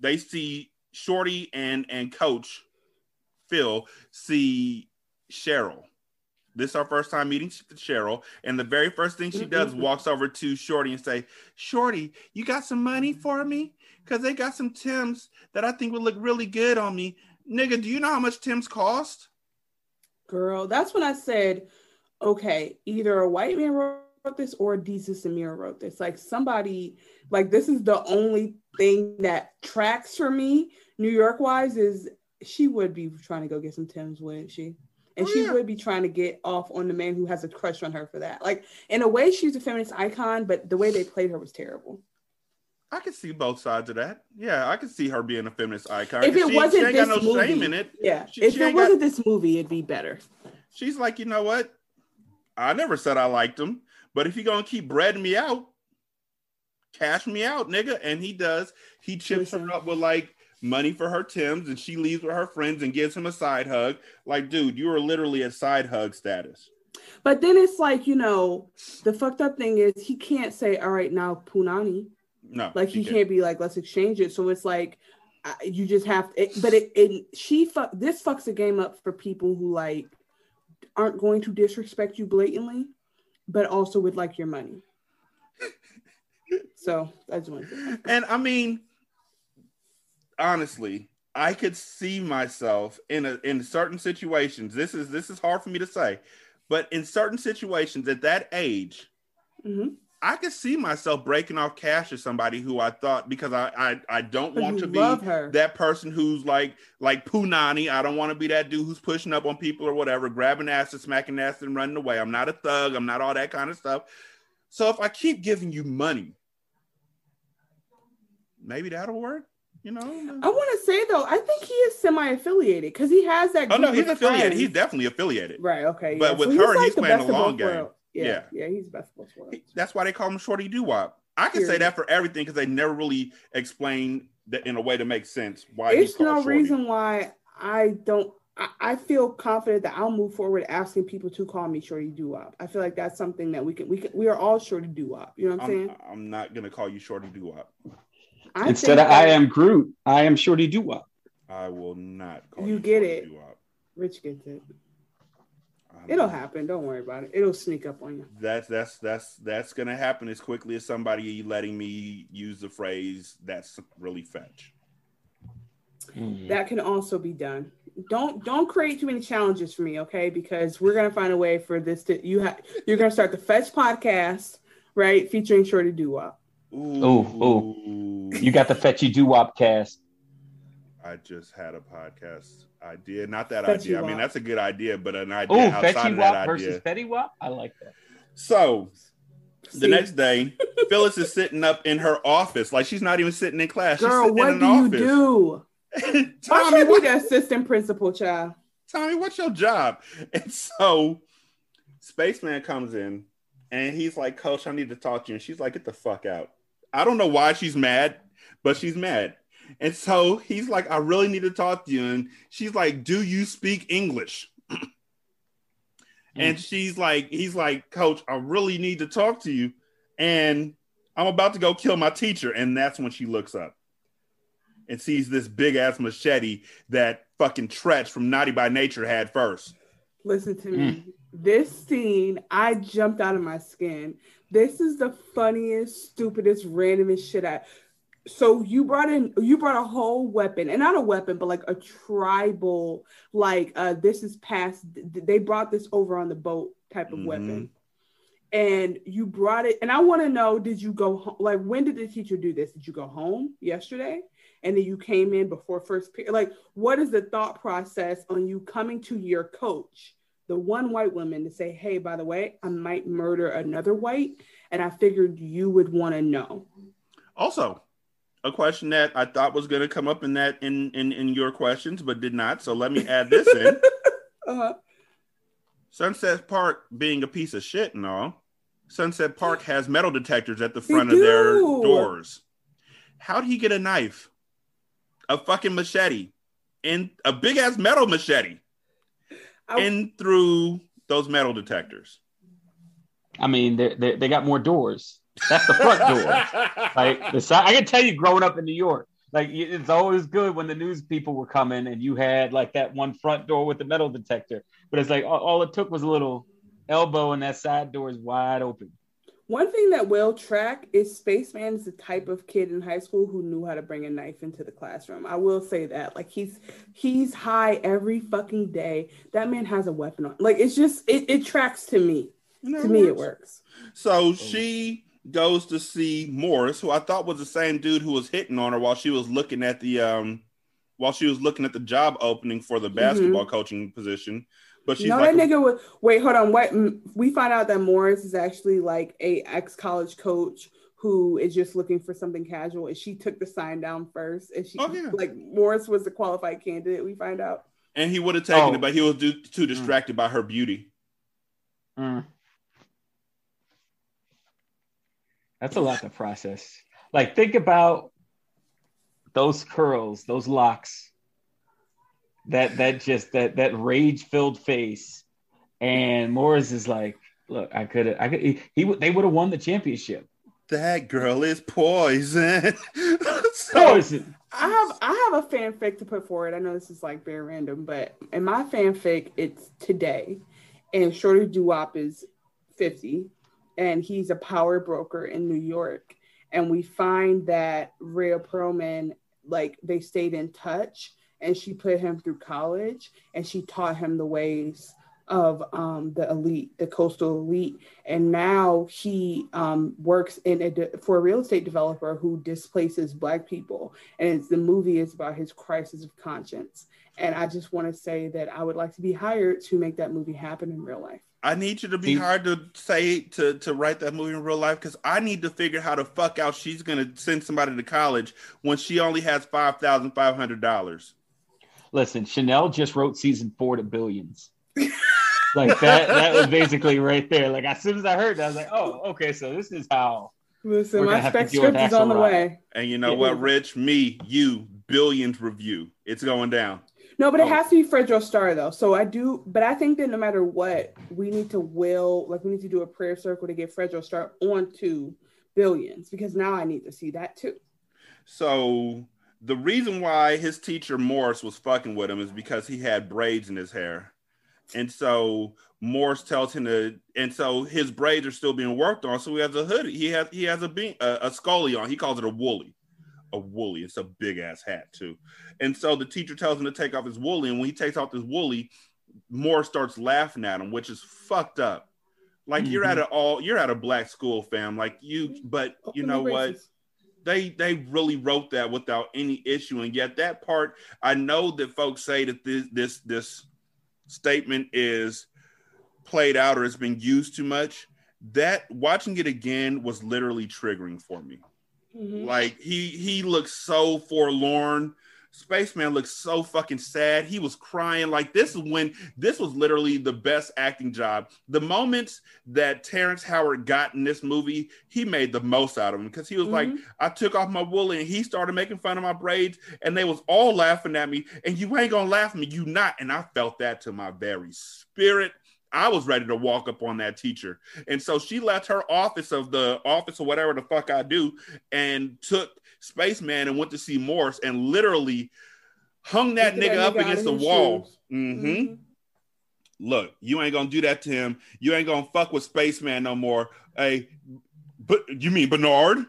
they see Shorty and and Coach Phil see Cheryl. This is our first time meeting Cheryl, and the very first thing she does walks over to Shorty and say, "Shorty, you got some money for me? Because they got some Tims that I think would look really good on me, nigga. Do you know how much Tims cost?" Girl, that's when I said, okay, either a white man wrote this or Deesa Samir wrote this. Like somebody, like this is the only thing that tracks for me, New York wise, is she would be trying to go get some Tims, wouldn't she? And Oh, she yeah. would be trying to get off on the man who has a crush on her for that. Like in a way, she's a feminist icon, but the way they played her was terrible. I can see both sides of that. Yeah, I can see her being a feminist icon. If it She- wasn't she ain't this got no movie, shame in it. yeah. She- if it wasn't this movie, it'd be better. She's like, you know what? I never said I liked him, but if you're gonna keep breading me out, cash me out, nigga. And he does. He chips her up with like money for her Tims, and she leaves with her friends and gives him a side hug. Like, dude, you are literally at side hug status. But then it's like, you know, the fucked up thing is he can't say, all right, now Punani. No, Like she he can't. can't be like, let's exchange it. So it's like, you just have to. It, but it, it she fuck this fucks the game up for people who like aren't going to disrespect you blatantly, but also would like your money. so that's one. to. And I mean, honestly, I could see myself in a in certain situations. This is this is hard for me to say, but in certain situations at that age, Mhm. I could see myself breaking off cash to somebody who I thought because I I, I don't want to be her. that person who's like like Punani. I don't want to be that dude who's pushing up on people or whatever, grabbing ass and smacking ass and running away. I'm not a thug. I'm not all that kind of stuff. So if I keep giving you money, maybe that'll work. You know, I want to say though, I think he is semi-affiliated because he has that. Oh no, he's affiliated. friends. He's definitely affiliated. right. Okay, But yeah. with So her, like he's playing the long game. worlds. Yeah, Yeah. yeah, he's the best of both worlds. That's why they call him Shorty Doo Wop. I can say that for everything because they never really explain that in a way to make sense why It's he's called no Shorty. reason why I don't. I, I feel confident that I'll move forward asking people to call me Shorty Doo Wop. I feel like that's something that we can we can we are all Shorty Doo Wop. You know what I'm, saying? I'm, I'm not gonna call you Shorty Doo Wop. Instead of I am Groot, I am Shorty Doo Wop. I will not call You you. get Shorty it. Doo-Wop. Rich gets it. I'm- It'll happen. Don't worry about it. It'll sneak up on you. That's that's that's that's gonna happen as quickly as somebody letting me use the phrase "that's really fetch." Mm-hmm. That can also be done. Don't don't create too many challenges for me, okay? Because we're gonna find a way for this to you have you're gonna start the Fetch podcast, right? Featuring Shorty Doo Wop. Oh, oh. You got the Fetchy Doo Wop cast. I just had a podcast idea. Not that Fetchy idea. I mean, that's a good idea, but an idea Oh, outside Fetchy of that Wop versus idea. Fetty Wap? I like that. So the See? next day, Phyllis is sitting up in her office, like she's not even sitting in class. She's Girl, sitting what in do an you do? Tommy, should what, be the assistant principal, child? Tommy, what's your job? And so Spaceman comes in and he's like, Coach, I need to talk to you. And she's like, Get the fuck out. I don't know why she's mad, but she's mad. And so he's like, I really need to talk to you. And she's like, Do you speak English? and she's like, He's like, Coach, I really need to talk to you. And I'm about to go kill my teacher. And that's when she looks up and sees this big ass machete that fucking Treach from Naughty by Nature had first. Listen to me. Hmm. This scene, I jumped out of my skin. This is the funniest, stupidest, randomest shit I. So you brought in, you brought a whole weapon, and not a weapon, but like a tribal, like uh this is past. They brought this over on the boat type of Mhm. weapon, and you brought it. And I want to know, did you go home? Like, when did the teacher do this? Did you go home yesterday? and then you came in before first period. Like, what is the thought process on you coming to your coach, the one white woman, to say, "Hey, by the way, I might murder another white," and I figured you would want to know. Also, a question that I thought was going to come up in that in, in in your questions, but did not. So let me add this in. Uh-huh. Sunset Park being a piece of shit and all. Sunset Park has metal detectors at the They front of their doors. How did he get a knife, a fucking machete, and a big ass metal machete I- in through those metal detectors? I mean, they they they got more doors. That's the front door. like the side, I can tell you, growing up in New York, like it's always good when the news people were coming and you had like that one front door with the metal detector. But it's like all, all it took was a little elbow, and that side door is wide open. One thing that will track is Spaceman is the type of kid in high school who knew how to bring a knife into the classroom. I will say that. Like he's he's high every fucking day. That man has a weapon on. Like it's just it, it tracks to me. know, to it me it works. works. So oh. she goes to see Morris, who I thought was the same dude who was hitting on her while she was looking at the um while she was looking at the job opening for the basketball coaching position. But she's no, like, that nigga was wait, hold on. What mm, we find out that Morris is actually like a ex college coach who is just looking for something casual, and she took the sign down first, and she Oh, yeah. like Morris was the qualified candidate. We find out. and he would have taken Oh. it, but he was too, too distracted by her beauty. Mm. That's a lot to process. Like, think about those curls, those locks, that that just that that rage filled face, and Morris is like, "Look, I could have, I could, he, he would, they would have won the championship." That girl is poison. so, Poison. I have I have a fanfic to put forward. I know this is like very random, but in my fanfic, it's today, and Shorty Doo Wop is fifty, and he's a power broker in New York, and we find that Rhea Perlman like they stayed in touch, and she put him through college, and she taught him the ways of um, the elite, the coastal elite, and now he um, works in a de- for a real estate developer who displaces Black people. And the movie is about his crisis of conscience. And I just want to say that I would like to be hired to make that movie happen in real life. I need you to be hard to say to to write that movie in real life because I need to figure how the fuck out she's gonna send somebody to college when she only has five thousand five hundred dollars. Listen, Chanel just wrote season four to billions. like that that was basically right there. Like as soon as I heard that, I was like, oh, okay, so this is how Listen, my spec script is on the Axl way. And you know Yeah. what, Rich? Me, you, billions review. It's going down. No, but it Oh. has to be Fredro Starr though. So I do, but I think that no matter what, we need to will like we need to do a prayer circle to get Fredro Starr onto billions because now I need to see that too. So the reason why his teacher Morris was fucking with him is because he had braids in his hair. And so Morris tells him to, and so his braids are still being worked on. So he has a hoodie. He has he has a bean, a, a scully on. He calls it a woolly, a woolly. It's a big ass hat too. And so the teacher tells him to take off his woolly, and when he takes off his woolly, Morris starts laughing at him, which is fucked up. Like you're at Mhm. a all you're at a black school, fam. Like you, but you know what? they they really wrote that without any issue and yet that part i know that folks say that this this this statement is played out or it's been used too much that watching it again was literally triggering for me Mm-hmm. like he he looks so forlorn. Spaceman looks so fucking sad. He was crying. Like this is when this was literally the best acting job. The moments that terrence howard got in this movie he made the most out of him. Because he was like mm-hmm. i took off my woolly and he started making fun of my braids and they was all laughing at me. And you ain't gonna laugh at me. You not. And i felt that to my very spirit I was ready to walk up on that teacher. And so she left her office of the office or whatever the fuck I do and took Spaceman and went to see Morse and literally hung that nigga that up nigga out against the of his wall. shoes. hmm Look, you ain't gonna do that to him. You ain't gonna fuck with Spaceman no more. Hey, but you mean Bernard?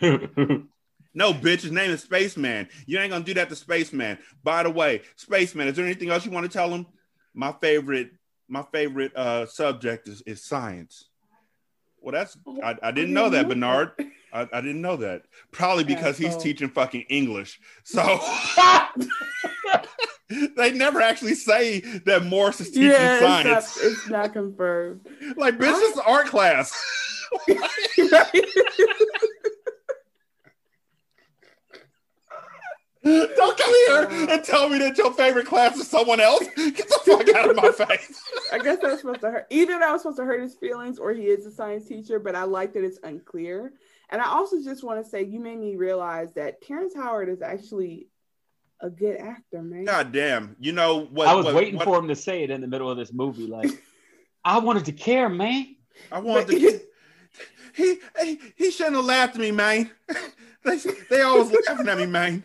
No, bitch, his name is Spaceman. You ain't gonna do that to Spaceman. By the way, Spaceman, is there anything else you want to tell him? My favorite, my favorite uh subject is, is science. Well, that's I, I didn't know that, Bernard. I, I didn't know that. Probably because he's teaching fucking English. So they never actually say that Morse is teaching Yeah, science. it's not, it's not confirmed. Like, bitch, this is art class. Don't come here and tell me that your favorite class is someone else. Get the fuck out of my face. I guess that was supposed to hurt. Either that was supposed to hurt his feelings, or he is a science teacher. But I like that it's unclear. And I also just want to say, you made me realize that Terrence Howard is actually a good actor, man. God damn. You know what? I was what- waiting what- for him to say it in the middle of this movie. Like, I wanted to care, man. I wanted to. He, he he shouldn't have laughed at me, man. they they always laughing at me, man.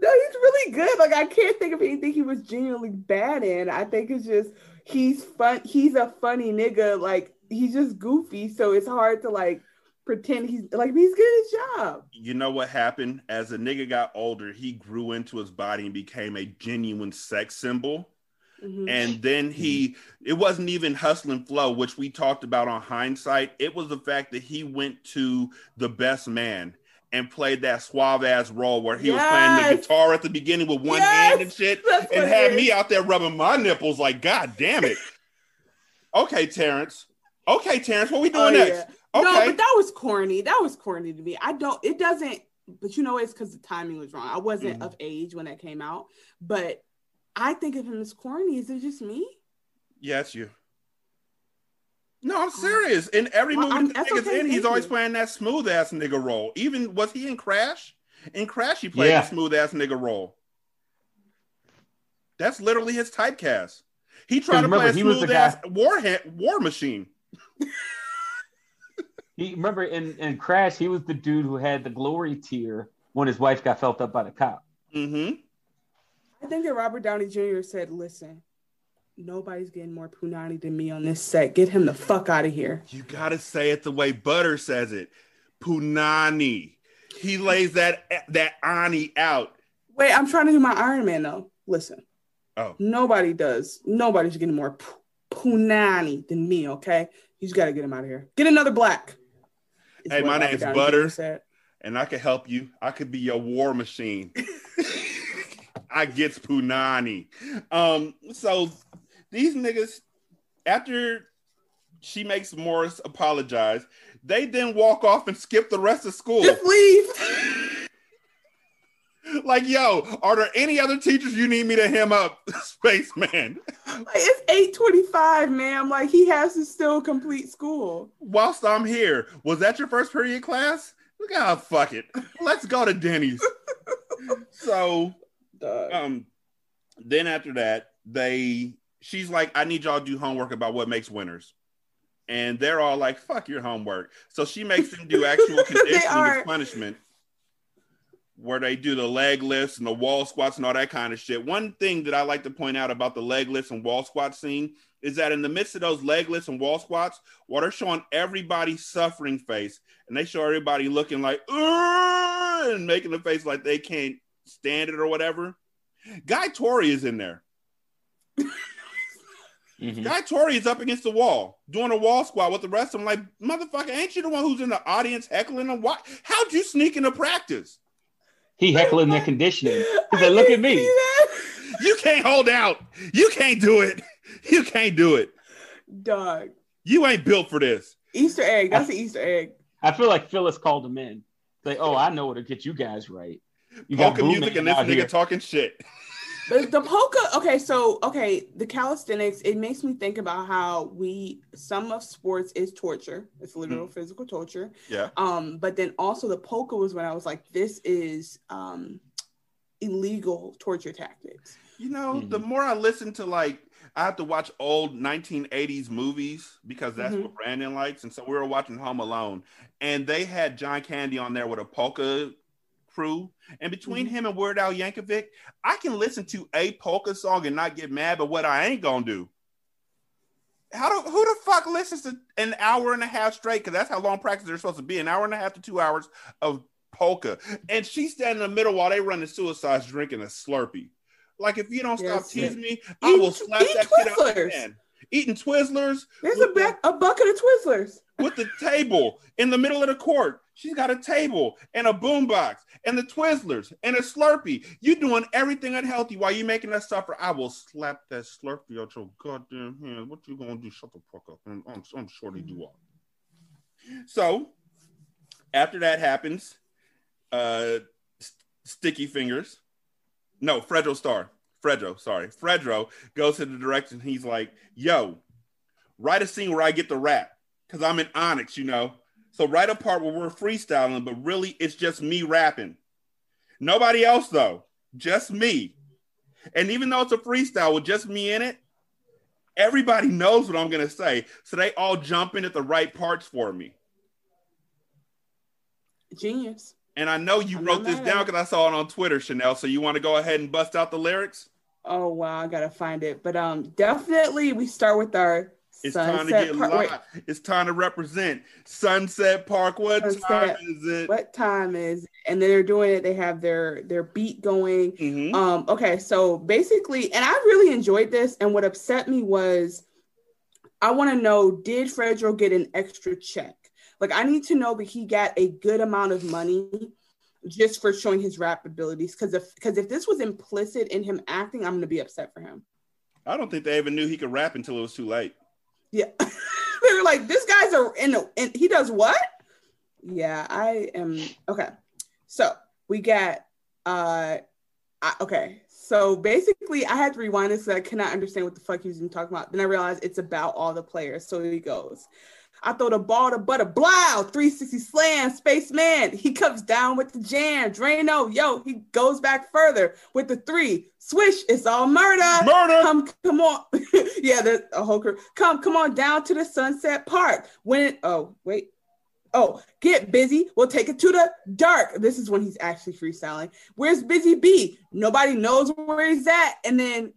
No, he's really good. Like I can't think of anything he was genuinely bad in. I think it's just he's fun. He's a funny nigga. Like he's just goofy, so it's hard to like pretend he's like he's good at his job. You know what happened? As a nigga got older, he grew into his body and became a genuine sex symbol. Mhm. And then he, it wasn't even hustle and flow, which we talked about on hindsight. It was the fact that he went to the best man and played that suave ass role where he was playing the guitar at the beginning with one Yes, hand and shit, that's and had me out there rubbing my nipples like, God damn it. okay, Terrence. Okay, Terrence, what we doing Oh, next? yeah. Okay. No, but that was corny. That was corny to me. I don't. It doesn't. But you know, it's because the timing was wrong. I wasn't Mhm. of age when that came out. But I think of him as corny. Is it just me? Yeah, it's you. No, I'm serious. In every Well, movie I'm- that nigga's okay, in, he's thank always you. playing that smooth ass nigga role. Even was he in Crash? In Crash, he played Yeah. the smooth ass nigga role. That's literally his typecast. He tried to remember, play a he was the smooth ass war ha- war machine. He remember in, in Crash, he was the dude who had the glory tear when his wife got felt up by the cop. Mm-hmm. I think that Robert Downey Jr. said, "Listen, nobody's getting more punani than me on this set. Get him the fuck out of here." You gotta say it the way Butter says it. Punani. He lays that that ani out. Wait, I'm trying to do my Iron Man though. Listen, Oh, nobody does. Nobody's getting more pu- punani than me. Okay, you just got to get him out of here. Get another black. is Hey, my name's Butter. And I could help you. I could be your war machine. I gets punani. Um, so these niggas, after she makes Morris apologize, they then walk off and skip the rest of school. Just leave. like, yo, are there any other teachers you need me to hem up, spaceman? Like, it's eight twenty-five, ma'am. Like he has to still complete school. Whilst I'm here, was that your first period class? Look how fuck it. Let's go to Denny's. so um then after that, they she's like, I need y'all to do homework about what makes winners. And they're all like, fuck your homework. So she makes them do actual conditioning are. as punishment. Where they do the leg lifts and the wall squats and all that kind of shit. One thing that I like to point out about the leg lifts and wall squat scene is that in the midst of those leg lifts and wall squats, while they're showing everybody's suffering face, and they show everybody looking like and making the face like they can't stand it or whatever. Guy Torry is in there. Mm-hmm. Guy Torry is up against the wall doing a wall squat with the rest of them. Like, motherfucker, ain't you the one who's in the audience heckling them? Why? How'd you sneak into practice? He heckling their conditioning. He said, "Look at me." You can't hold out. You can't do it. You can't do it. Dog. You ain't built for this. Easter egg. That's an Easter egg. I feel like Phyllis called him in. Say, "Oh, I know what to get you guys right." You got Polka Boo music and this nigga here. talking shit. The, the polka, okay, so okay, the calisthenics, it makes me think about how we some of sports is torture. It's literal physical torture. Yeah. Um, but then also the polka was when I was like, this is um illegal torture tactics. You know, the more I listen to like, I have to watch old 1980s movies because that's Mhm. what Brandon likes. And so we were watching Home Alone, and they had John Candy on there with a polka crew. And between mm-hmm. him and Weird Al Yankovic, I can listen to a polka song and not get mad. But what I ain't gonna do, how do who the fuck listens to an hour and a half straight? Because that's how long practice they're supposed to be an hour and a half to two hours of polka. And she's standing in the middle while they run the suicides drinking a Slurpee. Like if you don't stop Yes. teasing me, I will slap eat that shit out of your Twizzlers. hand. Eating Twizzlers There's a, ba- a bucket of Twizzlers. with the table in the middle of the court. She's got a table and a boombox and the Twizzlers and a Slurpee. You doing everything unhealthy while you making us suffer. I will slap that Slurpee out your goddamn hand. What you gonna do? Shut the fuck up. I'm, I'm, I'm sure they do all. So after that happens, uh, S- Sticky Fingers, no, Fredro Starr, Fredro, sorry, Fredro goes to the direction. he's like, "Yo, write a scene where I get the rap because I'm in Onyx, you know. So write a part where we're freestyling, but really it's just me rapping. Nobody else though, just me. And even though it's a freestyle with just me in it, everybody knows what I'm gonna say. So they all jump in at the right parts for me. Genius. And I know you I'm wrote this down because I saw it on Twitter, Chanel. So you want to go ahead and bust out the lyrics? Oh wow, I gotta find it. But um, definitely we start with our It's time to get part- live. wait, It's time to represent Sunset Park. What time is it? what time is it? and then they're doing it they have their their beat going Mhm. um okay so basically and i really enjoyed this and what upset me was i want to know did fredro get an extra check like i need to know that he got a good amount of money just for showing his rap abilities because if because if this was implicit in him acting i'm gonna be upset for him I don't think they even knew he could rap until it was too late. Yeah. They were like this guy's a in the and he does what? Yeah i am okay. So we got uh I, okay. So basically i had to rewind this because i could not understand what the fuck he was even talking about. Then i realized it's about all the players. So he goes I throw the ball to Butter Blow, 360 slam, spaceman. He comes down with the jam. Drano, yo, he goes back further with the three. Swish, it's all murder. Murder. Come, come on. yeah, there's a whole crew. Come, come on down to the Sunset Park. When oh, wait. Oh, get busy. We'll take it to the dark. This is when he's actually freestyling. Where's Busy B? Nobody knows where he's at. And then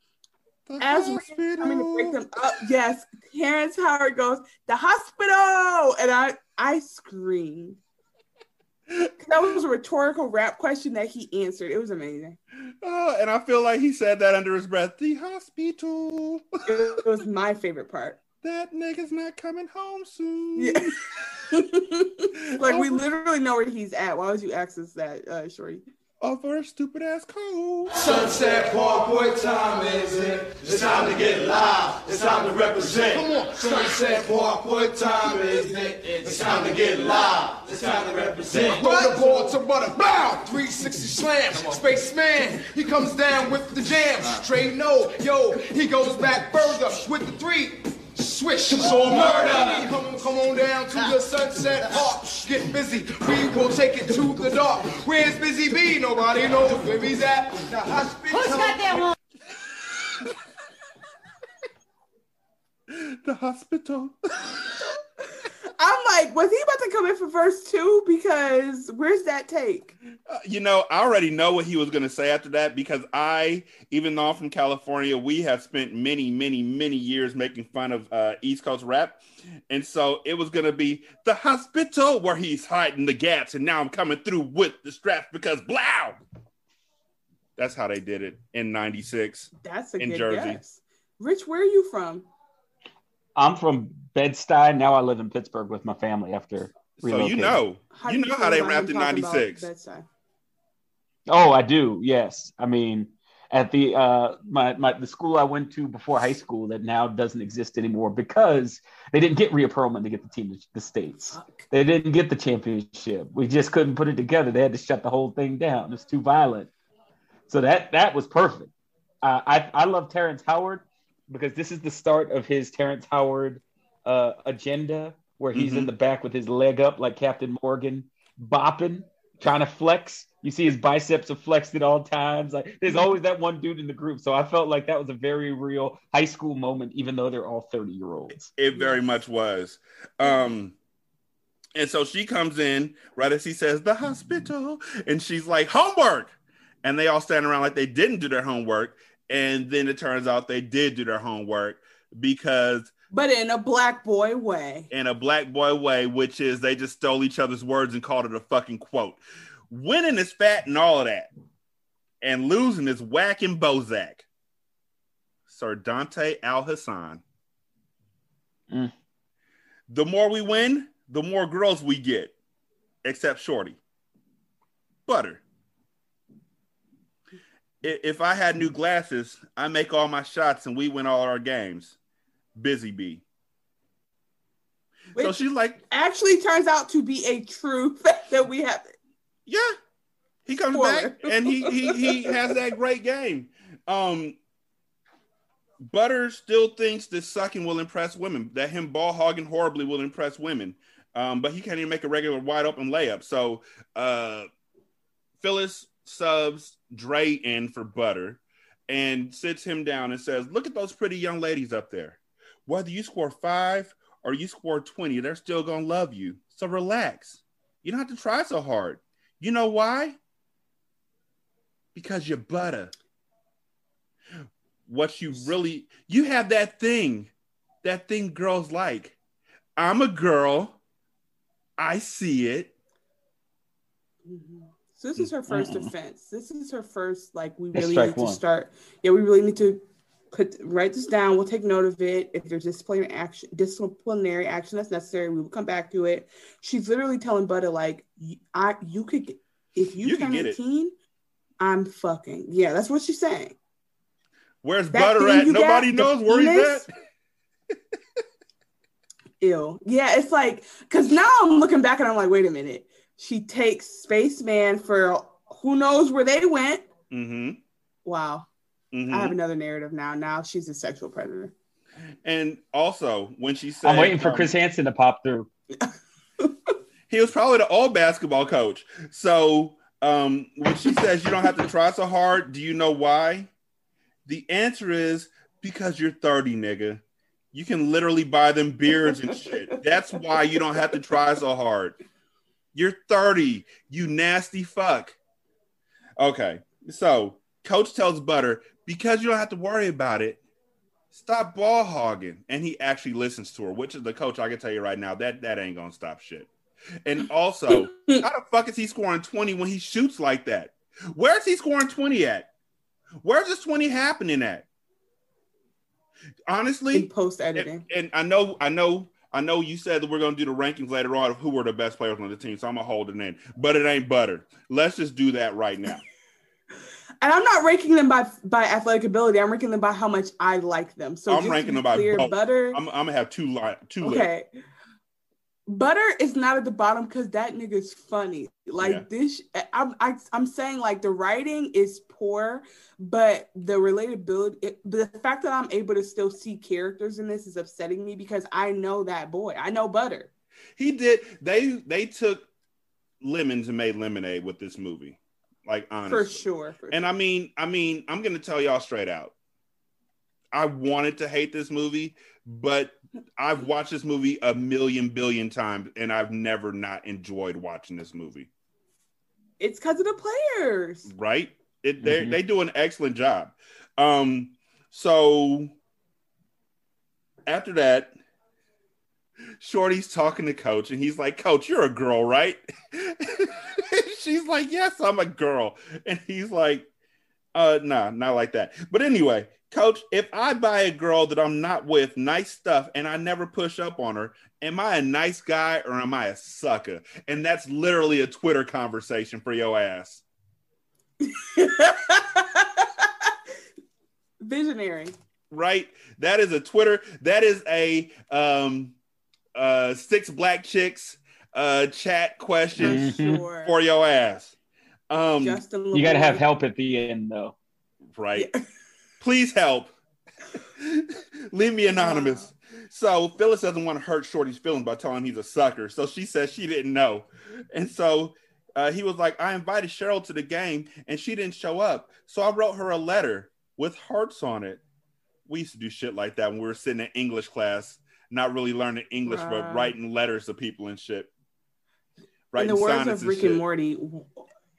as we're coming to break them up, yes, Terrence Howard goes, the hospital. And I I screamed. That was a rhetorical rap question that he answered. It was amazing. Oh, and I feel like he said that under his breath. The hospital. It was my favorite part. That nigga's not coming home soon. Yeah. like we literally know where he's at. Why would you access that, uh, Shorty? Over a stupid ass code. Sunset Park, what time is it? It's time to get live. It's time to represent. Come on. Sunset Park, what time is it? It's time to get live. It's time to represent. Throw the ball to butter, bow, 360 slam. Spaceman, he comes down with the jam. Straight no, yo, he goes back further with the three. Swish, so murder. Come, on, come on down to the sunset park. Get busy, we will take it to the dark. Where's Busy B? Nobody knows where he's at. The hospital. Who's got that one? The hospital. I'm like, was he about to come in for verse two? Because where's that take? Uh, you know, I already know what he was going to say after that because I, even though I'm from California, we have spent many, many, many years making fun of uh, East Coast rap. And so it was going to be the hospital where he's hiding the gaps. And now I'm coming through with the straps because blow. That's how they did it in 96 That's a in good Jersey. guess. Rich, where are you from? I'm from Bed-Stuy. Now I live in Pittsburgh with my family after Relocating. So you know, How you know how they wrapped in 96. Oh, I do. Yes. I mean, at the uh my, my the school I went to before high school that now doesn't exist anymore because they didn't get Rhea Perlman to get the team to the states. They didn't get the championship. We just couldn't put it together. They had to shut the whole thing down. It's too violent. So that that was perfect. Uh, I I love Terrence Howard because this is the start of his Terrence Howard uh, agenda, where he's in Mhm. the back with his leg up like Captain Morgan, bopping, trying to flex. You see his biceps are flexed at all times. Like there's always that one dude in the group. So I felt like that was a very real high school moment, even though they're all 30 year olds. It very much was. Um, and so she comes in right as he says the hospital, and she's like homework, and they all stand around like they didn't do their homework, and then it turns out they did do their homework because But in a black boy way. in a black boy way, which is they just stole each other's words and called it a fucking quote. Winning is fat and all of that, and losing is whack and Bozak. Sir Dante Al Hassan. Mm. The more we win, the more girls we get, except Shorty. Butter. If I had new glasses, I make all my shots and we win all our games. Busy bee. So Which she's like, actually turns out to be a true fact that we have. yeah. He comes Spoiler. back and he he he has that great game. Um Butter still thinks that sucking will impress women, that him ball hogging horribly will impress women. Um, but he can't even make a regular wide open layup. So uh Phyllis subs Dre in for Butter and sits him down and says, Look at those pretty young ladies up there. Whether you score five or you score 20, they're still gonna love you. So relax. You don't have to try so hard. You know why? Because you're butter. What you really you have that thing, that thing girls like. I'm a girl. I see it. So this is her 1st Mm-mm. offense. This is her first, like, we really strike need to start. Yeah, we really need to put write this down. We'll take note of it. If there's disciplinary action, disciplinary action that's necessary, we will come back to it. She's literally telling Butter, like, I you could if you, You turn get it. 18, I'm fucking. Yeah, that's what she's saying. Where's That butter at? Nobody knows where he's at. Ew. Yeah, it's like because now I'm looking back and I'm like, wait a minute. She takes Spaceman for who knows where they went. Mm-hmm. Wow. Mhm. I have another narrative now. Now she's a sexual predator. And also, when she said, I'm waiting for um, Chris Hansen to pop through. he was probably the old basketball coach. So um, when she says you don't have to try so hard, do you know why? The answer is because you're 30, nigga. You can literally buy them beards and shit. That's why you don't have to try so hard. You're 30, you nasty fuck. Okay, so coach tells Butter, because you don't have to worry about it, stop ball hogging. And he actually listens to her, which is the coach. I can tell you right now, that that ain't gonna stop shit. And also, how the fuck is he scoring 20 when he shoots like that? Where's he scoring 20 at? Where's this 20 happening at? Honestly, post editing. And, and I know, I know, I know you said that we're gonna do the rankings later on of who were the best players on the team, so I'm gonna hold it in. But it ain't butter. Let's just do that right now. And I'm not ranking them by by athletic ability. I'm ranking them by how much I like them. So I'm ranking them by clear, both. butter. I'm, I'm gonna have two li- two lists. Okay. Butter is not at the bottom because that nigga's funny. Like Yeah. this, I'm I, I'm saying like the writing is poor, but the relatability, it, the fact that I'm able to still see characters in this is upsetting me because I know that boy. I know Butter. He did. They they took lemons and made lemonade with this movie. Like honestly, For sure. For And I mean, I mean, I'm gonna tell y'all straight out. I wanted to hate this movie, but I've watched this movie a million billion times, and I've never not enjoyed watching this movie. It's because of the players. Right? It they Mhm. they do an excellent job. Um, so after that, Shorty's talking to Coach, and he's like, "Coach, you're a girl, right?" She's like, "Yes, I'm a girl," and he's like, "Uh, nah, not like that." But anyway, Coach, if I buy a girl that I'm not with nice stuff and I never push up on her, am I a nice guy or am I a sucker? And that's literally a Twitter conversation for your ass. Visionary. right? That is a Twitter. That is a um uh six black chicks uh chat questions sure. for your ass. Um You got to have help at the end, though. right. Please help. Leave me anonymous. So Phyllis doesn't want to hurt Shorty's feelings by telling him he's a sucker. So she says she didn't know. And so uh, he was like, I invited Cheryl to the game and she didn't show up. So I wrote her a letter with hearts on it. We used to do shit like that when we were sitting in English class, not really learning English, Right. but writing letters to people and shit. In the words of Rick and shit. Morty,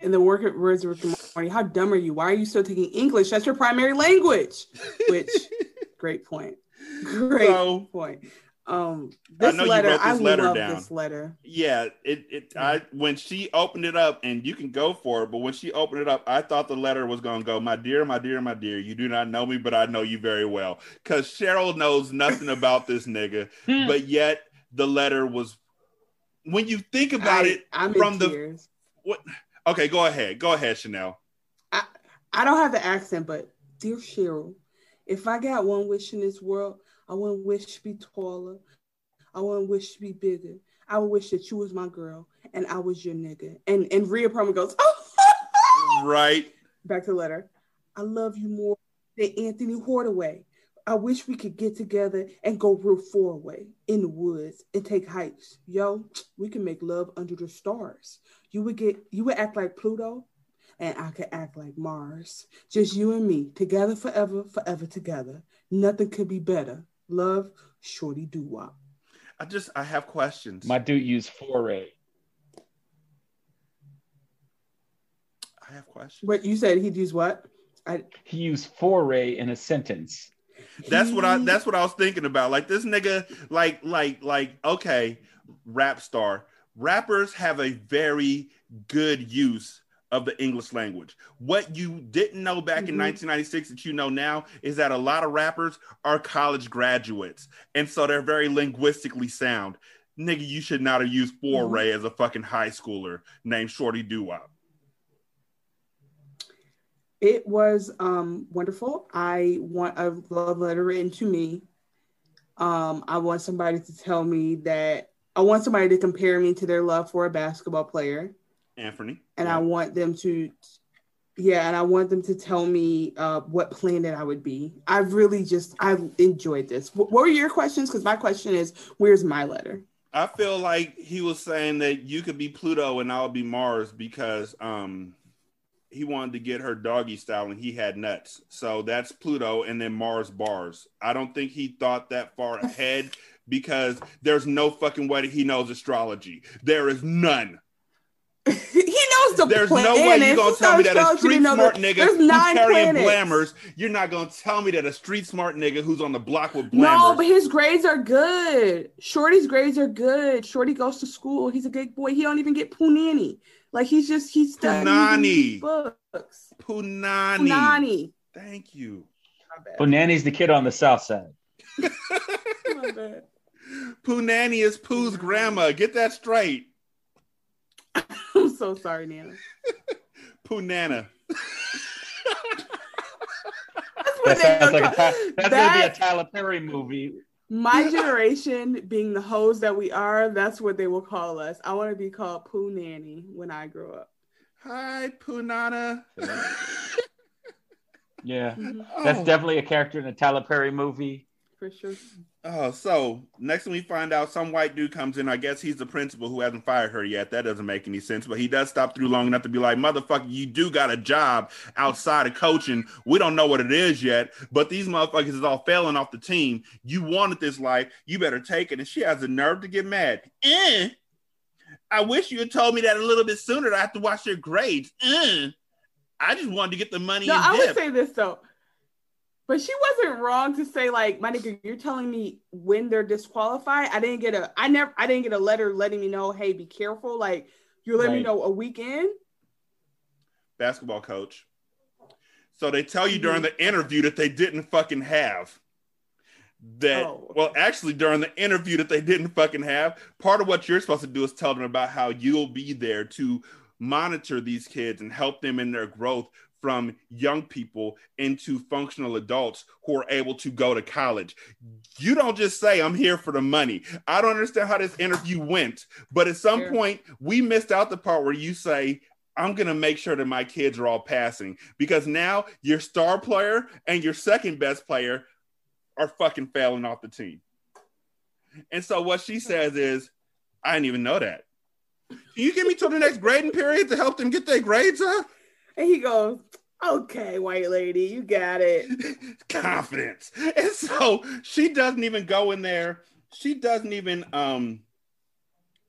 in the work words of Rick and Morty, how dumb are you? Why are you still taking English? That's your primary language. Which, great point. Great So- point. Um, I this you letter, wrote I letter love down. this letter. Yeah, it it I when she opened it up and you can go for it, but when she opened it up, I thought the letter was gonna go, My dear, my dear, my dear, you do not know me, but I know you very well. Cause Cheryl knows nothing about this nigga, but yet the letter was when you think about I- it I'm from the tears. what okay, go ahead. Go ahead, Chanel. I i don't have the accent, but dear Cheryl, if I got one wish in this world, I wouldn't wish to be taller. I wouldn't wish to be bigger. I would wish that you was my girl and I was your nigga. And and Rhea Perlman goes, oh, Right. back to the letter. I love you more than Anthony Hardaway. I wish we could get together and go real far away in the woods and take hikes. Yo, we can make love under the stars. You would get you would act like Pluto and I could act like Mars. Just you and me, together forever, forever together. Nothing could be better. Love, Shorty Doo Wop. I just I have questions. My dude used foray. I have questions. What you said he'd use what? I He used foray in a sentence. That's what I that's what I was thinking about. Like this nigga, like, like, like, okay, rap star. Rappers have a very good use of the English language. What you didn't know back in Mhm. 1996 that you know now is that a lot of rappers are college graduates. And so they're very linguistically sound. Nigga, you should not have used foray as a fucking high schooler named Shorty Doo Wop. It was um, wonderful. I want a love letter written to me. Um, I want somebody to tell me that I want somebody to compare me to their love for a basketball player, Anthony. and I want them to, yeah, and I want them to tell me uh, what planet I would be. I really just I enjoyed this. Wh- What were your questions? Because my question is, where's my letter? I feel like he was saying that you could be Pluto and I would be Mars because um he wanted to get her doggy style and he had nuts. So that's Pluto and then Mars bars. I don't think he thought that far ahead because there's no fucking way that he knows astrology. There is none. he knows the There's planets. no way you're gonna tell me that a street smart that nigga who's carrying planets. blammers, you're not gonna tell me that a street smart nigga who's on the block with blammers. No, but his grades are good. Shorty's grades are good. Shorty goes to school. He's a good boy. He don't even get punani. Like he's just he's studying Punani. books. Punani. Punani. Thank you. Well, Nanny's the kid on the south side. My bad. Is Pooh's grandma. Get that straight. I'm so sorry, Nana. Pooh Nana. That sounds like a, Ty- that's gonna be a That- Tyler Perry movie. My generation, being the hoes that we are, that's what they will call us. I want to be called Pooh Nanny when I grow up. Hi, Pooh Nana. Yeah, Mhm. that's Oh. definitely a character in a Tyler Perry movie. For sure. Oh, so next thing we find out, some white dude comes in. I guess he's the principal who hasn't fired her yet. That doesn't make any sense, but he does stop through long enough to be like, "Motherfucker, you do got a job outside of coaching. We don't know what it is yet, but these motherfuckers is all failing off the team. You wanted this life, you better take it." And she has the nerve to get mad. Eh. I wish you had told me that a little bit sooner. I have to watch your grades. Eh. I just wanted to get the money No, I would dip. say this though. But she wasn't wrong to say like, my nigga, you're telling me when they're disqualified. I didn't get a I never I didn't get a letter letting me know, hey, be careful. Like you're letting me know a weekend. basketball coach. So they tell you during mm-hmm. the interview that they didn't fucking have. That Oh. well, actually, during the interview that they didn't fucking have, part of what you're supposed to do is tell them about how you'll be there to monitor these kids and help them in their growth from young people into functional adults who are able to go to college. You don't just say, I'm here for the money. I don't understand how this interview went, but at some Sure. point, we missed out the part where you say, I'm going to make sure that my kids are all passing because now your star player and your second best player are fucking failing off the team. And so what she says is, I didn't even know that. Can you give me till the next grading period to help them get their grades up? And he goes, Okay, white lady, you got it. confidence. And so she doesn't even go in there. She doesn't even um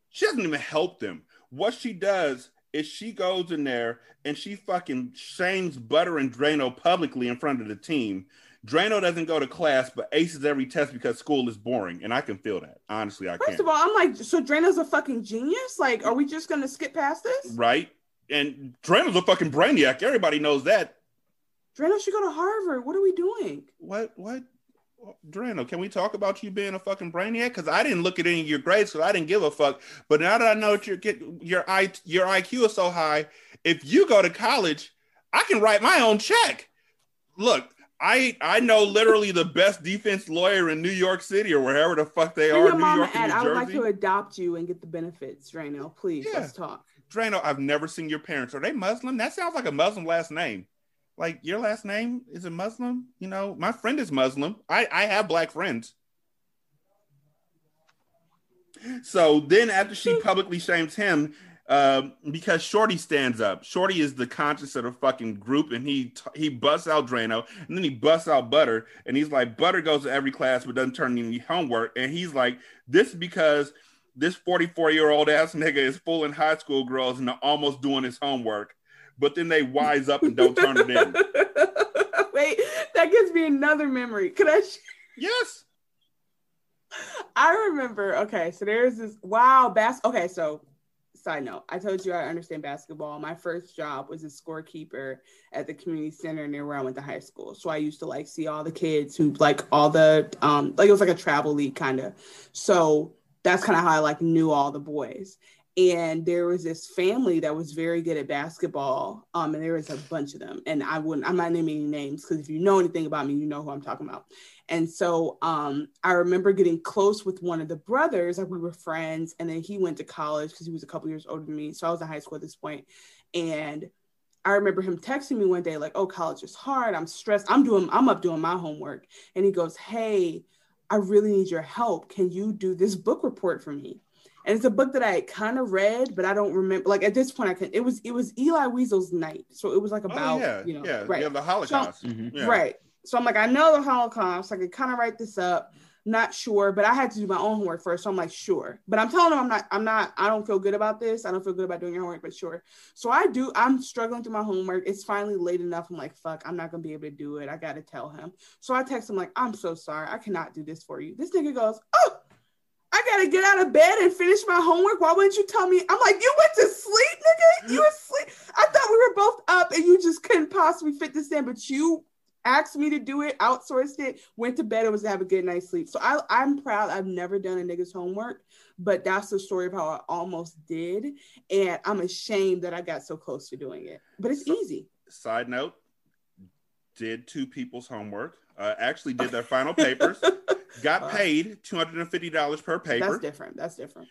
she doesn't even help them. What she does is she goes in there and she fucking shames Butter and Drano publicly in front of the team. Drano doesn't go to class but aces every test because school is boring. And I can feel that. Honestly, I First can. of all, I'm like, so Drano's a fucking genius? Like, are we just gonna skip past this? right? And Drano's a fucking brainiac. Everybody knows that. Drano should go to Harvard. What are we doing? What what Drano, can we talk about you being a fucking brainiac? Because I didn't look at any of your grades, so I didn't give a fuck. But now that I know that your get your I your IQ is so high, if you go to college, I can write my own check. Look, I I know literally the best defense lawyer in New York City or wherever the fuck they Where are, your New mama York at? and I would like to adopt you and get the benefits, Drano. Please, Yeah. let's talk. Drano, I've never seen your parents. Are they Muslim? That sounds like a Muslim last name. Like your last name is it Muslim? You know, my friend is Muslim. I, I have black friends. So then after she publicly shames him, um, because Shorty stands up. Shorty is the conscience of the fucking group, and he he busts out Drano, and then he busts out Butter, and he's like, Butter goes to every class but doesn't turn in any homework, and he's like, this is because this 44 year old ass nigga is fooling high school girls and almost doing his homework, but then they wise up and don't turn it in. Wait, that gives me another memory. Could I? sh- Yes. I remember. Okay, so there's this. Wow, bas. Okay, so side note, I told you I understand basketball. My first job was a scorekeeper at the community center near where I went to high school. So I used to like see all the kids who like all the um like it was like a travel league kind of. So that's kind of how I like knew all the boys. And there was this family that was very good at basketball. Um, and there was a bunch of them. And I wouldn't, I'm not naming any names because if you know anything about me, you know who I'm talking about. And so um, I remember getting close with one of the brothers, like we were friends, and then he went to college because he was a couple years older than me. So I was in high school at this point. And I remember him texting me one day, like, oh, college is hard. I'm stressed. I'm doing, I'm up doing my homework. And he goes, Hey, I really need your help. Can you do this book report for me? and it's a book that I kind of read, but I don't remember. Like at this point, I can. It was it was Elie Wiesel's night, so it was like oh, about oh, yeah, you know yeah, right yeah, the Holocaust. So- Yeah. right. So I'm like, I know the Holocaust. So I could kind of write this up. Not sure, but I had to do my own homework first. So I'm like, sure. But I'm telling him I'm not, I'm not, I don't feel good about this. I don't feel good about doing your homework, but sure. So I do, I'm struggling through my homework. It's finally late enough. I'm like, fuck, I'm not gonna be able to do it. I gotta tell him. So I text him like, I'm so sorry. I cannot do this for you. This nigga goes, Oh, I gotta get out of bed and finish my homework. Why wouldn't you tell me? I'm like, you went to sleep, nigga. You were asleep. I thought we were both up and you just couldn't possibly fit this in, but you asked me to do it, outsourced it, went to bed and was to have a good night's sleep. So I, I'm proud. I've never done a nigga's homework, but that's the story of how I almost did. And I'm ashamed that I got so close to doing it. But it's easy. Side note: did two people's homework. Uh, actually, did their final papers. Got paid and fifty dollars per paper. That's different. That's different.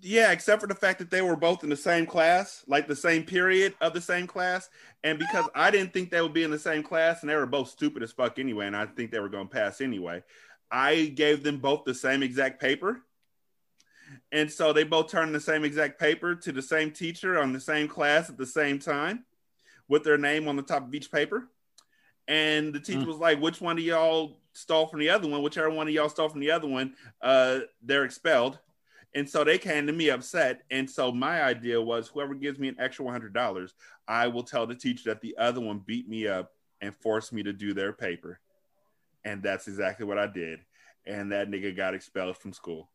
Yeah, except for the fact that they were both in the same class, like the same period of the same class. And because I didn't think they would be in the same class and they were both stupid as fuck anyway, and I think they were going to pass anyway, I gave them both the same exact paper. And so they both turned the same exact paper to the same teacher on the same class at the same time with their name on the top of each paper. And the teacher was like, which one of y'all stole from the other one? Whichever one of y'all stole from the other one, uh, they're expelled. And so they came to me upset. And so my idea was whoever gives me an extra $100, I will tell the teacher that the other one beat me up and forced me to do their paper. And that's exactly what I did. And that nigga got expelled from school.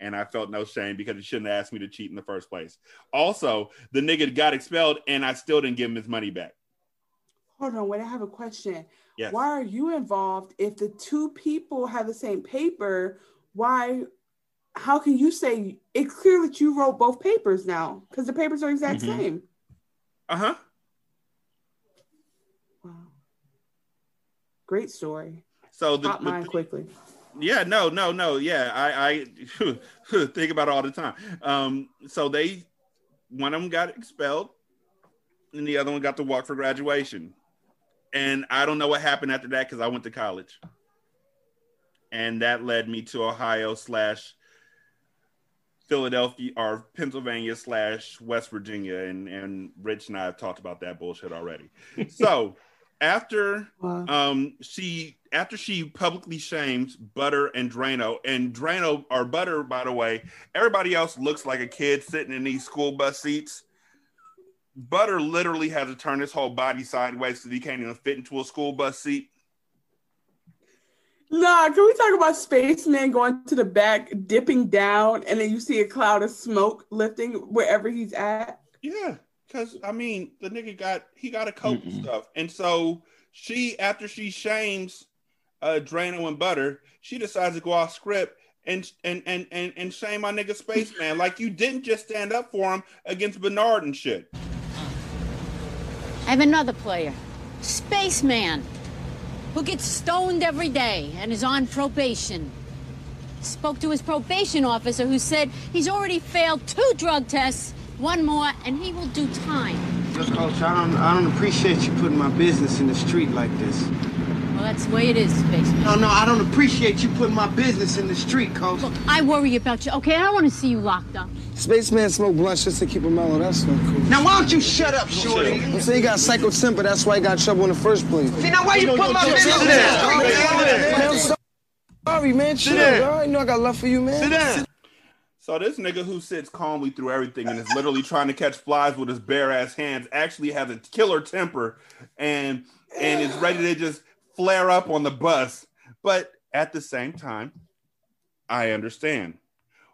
And I felt no shame because he shouldn't have asked me to cheat in the first place. Also, the nigga got expelled and I still didn't give him his money back. Hold on, wait, I have a question. Yes. Why are you involved if the two people have the same paper? Why how can you say it's clear that you wrote both papers now? Because the papers are exact Mhm. same. Uh huh. Wow great story. So the, Pop the- mine quickly. Yeah, no, no, no. Yeah, I, I think about it all the time. Um, so they, one of them got expelled, and the other one got to walk for graduation. And I don't know what happened after that because I went to college, and that led me to Ohio slash Philadelphia or Pennsylvania slash West Virginia, and and Rich and I have talked about that bullshit already. So after um she after she publicly shames Butter and Drano, and Drano or Butter, by the way, everybody else looks like a kid sitting in these school bus seats. Butter literally had to turn his whole body sideways because he can't even fit into a school bus seat. Nah, can we talk about spaceman going to the back, dipping down, and then you see a cloud of smoke lifting wherever he's at? Yeah, because I mean, the nigga got he got a coat and stuff, and so she after she shames uh Drano and Butter, she decides to go off script and and and and, and shame my nigga Spaceman. like you didn't just stand up for him against Bernard and shit. I have another player, Spaceman, who gets stoned every day and is on probation. Spoke to his probation officer who said he's already failed two drug tests, one more, and he will do time. Look, Coach, I don't, I don't appreciate you putting my business in the street like this. Well, that's the way it is, Spaceman. No, no, I don't appreciate you putting my business in the street, Coach. Look, I worry about you, okay? I don't want to see you locked up. Spaceman smoke blunts just to keep him mellow. That's not cool. Now, why don't you shut up, Shorty? I'm saying he got psycho temper. That's why he got trouble in the first place. See, now why you put my business in Man, I'm so- sorry, man. Chill. down. All right, you know I got love for you, man. Sit down. So this nigga who sits calmly through everything and is literally trying to catch flies with his bare ass hands actually has a killer temper and and is ready to just flare up on the bus. But at the same time, I understand.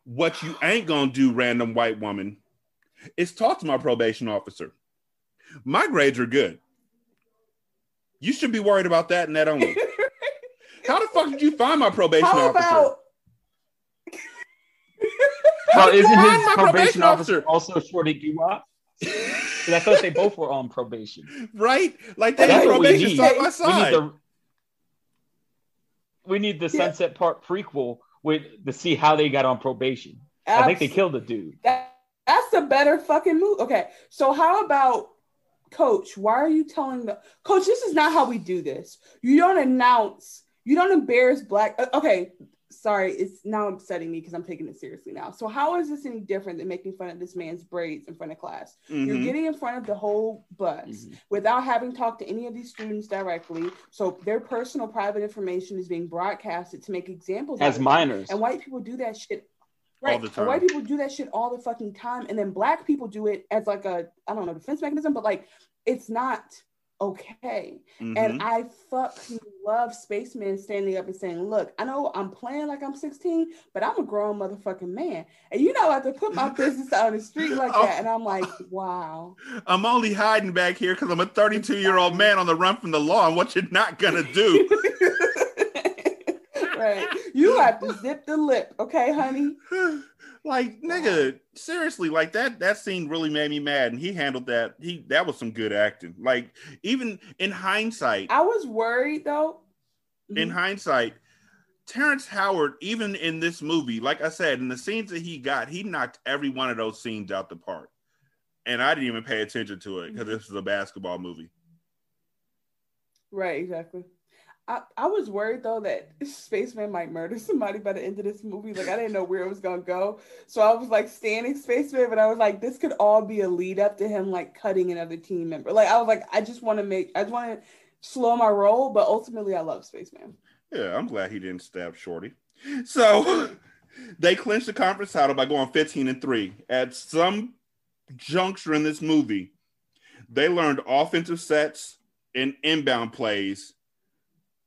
What you ain't gonna do, random white woman, is talk to my probation officer. My grades are good. You should be worried about that and that only. How the fuck did you find my probation How officer? about Well, isn't Find his my probation officer also Shorty Guwap? Because I thought they both were on probation. Right? Like they That's had what we probation side by We need side. We need the Sunset Park prequel with to see how they got on probation. I think they killed the dude. that? That's a better fucking move. Okay, so how about coach? Why are you telling the coach? This is not how we do this. You don't announce. You don't embarrass black. uh, Okay, sorry, it's now upsetting me because I'm taking it seriously now. So how is this any different than making fun of this man's braids in front of class? You're Mhm. getting in front of the whole bus without having talked to any of these students directly. So their personal private information is being broadcasted to make examples As out of them. minors. And white people do that shit. All Right. the time. white people do that shit all the fucking time. And then black people do it as like a, I don't know, defense mechanism, but like it's not okay. Mhm. And I fucking love Spaceman standing up and saying, Look, I know I'm playing like I'm 16, but I'm a grown motherfucking man. And you know, I have to put my business out on the street like Oh. that. And I'm like, Wow. I'm only hiding back here because I'm a 32 year old man on the run from the law. And what you're not gonna do? Right. You have to zip the lip, okay, honey? like nigga, seriously, like that that scene really made me mad, and he handled that. He that was some good acting. Like even in hindsight, I was worried though. Mm-hmm. in hindsight, Terrence Howard, even in this movie, like I said, in the scenes that he got, he knocked every one of those scenes out the park. And I didn't even pay attention to it because this is a basketball movie. Right, exactly. I, I was worried though that Spaceman might murder somebody by the end of this movie. Like I didn't know where it was gonna go. So I was like standing Spaceman, but I was like, this could all be a lead up to him like cutting another team member. Like I was like, I just want to make I just want to slow my roll, but ultimately I love Spaceman. Yeah, I'm glad he didn't stab Shorty. So they clinched the conference title by going 15 and 3. At some juncture in this movie, they learned offensive sets and inbound plays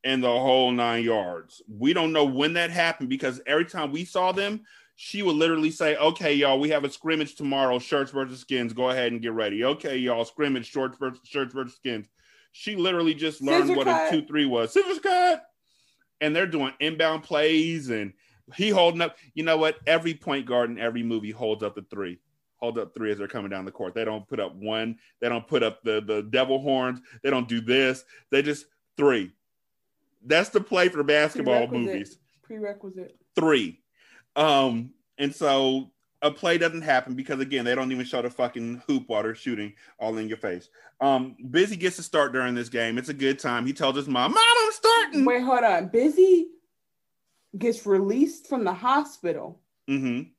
and the whole nine yards. We don't know when that happened because every time we saw them, she would literally say, Okay, y'all, we have a scrimmage tomorrow, shirts versus skins. Go ahead and get ready. Okay, y'all, scrimmage, shorts versus shirts versus skins. She literally just learned Scissor what cut. a two three was. Scissors cut and they're doing inbound plays and he holding up. You know what? Every point guard in every movie holds up the three. Hold up three as they're coming down the court. They don't put up one. They don't put up the the devil horns. They don't do this. They just three. That's the play for basketball Prerequisite. movies. Prerequisite. Three. Um, and so a play doesn't happen because again, they don't even show the fucking hoop water shooting all in your face. Um, Busy gets to start during this game. It's a good time. He tells his mom, Mom, I'm starting. Wait, hold on. Busy gets released from the hospital, Mm-hmm.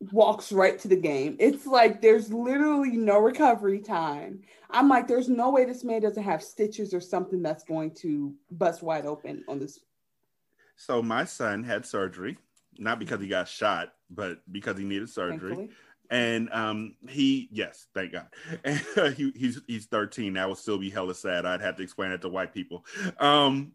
Walks right to the game. It's like there's literally no recovery time. I'm like, there's no way this man doesn't have stitches or something that's going to bust wide open on this. So my son had surgery, not because he got shot, but because he needed surgery. Thankfully. And um, he, yes, thank God. And he, he's he's 13. That would still be hella sad. I'd have to explain it to white people. Um,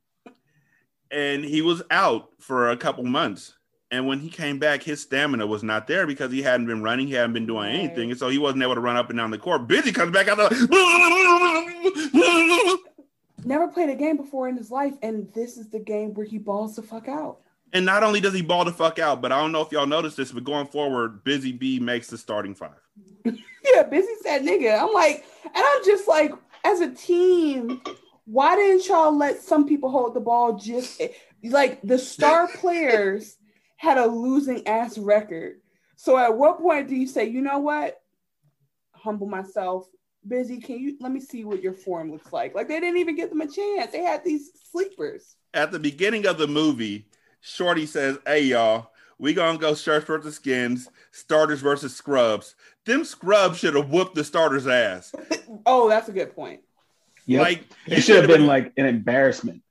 and he was out for a couple months. And when he came back, his stamina was not there because he hadn't been running, he hadn't been doing anything, and so he wasn't able to run up and down the court. Busy comes back out. Never played a game before in his life, and this is the game where he balls the fuck out. And not only does he ball the fuck out, but I don't know if y'all noticed this, but going forward, Busy Bee makes the starting five. Yeah, busy said nigga. I'm like, and I'm just like, as a team, why didn't y'all let some people hold the ball just like the star players had a losing ass record? So at what point do you say, you know what? Humble myself. Busy, can you let me see what your form looks like? Like they didn't even give them a chance. They had these sleepers. At the beginning of the movie, Shorty says, Hey y'all, we gonna go shirts versus skins, starters versus scrubs. Them scrubs should have whooped the starters' ass. Oh, that's a good point. Yep. Like it should have been like an embarrassment.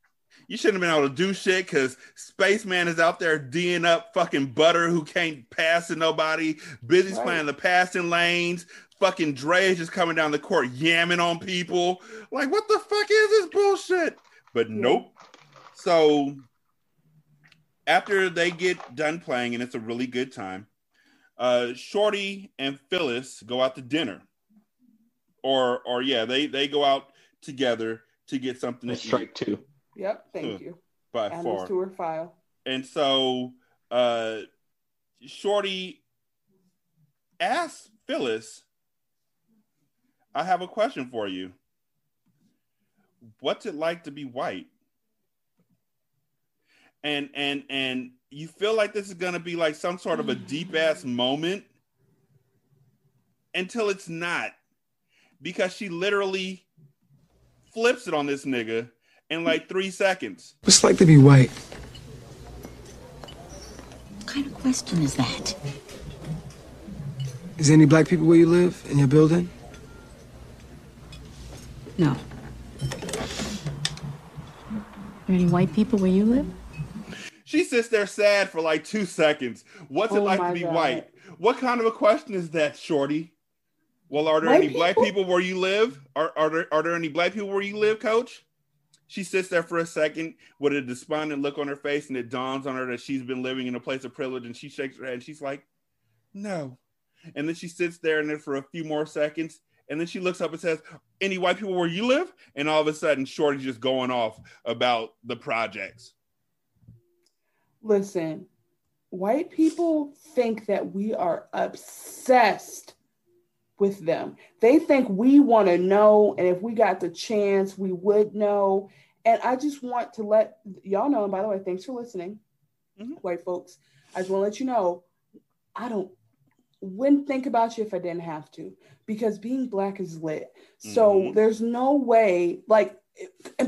You shouldn't have been able to do shit because Spaceman is out there D'ing up fucking Butter who can't pass to nobody. Busy's Right. playing the passing lanes. Fucking Dre is just coming down the court yamming on people. Like, what the fuck is this bullshit? But nope. So after they get done playing, and it's a really good time, uh, Shorty and Phyllis go out to dinner. Or, or yeah, they they go out together to get something to strike eat. two. Yep, thank you. By Add far. to her file. And so uh Shorty asked Phyllis, I have a question for you. What's it like to be white? And and and you feel like this is gonna be like some sort of a deep ass moment until it's not. Because she literally flips it on this nigga in like three seconds. What's it like to be white? What kind of question is that? Is there any black people where you live in your building? No. Are any white people where you live? She sits there sad for like two seconds. What's it Oh like to be God. white? What kind of a question is that, Shorty? Well, are there White any black people where you live? Are, are there are there any black people where you live, coach? She sits there for a second with a despondent look on her face, and it dawns on her that she's been living in a place of privilege, and she shakes her head and she's like, No. And then she sits there and then for a few more seconds, and then she looks up and says, Any white people where you live? And all of a sudden, Shorty's just going off about the projects. Listen, white people think that we are obsessed with them. They think we want to know, and if we got the chance, we would know. And I just want to let y'all know, and by the way, thanks for listening, white folks. I just want to let you know, I don't wouldn't think about you if I didn't have to, because being black is lit. So Mhm. there's no way, like,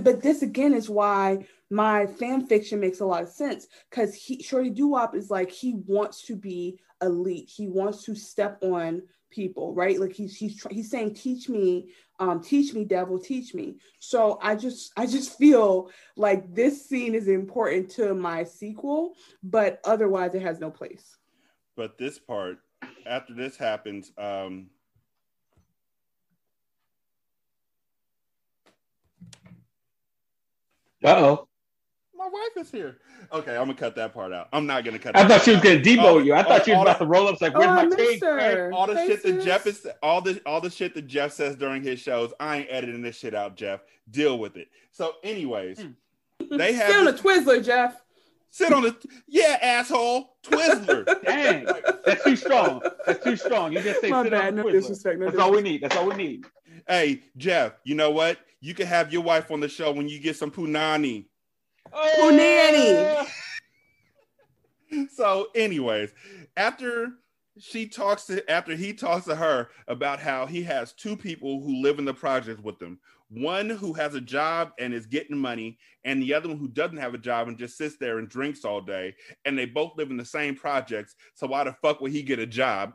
but this again is why my fan fiction makes a lot of sense because he Shorty Doo-Wop is like he wants to be elite. He wants to step on people, right? Like he's he's tr- he's saying, "Teach me, um, teach me, devil, teach me." So I just I just feel like this scene is important to my sequel, but otherwise it has no place. But this part, after this happens, um, Uh oh. My wife is here. Okay, I'm gonna cut that part out. I'm not gonna cut. I that thought she was part gonna out. debo oh, you. I oh, thought she was about the- to roll up. It's like, where's Oh, my miss cake? her. all the Hey, shit that. Jeff is all the all the shit that Jeff says during his shows. I ain't editing this shit out, Jeff. Deal with it. So, anyways, hmm. they have Sit on a Twizzler, Jeff. sit on the yeah, asshole, Twizzler. Dang, that's too strong. That's too strong. You just say My sit bad, on the no Twizzler. disrespect, no That's all we need. That's all we need. hey, Jeff, you know what? You can have your wife on the show when you get some punani. Punani. so anyways after she talks to after he talks to her about how he has two people who live in the project with him one who has a job and is getting money and the other one who doesn't have a job and just sits there and drinks all day and they both live in the same projects so why the fuck would he get a job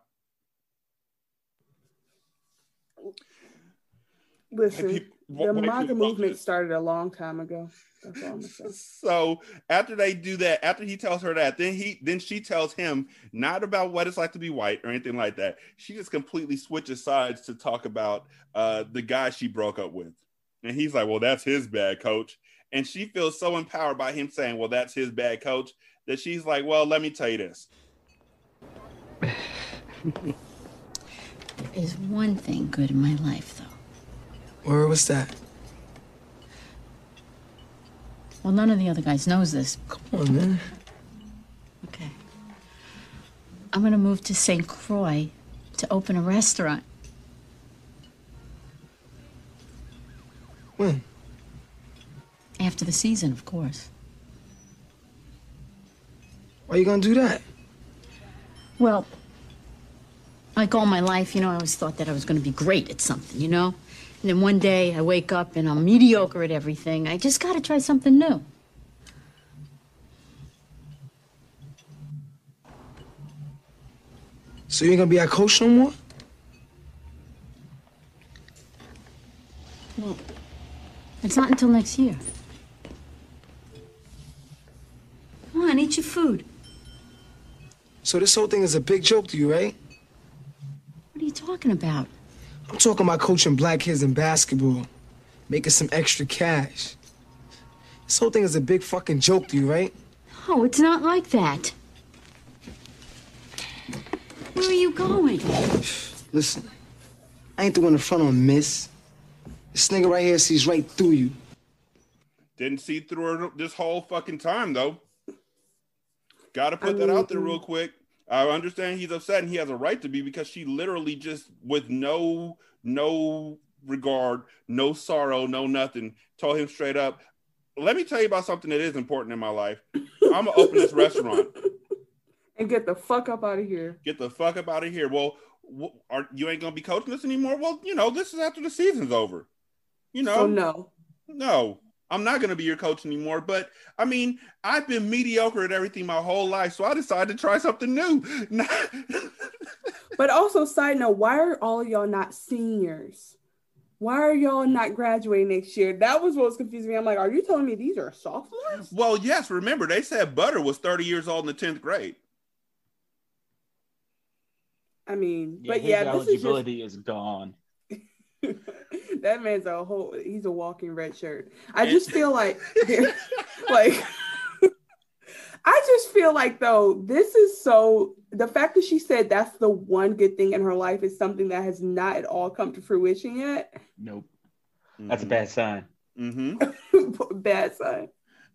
Listen, peop- the wh- white MAGA movement started a long time ago. That's all I'm gonna say. so after they do that after he tells her that then he then she tells him not about what it's like to be white or anything like that she just completely switches sides to talk about uh the guy she broke up with and he's like well that's his bad coach and she feels so empowered by him saying well that's his bad coach that she's like well let me tell you this There's one thing good in my life, though. Where was that? Well, none of the other guys knows this. Come on, man. Okay. I'm gonna move to St. Croix to open a restaurant. When? After the season, of course. Why are you gonna do that? Well, like all my life, you know, I always thought that I was gonna be great at something, you know? And then one day I wake up and I'm mediocre at everything. I just gotta try something new. So you ain't gonna be our coach no more? Well, it's not until next year. Come on, eat your food. So this whole thing is a big joke to you, right? What are you talking about? I'm talking about coaching black kids in basketball, making some extra cash. This whole thing is a big fucking joke to you, right? Oh, it's not like that. Where are you going? Listen, I ain't the one in front on miss. This nigga right here sees right through you. didn't see through her this whole fucking time though gotta put that out there real quick i understand he's upset and he has a right to be because she literally just with no no regard no sorrow no nothing told him straight up let me tell you about something that is important in my life. I'm gonna open this restaurant. And get the fuck up out of here. get the fuck up out of here. Well wh- are you ain't gonna be coaching this anymore? Well you know this is after the season's over. You know? So no. no I'm not going to be your coach anymore. But I mean, I've been mediocre at everything my whole life, so I decided to try something new. but also, side note, why are all y'all not seniors? Why are y'all not graduating next year? That was what was confusing me. I'm like, are you telling me these are sophomores? Well, yes. Remember, they said Butter was 30 years old in the 10th grade. I mean, Yeah, but his yeah, this is just eligibility is gone. that man's a whole he's a walking red shirt i just feel like like i just feel like though this is so the fact that she said that's the one good thing in her life is something that has not at all come to fruition yet Nope. That's a bad sign. Mm-hmm. bad sign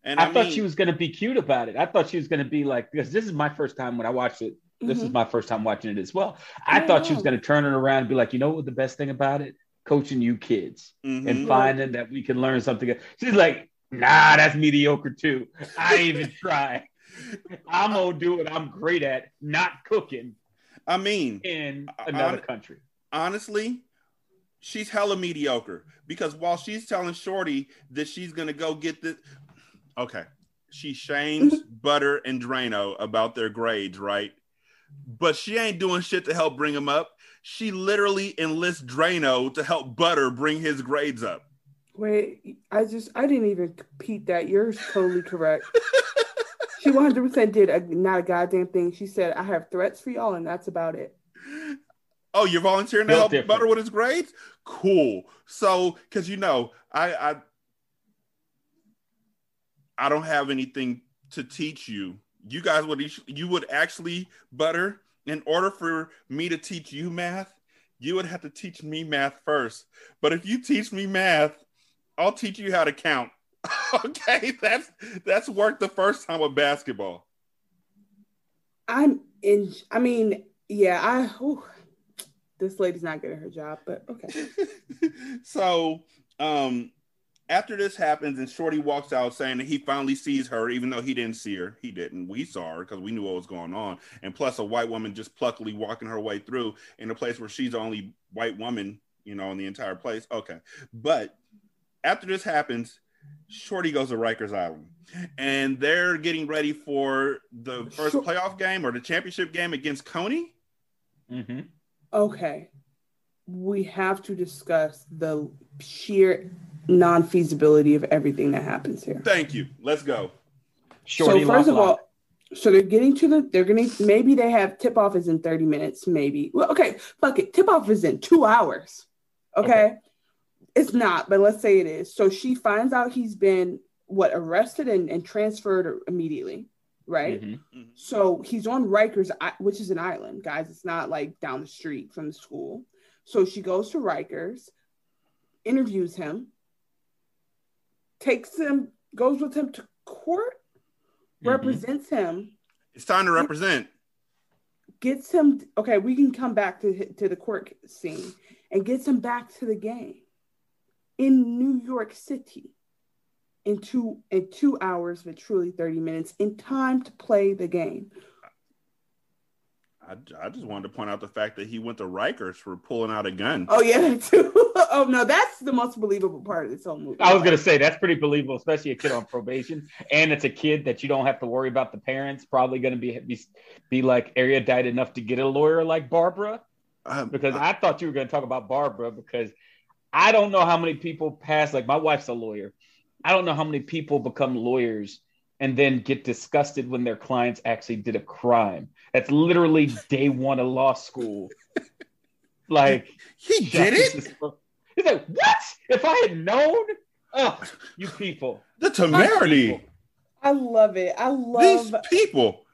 And I, I, thought she was going to be cute about it. I thought she was going to be like, because this is my first time when I watched it. This is Mhm. my first time watching it as well. I thought she was going to turn it around and be like, you know what the best thing about it? Coaching you kids Mhm. and finding that we can learn something. She's like, nah, that's mediocre too. I even try. I'm gonna do what I'm great at, not cooking I mean, in another hon- country. honestly, she's hella mediocre because while she's telling Shorty that she's gonna go get the okay, she shames Butter and Drano about their grades, right? But she ain't doing shit to help bring them up. She literally enlists Drano to help Butter bring his grades up. wait i just i didn't even repeat that you're totally correct she 100% did a, not a goddamn thing she said i have threats for y'all and that's about it Oh, you're volunteering to Built help different. Butter with his grades? Cool. So, because you know, I, I I don't have anything to teach you. You guys would you would actually Butter in order for me to teach you math, you would have to teach me math first. But if you teach me math, I'll teach you how to count. okay, that's that's worked the first time with basketball. i'm in i mean yeah i whew, this lady's not good at her job but okay so um after this happens and shorty walks out saying that he finally sees her even though he didn't see her he didn't. We saw her because we knew what was going on. And plus a white woman just pluckily walking her way through in a place where she's the only white woman you know in the entire place. Okay. But after this happens shorty goes to rikers island. And they're getting ready for the first Sure. playoff game or the championship game against coney? Mm-hmm. okay. We have to discuss the sheer non-feasibility of everything that happens here. Thank you. Let's go. Shorty so first of Lock. all so they're getting to the they're gonna maybe they have tip off is in 30 minutes maybe. Well okay fuck it. Tip off is in two hours. Okay? it's not but let's say it is. So she finds out he's been what arrested and, and transferred immediately right? Mhm. so he's on Rikers, which is an island, guys. It's not like down the street from the school. So she goes to Rikers, interviews him, takes him, goes with him to court, Mhm. represents him, it's time to represent gets him. Okay, we can come back to to the court scene and gets him back to the game in New York City in two in two hours, but truly thirty minutes in time to play the game. I, I just wanted to point out the fact that he went to Rikers for pulling out a gun. Oh yeah, that too. oh no, that's the most believable part of this whole movie. I was gonna say that's pretty believable, especially a kid on probation, and it's a kid that you don't have to worry about the parents probably gonna be be, be like erudite enough to get a lawyer like Barbara. Um, Because I thought you were gonna talk about Barbara because I don't know how many people pass. Like my wife's a lawyer. I don't know how many people become lawyers and then get disgusted when their clients actually did a crime. That's literally day one of law school. Like he did it. He's like, what? If I had known, oh, you people. The temerity. people. I love it. I love. These people.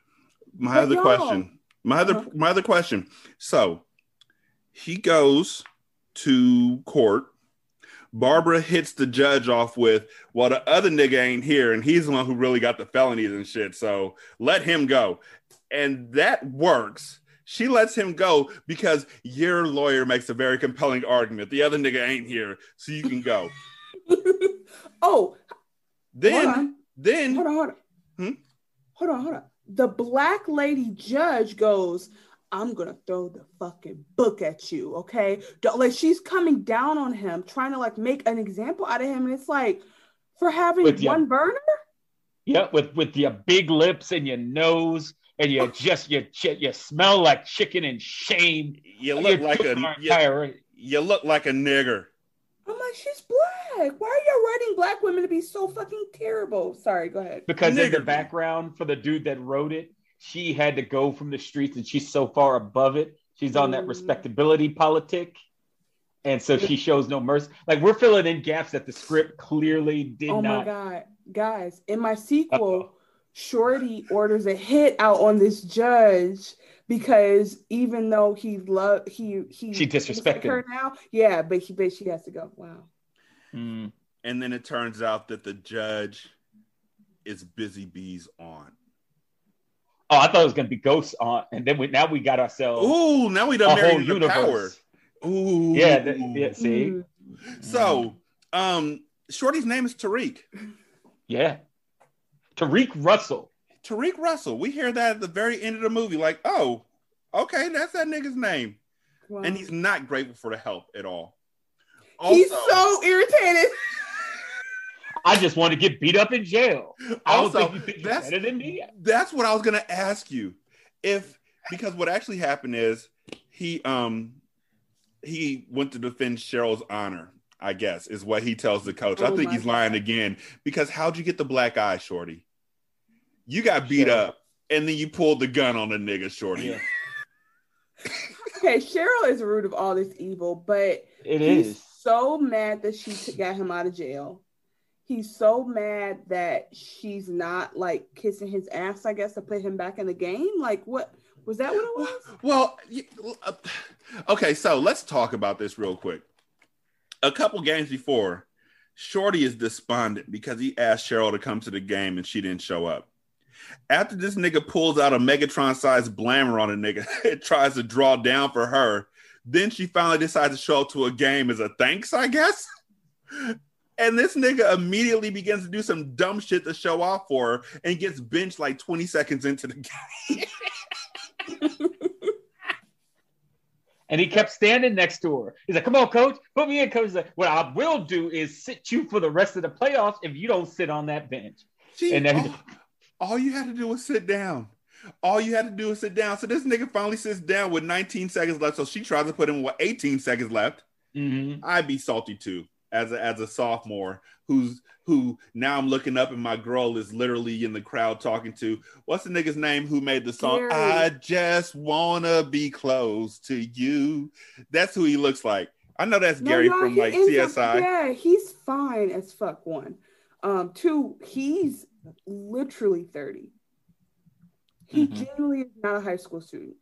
My But other y'all- question. My other Uh-huh. my other question. So he goes to court. Barbara hits the judge off with, well, the other nigga ain't here, and he's the one who really got the felonies and shit. So let him go. And that works. She lets him go because your lawyer makes a very compelling argument. The other nigga ain't here, so you can go. oh, Then, hold on. then hold on, hold on. Hmm? Hold on, hold on. The black lady judge goes, I'm gonna throw the fucking book at you, okay? Don't like she's coming down on him, trying to like make an example out of him, and it's like, for having With one your- burner. Yeah, with with your big lips and your nose, and you just you you smell like chicken and shame. You You look like a you, you look like a nigger. I'm like, she's black. Why are you writing black women to be so fucking terrible? Sorry, go ahead. because in the background for the dude that wrote it, she had to go from the streets, and she's so far above it. She's on that Mm. respectability politic, and so she shows no mercy. Like we're filling in gaps that the script clearly did not. oh my not. god, guys! In my sequel, Shorty orders a hit out on this judge because even though he loved he he She disrespected her now, yeah, but he but she has to go. Wow. Mm. And then it turns out that the judge is busy bees on. Oh, I thought it was gonna be ghosts on, and then we now we got ourselves. Ooh, now we done a done whole married into power. universe. Ooh. Yeah, th- yeah. See. So, um, Shorty's name is Tariq. yeah. Tariq Russell. Tariq Russell. We hear that at the very end of the movie, like, oh, okay, that's that nigga's name. Wow. And he's not grateful for the help at all. he's so irritated. I just want to get beat up in jail. I don't Also, think you think that's- better than me. That's what I was gonna ask you. If because what actually happened is he um he went to defend Cheryl's honor, I guess, is what he tells the coach. I Oh think my he's lying again because how'd you get the black eye, Shorty? You got beat Cheryl. up and then you pulled the gun on the nigga, Shorty. Yeah. Okay, Cheryl is the root of all this evil, but It he's is. so mad that she got him out of jail. He's so mad that she's not like kissing his ass, I guess, to put him back in the game. Like, what was that? What it was? Well, uh, okay, so let's talk about this real quick. A couple games before, Shorty is despondent because he asked Cheryl to come to the game and she didn't show up. After this nigga pulls out a Megatron sized blammer on a nigga and tries to draw down for her, then she finally decides to show up to a game as a thanks, I guess. And this nigga immediately begins to do some dumb shit to show off for her and gets benched like 20 seconds into the game. And he kept standing next to her. He's like, "Come on, coach, put me in." Coach like, "What I will do is sit you for the rest of the playoffs if you don't sit on that bench." She, And then all, all you had to do was sit down. All you had to do was sit down. So this nigga finally sits down with 19 seconds left. So she tries to put him with 18 seconds left. Mhm. I'd be salty too, as a as a sophomore who's who now I'm looking up and my girl is literally in the crowd talking to what's the nigga's name who made the song? Gary. I just wanna be close to you. That's who he looks like. I know that's No, Gary y'all, from like ends up- CSI. yeah, he's fine as fuck. One, um, two, he's literally thirty. He Mhm. genuinely is not a high school student.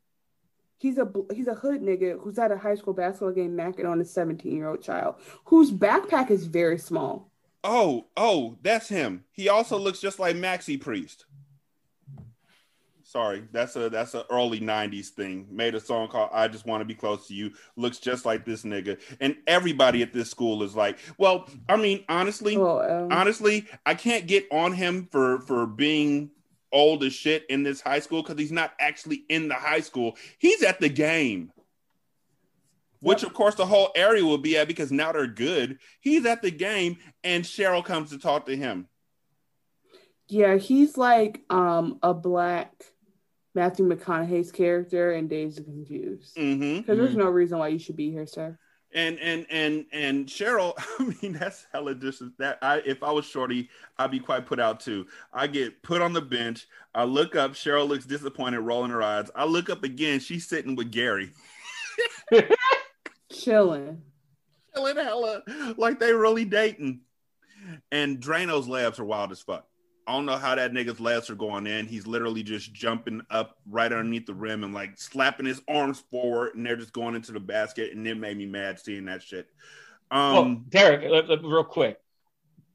He's a he's a hood nigga who's at a high school basketball game macking on a seventeen year old child whose backpack is very small. Oh, oh, that's him. He also looks just like Maxi Priest. Sorry, that's a that's an early '90s thing. Made a song called "I Just Want to Be Close to You." Looks just like this nigga, and everybody at this school is like, well, I mean, honestly, Oh, um, honestly, I can't get on him for for being old as shit in this high school because he's not actually in the high school. He's at the game. Which of course the whole area will be at because now they're good. He's at the game and Cheryl comes to talk to him. yeah, he's like um a black Matthew McConaughey's character in Dazed and Confused. Mm-hmm. Because there's no reason why you should be here, sir. And and and and Cheryl, I mean that's hella dis that I if I was shorty, I'd be quite put out too. I get put on the bench. I look up, Cheryl looks disappointed, rolling her eyes. I look up again, she's sitting with Gary. Chilling. chilling hella like they really dating. And Drano's labs are wild as fuck. I don't know how that nigga's legs are going in. He's literally just jumping up right underneath the rim and like slapping his arms forward, and they're just going into the basket. And it made me mad seeing that shit. Um, well, Derek, let- let- real quick,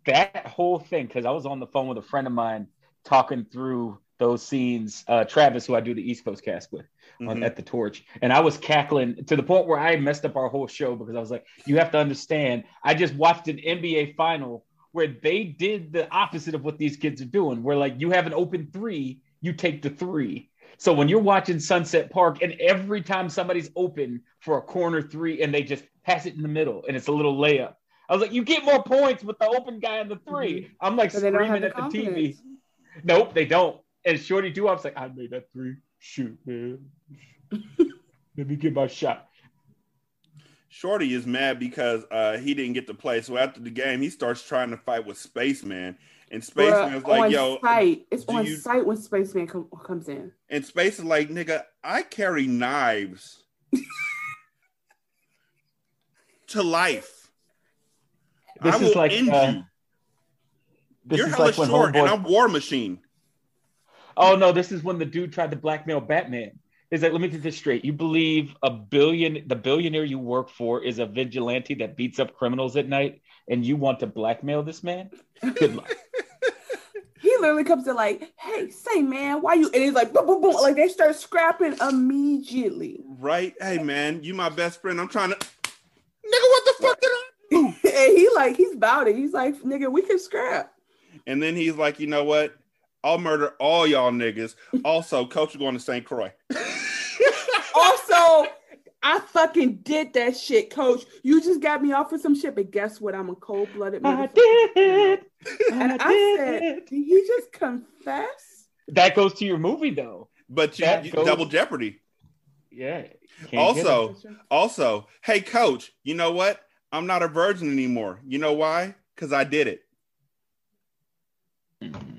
that whole thing because I was on the phone with a friend of mine talking through those scenes. Uh, Travis, who I do the East Coast cast with on, Mhm. at the Torch, and I was cackling to the point where I messed up our whole show because I was like, "You have to understand." I just watched an NBA final where they did the opposite of what these kids are doing. Where like you have an open three, you take the three. So when you're watching Sunset Park, and every time somebody's open for a corner three, and they just pass it in the middle, and it's a little layup, I was like, you get more points with the open guy on the 3 Mhm. I'm like But they don't have screaming at the. TV. Nope, they don't. And Shorty do. I was like, I made that three. Shoot, man. Let me get my shot. Shorty is mad because uh, he didn't get to play. So after the game, he starts trying to fight with Spaceman. And Spaceman's Bruh, like, yo, site. It's on you- site when Spaceman com- comes in. and Space is like, nigga, I carry knives to life. This I is like end uh, you. this You're is hella like when short, and I'm War Machine. Oh no, this is when the dude tried to blackmail Batman. He's like, let me get this straight. You believe a billion, the billionaire you work for is a vigilante that beats up criminals at night, and you want to blackmail this man? Good luck. He literally comes to like, "Hey, say man, why you?" And he's like, boom, boom, boom. Like they start scrapping immediately. Right? Hey, man, you my best friend. I'm trying to. Nigga, what the fuck did I do? and he like, he's about it. He's like, "Nigga, we can scrap." And then he's like, you know what? I'll murder all y'all niggas. Also, coach is going to St. Croix. also, I fucking did that shit, coach. You just got me off for some shit, but guess what? I'm a cold blooded man. I motherfucker. did. And I I said, did. did he just confess? That goes to your movie though. But you, you- goes- double jeopardy. Yeah. Can't Also, also, hey coach, you know what? I'm not a virgin anymore. You know why? Because I did it. Mm-hmm.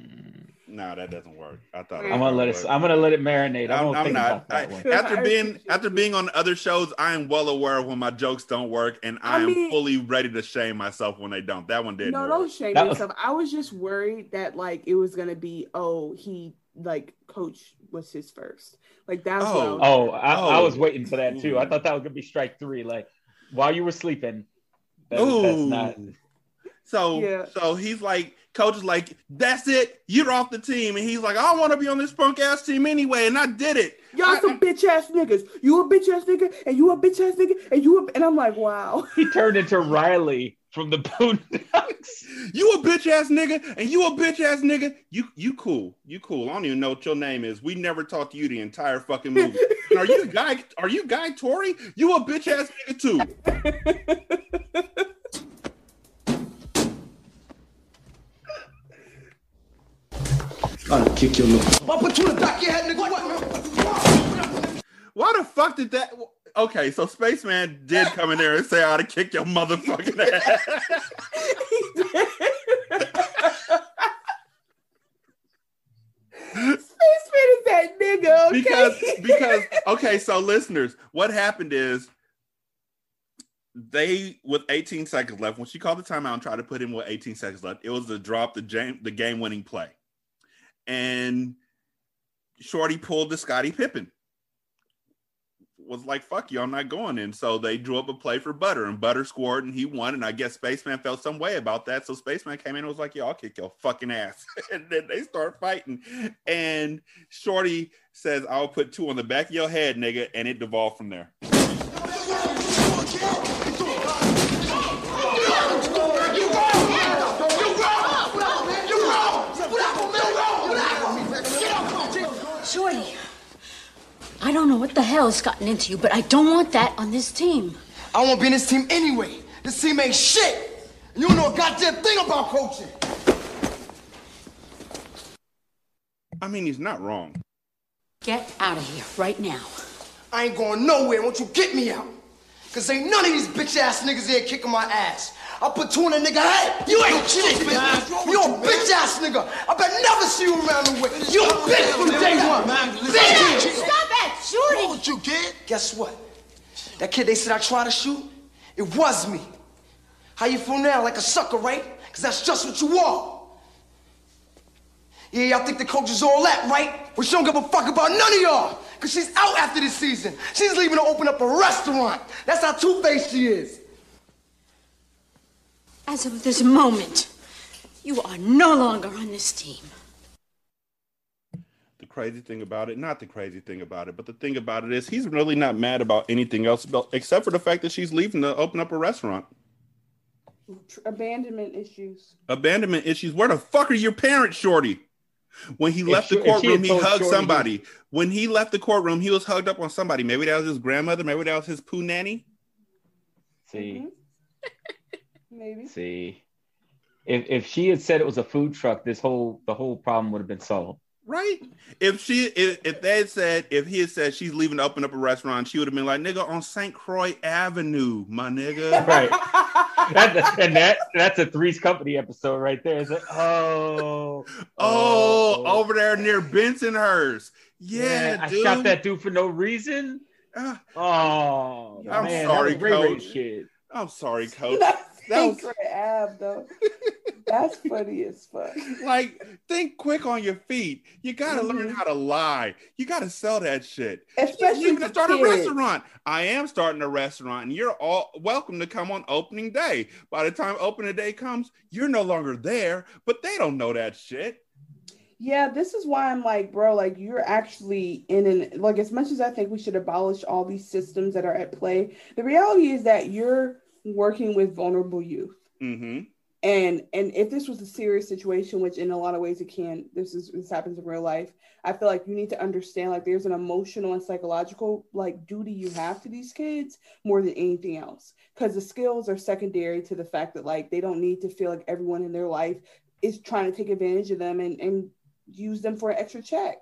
No, that doesn't work. I thought mm. I'm gonna let it. I'm gonna let it marinate. I I'm, don't I'm think not. about that I- one. after being after being on other shows, I am well aware of when my jokes don't work, and I, I am mean- fully ready to shame myself when they don't. That one didn't. No, work. don't shame That was- yourself. I was just worried that like it was gonna be, oh, he like coach was his first. Like that's what I oh. was Oh, I, I Oh. was waiting for that too. I thought that was gonna be strike three. Like while you were sleeping. That, that's Ooh. not. So Yeah. so he's like, coach is like, that's it, you're off the team, and he's like, I want to be on this punk ass team anyway, and I did it. Y'all some bitch ass niggas. You a bitch ass nigga, and you a bitch ass nigga, and you a, and I'm like, wow. He turned into Riley from the Boondocks. You a bitch ass nigga, and you a bitch ass nigga. You you cool, you cool. I don't even know what your name is. We never talked to you the entire fucking movie. Are you guy? Are you guy Torry? You a bitch ass nigga too. I'll kick your little. I'll put you in the back of your head, nigga. What? Why the fuck did that? Okay, so Spaceman did come in there and say I ought to kick your motherfucking ass. Spaceman is that nigga, okay? because because okay, so listeners, what happened is they with 18 seconds left when she called the timeout and tried to put him with 18 seconds left, it was to drop the game the game winning play, and Shorty pulled the Scottie Pippen. Was like, fuck you, I'm not going in. So they drew up a play for Butter, and Butter scored, and he won. And I guess Spaceman felt some way about that. So Spaceman came in and was like, yo, I'll kick your fucking ass. and then they start fighting. And Shorty says, I'll put two on the back of your head, nigga. And it devolved from there. Don't know what the hell has gotten into you, but I don't want that on this team. I won't be in this team anyway. This team ain't shit. And you don't know a goddamn thing about coaching. I mean, he's not wrong. Get out of here right now. I ain't going nowhere Won't you get me out. Cause ain't none of these bitch ass niggas here kicking my ass. I'll put two in a nigga head. You ain't shit, bitch. You a bitch ass nigga. I bet never see you around the way. You a bitch from day one. Bitch. Stop it, Shorty! What you kid? Guess what? That kid they said I tried to shoot, it was me. How you feel now? Like a sucker, right? Cause that's just what you are. Yeah, y'all think the coach is all that, right? But she don't give a fuck about none of y'all. Cause she's out after this season. She's leaving to open up a restaurant. That's how two-faced she is. As of this moment, you are no longer on this team. The crazy thing about it, not the crazy thing about it, but the thing about it is he's really not mad about anything else about, except for the fact that she's leaving to open up a restaurant. Abandonment issues. Abandonment issues. Where the fuck are your parents, Shorty? When he left she- the if she had courtroom, he told hugged Shorty somebody. When he left the courtroom, he was hugged up on somebody. Maybe that was his grandmother. Maybe that was his poo nanny. See, mm-hmm. Maybe. See, if if she had said it was a food truck, this whole the whole problem would have been solved. Right? If she if, if they had said if he had said she's leaving to open up a restaurant, she would have been like, nigga, on St. Croix Avenue, my nigga. Right. That- and that that's a Three's Company episode right there. It's like, oh, Oh, over there near Bensonhurst. Yeah, I shot that dude for no reason. Uh, Oh, I'm man, sorry, that was Ray Ray's coach. I'm sorry, coach. That was- ab though. That's funny as fuck. like think quick on your feet. You gotta learn mm-hmm. how to lie. You gotta sell that shit. Especially for start a restaurant. I am starting a restaurant, and you're all welcome to come on opening day. By the time opening day comes, you're no longer there, but they don't know that shit. Yeah, this is why I'm like, bro, like you're actually in an like as much as I think we should abolish all these systems that are at play, the reality is that you're working with vulnerable youth. Mm-hmm. And and if this was a serious situation, which in a lot of ways it can, this is this happens in real life. I feel like you need to understand like there's an emotional and psychological like duty you have to these kids more than anything else. Because the skills are secondary to the fact that like they don't need to feel like everyone in their life is trying to take advantage of them and, and use them for an extra check.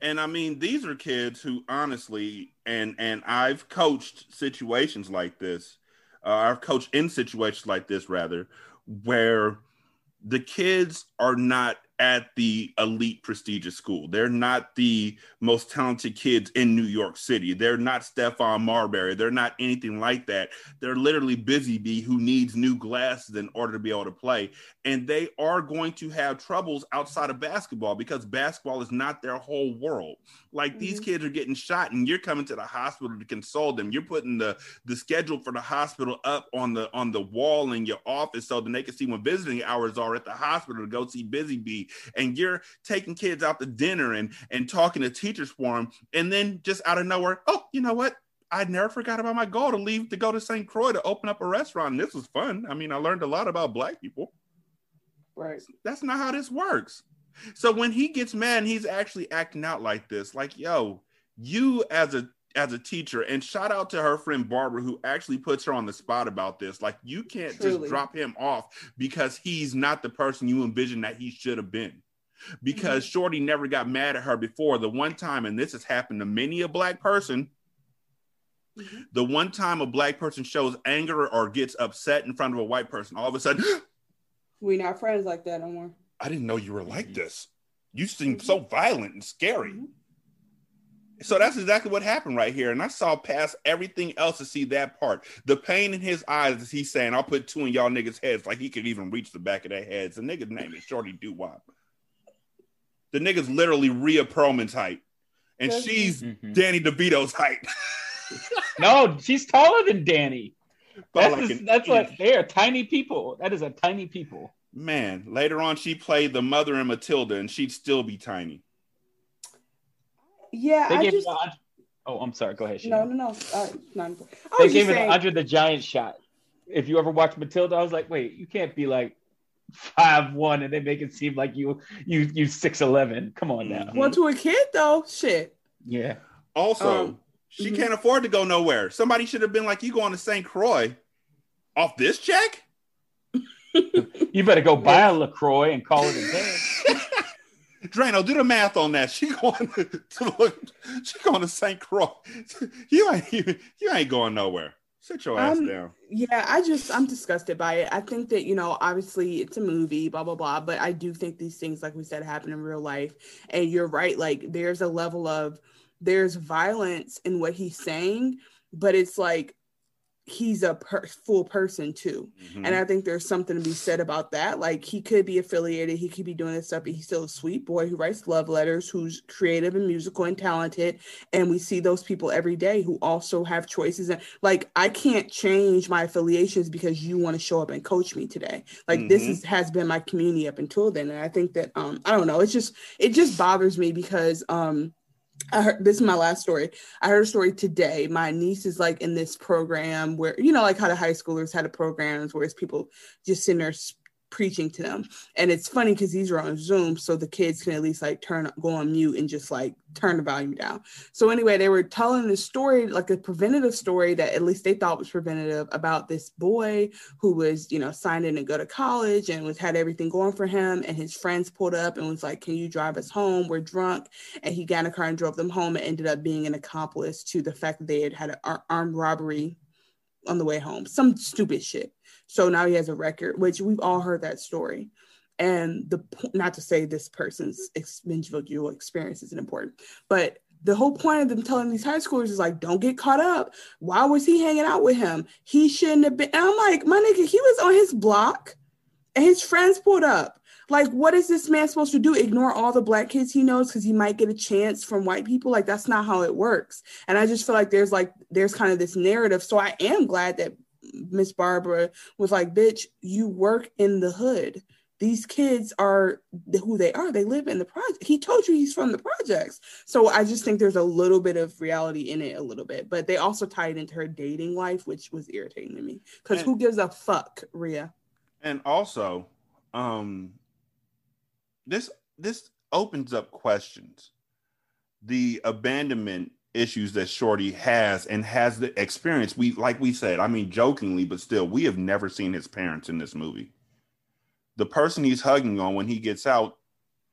And I mean, these are kids who honestly, and and I've coached situations like this. Uh, I've coached in situations like this, rather, where the kids are not at the elite prestigious school. They're not the most talented kids in New York City. They're not Stephon Marbury. They're not anything like that. They're literally Busy Bee who needs new glasses in order to be able to play. And they are going to have troubles outside of basketball because basketball is not their whole world. Like these mm-hmm. kids are getting shot and you're coming to the hospital to console them. You're putting the the schedule for the hospital up on the on the wall in your office so that they can see when visiting hours are at the hospital to go see Busy Bee. And you're taking kids out to dinner and and talking to teachers for them. And then just out of nowhere, oh, you know what? I never forgot about my goal to leave to go to St. Croix to open up a restaurant. And this was fun. I mean, I learned a lot about black people. Right. That's not how this works. So when he gets mad and he's actually acting out like this, like, yo, you as a as a teacher, and shout out to her friend Barbara, who actually puts her on the spot about this. Like, you can't Truly. just drop him off because he's not the person you envision that he should have been. Because mm-hmm. Shorty never got mad at her before. The one time, and this has happened to many a black person, mm-hmm. the one time a black person shows anger or gets upset in front of a white person, all of a sudden, we're not friends like that no more. I didn't know you were like mm-hmm. this. You seem so violent and scary. So that's exactly what happened right here. And I saw past everything else to see that part. The pain in his eyes as he's saying, I'll put two in y'all niggas' heads, like he could even reach the back of their heads. The nigga's name is Shorty Doo Wop. The nigga's literally Rhea Perlman's height. And Does- she's mm-hmm. Danny DeVito's height. No, she's taller than Danny. By That's, like just- that's what they are tiny people. That is a tiny people. Man, later on she played the mother in Matilda and she'd still be tiny. Yeah, They I gave just Andre- oh, I'm sorry. Go ahead. no, no, no. Uh, not, They gave just her saying, the Andre the Giant shot. If you ever watched Matilda, I was like, wait, you can't be like five one, and they make it seem like you you you six eleven. Come on now. well, to a kid though, shit. Yeah. Also, Um, she mhm. can't afford to go nowhere. Somebody should have been like, "You going to St. Croix off this check?" You better go buy a Lacroix and call it a day. Drano, do the math on that. She going to, to she going to St. Croix. You ain't you, you ain't going nowhere. Sit your ass Um, down. Yeah, I just I'm disgusted by it. I think that you know, obviously it's a movie, blah blah blah, but I do think these things, like we said, happen in real life. And you're right, like there's a level of there's violence in what he's saying, but it's like he's a per- full person too. Mm-hmm. And I think there's something to be said about that. Like he could be affiliated, he could be doing this stuff, but he's still a sweet boy who writes love letters, who's creative and musical and talented. And we see those people every day who also have choices. And like I can't change my affiliations because you want to show up and coach me today. Like this Mhm. is has been my community up until then. And I think that um I don't know, it's just it just bothers me because um I heard this is my last story. I heard a story today. My niece is like in this program where you know, like how the high schoolers had a programs where it's people just sitting there preaching to them. And it's funny because these are on Zoom, so the kids can at least like turn go on mute and just like turn the volume down. So anyway, they were telling the story, like a preventative story that at least they thought was preventative about this boy who was, you know, signed in to go to college and was had everything going for him. And his friends pulled up and was like, Can you drive us home? We're drunk. And he got in a car and drove them home and ended up being an accomplice to the fact that they had had an armed robbery on the way home. Some stupid shit. So now he has a record, which we've all heard that story. And the not to say this person's individual experience isn't important, but the whole point of them telling these high schoolers is like, don't get caught up. Why was he hanging out with him? He shouldn't have been. And I'm like, my nigga, he was on his block and his friends pulled up. Like, what is this man supposed to do? Ignore all the black kids he knows because he might get a chance from white people? Like, that's not how it works. And I just feel like there's like, there's kind of this narrative. So I am glad that Miss Barbara was like, bitch, you work in the hood. These kids are who they are. They live in the project. He told you he's from the projects. So I just think there's a little bit of reality in it, a little bit. But they also tied into her dating life, which was irritating to me. Because who gives a fuck, Rhea? And also, um, this this opens up questions. The abandonment issues that Shorty has and has the experience. We like we said, I mean jokingly, but still, we have never seen his parents in this movie. The person he's hugging on when he gets out,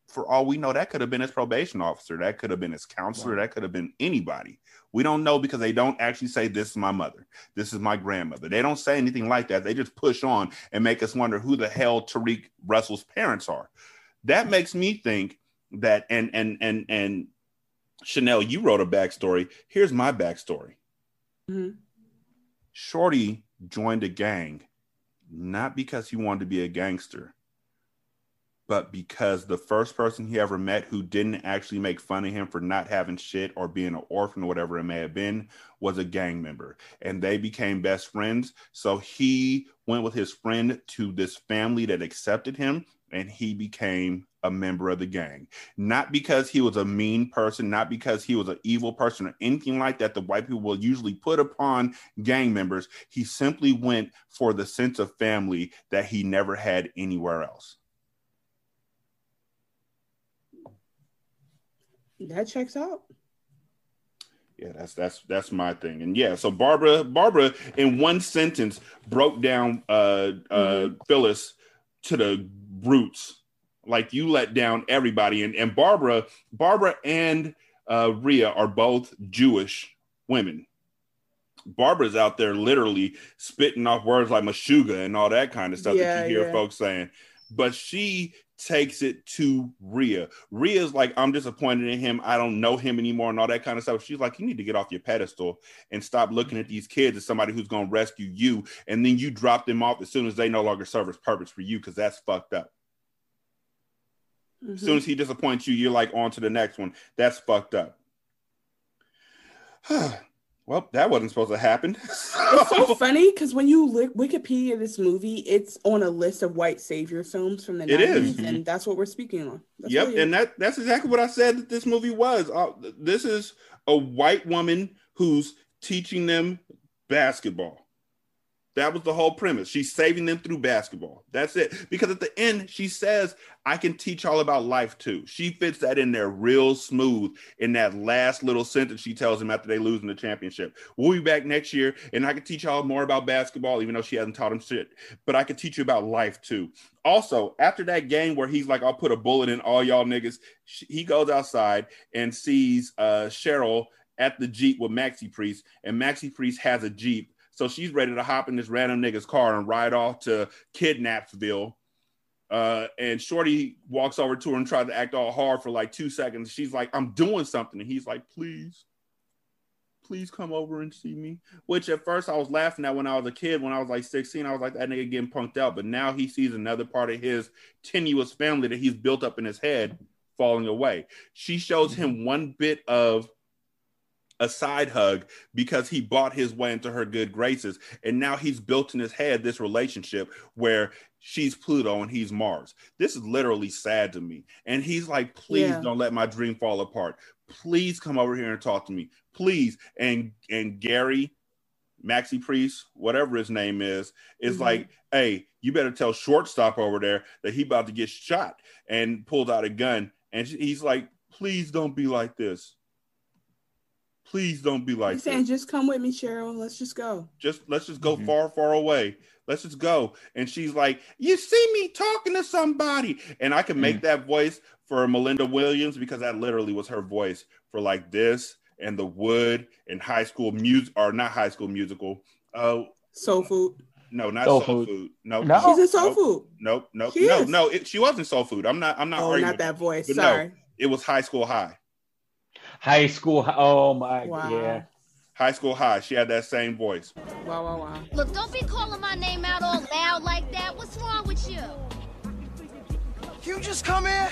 for all we know, that could have been his probation officer, that could have been his counselor, wow. that could have been anybody. We don't know because they don't actually say, This is my mother, this is my grandmother. They don't say anything like that. They just push on and make us wonder who the hell Tariq Russell's parents are. That makes me think that and and and and Chanel, you wrote a backstory. Here's my backstory. Mm-hmm. Shorty joined a gang not because he wanted to be a gangster, but because the first person he ever met who didn't actually make fun of him for not having shit or being an orphan or whatever it may have been was a gang member. And they became best friends. So he went with his friend to this family that accepted him and he became a member of the gang. Not because he was a mean person, not because he was an evil person or anything like that, the white people will usually put upon gang members. He simply went for the sense of family that he never had anywhere else. That checks out. Yeah, that's that's that's my thing. And yeah, so Barbara Barbara in one sentence broke down uh uh mm-hmm. Phyllis to the roots like you let down everybody. And, and Barbara, Barbara and uh, Rhea are both Jewish women. Barbara's out there literally spitting off words like Meshuggah and all that kind of stuff yeah, that you hear yeah. folks saying. But she takes it to Rhea. Rhea's like, I'm disappointed in him. I don't know him anymore and all that kind of stuff. She's like, you need to get off your pedestal and stop looking at these kids as somebody who's going to rescue you. And then you drop them off as soon as they no longer serve as purpose for you because that's fucked up. Mm-hmm. As soon as he disappoints you, you're like on to the next one. That's fucked up. well, that wasn't supposed to happen. it's so funny because when you look Wikipedia this movie, it's on a list of white savior films from the it 90s, is. and that's what we're speaking on. That's yep, and that that's exactly what I said that this movie was. Uh, this is a white woman who's teaching them basketball. That was the whole premise. She's saving them through basketball. That's it. Because at the end, she says, I can teach all about life too. She fits that in there real smooth in that last little sentence she tells him after they lose in the championship. We'll be back next year and I can teach y'all more about basketball, even though she hasn't taught him shit. But I can teach you about life too. Also, after that game where he's like, I'll put a bullet in all y'all niggas, he goes outside and sees uh, Cheryl at the Jeep with Maxi Priest, and Maxi Priest has a Jeep so she's ready to hop in this random nigga's car and ride off to Kidnapsville. Uh, and Shorty walks over to her and tries to act all hard for like two seconds. She's like, I'm doing something. And he's like, please, please come over and see me. Which at first I was laughing at when I was a kid. When I was like 16, I was like, that nigga getting punked out. But now he sees another part of his tenuous family that he's built up in his head falling away. She shows him one bit of a side hug because he bought his way into her good graces. And now he's built in his head this relationship where she's Pluto and he's Mars. This is literally sad to me. And he's like, please yeah. don't let my dream fall apart. Please come over here and talk to me. Please. And and Gary, Maxi Priest, whatever his name is, is Mhm. like, hey, you better tell shortstop over there that he about to get shot and pulled out a gun. And he's like, please don't be like this. Please don't be like He's this saying, just come with me, Cheryl. Let's just go. just let's just go mm-hmm. far, far away. Let's just go. And she's like, You see me talking to somebody. And I can make mm. that voice for Melinda Williams because that literally was her voice for like this and the wood and high school music or not high school musical. Oh, Soul food. no, not Soul soul, Food. food. No, No. She's in soul nope, food. Nope, nope, She no, is. no. It, she wasn't soul food. I'm not. I'm not. Oh, not that voice. Sorry. no, it was high school high. High school. Oh my. Wow. Yeah. High school high. She had that same voice. Wow, wow, wow. Look, don't be calling my name out all loud like that. What's wrong with you? You just come here?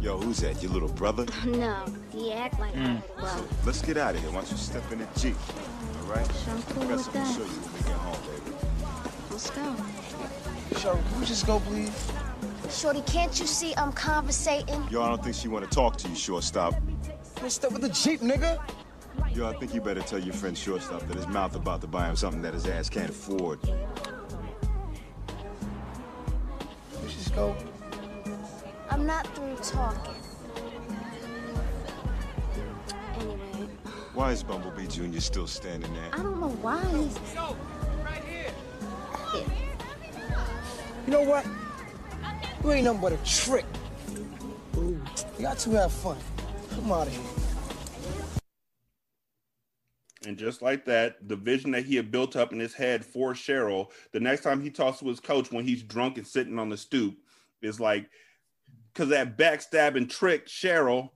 Yo, who's that? Your little brother? No, you act like Mm. well. Let's get out of here. Why don't you step in the Jeep? All right? Sure, I'm cool I got with something that. to show you when we get home, baby. Let's go. Cheryl, can we just go, please? Shorty, can't you see I'm conversating? Yo, I don't think she want to talk to you, shortstop. Man, step with the Jeep, nigga. Yo, I think you better tell your friend shortstop that his mouth about to buy him something that his ass can't afford. Let's just go. I'm not through talking. Anyway, Why is Bumblebee Jr. still standing there? I don't know why he's. You know what? You ain't nothing but a trick. Ooh, you got to have fun. Come out of here. And just like that, the vision that he had built up in his head for Cheryl, the next time he talks to his coach when he's drunk and sitting on the stoop, is like, because that backstabbing trick, Cheryl,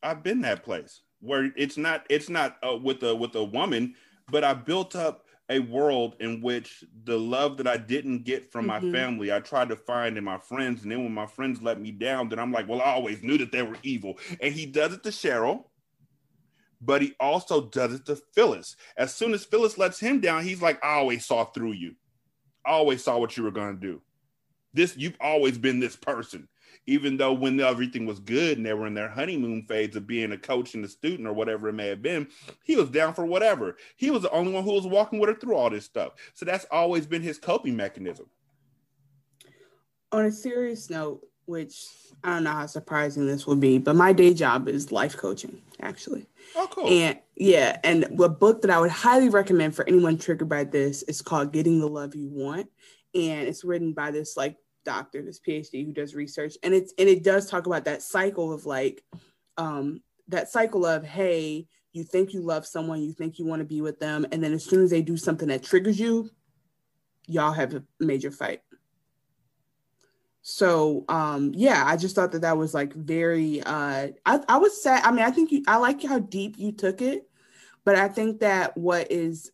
I've been that place where it's not, it's not uh, with a with a woman, but I built up a world in which the love that I didn't get from Mhm. my family, I tried to find in my friends, and then when my friends let me down, then I'm like, well, I always knew that they were evil, and he does it to Cheryl but he also does it to Phyllis. As soon as Phyllis lets him down, he's like, I always saw through you. I always saw what you were going to do. This, you've always been this person. Even though when everything was good and they were in their honeymoon phase of being a coach and a student or whatever it may have been, he was down for whatever. He was the only one who was walking with her through all this stuff. So that's always been his coping mechanism. On a serious note, which I don't know how surprising this will be, but my day job is life coaching, actually. Oh, cool. And yeah, and the book that I would highly recommend for anyone triggered by this is called Getting the Love You Want. And it's written by this like doctor, this PhD who does research. And it's and it does talk about that cycle of like um that cycle of hey, you think you love someone, you think you want to be with them, and then as soon as they do something that triggers you, y'all have a major fight. So um yeah, I just thought that that was like very uh I I was sad. I mean, I think you I like how deep you took it, but I think that what is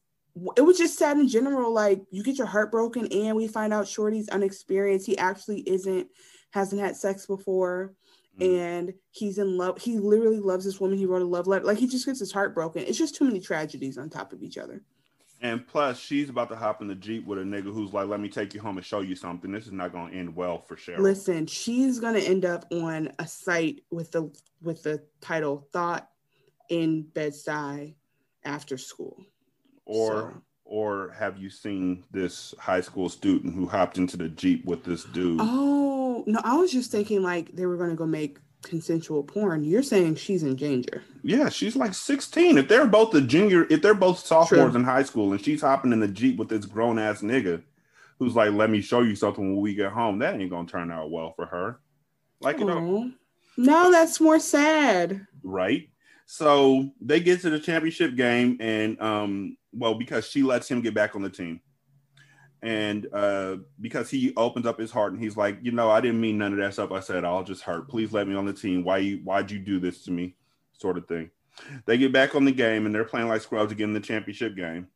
it was just sad in general like you get your heart broken and we find out Shorty's unexperienced. He actually isn't hasn't had sex before mm. and he's in love. He literally loves this woman. He wrote a love letter. Like he just gets his heart broken. It's just too many tragedies on top of each other. And plus, she's about to hop in the Jeep with a nigga who's like, let me take you home and show you something. This is not going to end well for Cheryl. Listen, she's gonna end up on a site with the with the title "Thought in Bed-Stuy After School." Or or have you seen this high school student who hopped into the jeep with this dude Oh no, I was just thinking like they were gonna go make consensual porn. You're saying she's in danger. yeah she's like 16 if they're both the junior if they're both sophomores True. in high school and she's hopping in the jeep with this grown-ass nigga who's like let me show you something when we get home that ain't gonna turn out well for her like you know No, that's more sad. right so they get to the championship game and um well because she lets him get back on the team. And uh because he opens up his heart and he's like you know i didn't mean none of that stuff i said. I'll just hurt. Please let me on the team. Why you why'd you do this to me? Sort of thing. They get back on the game and they're playing like scrubs again in the championship game.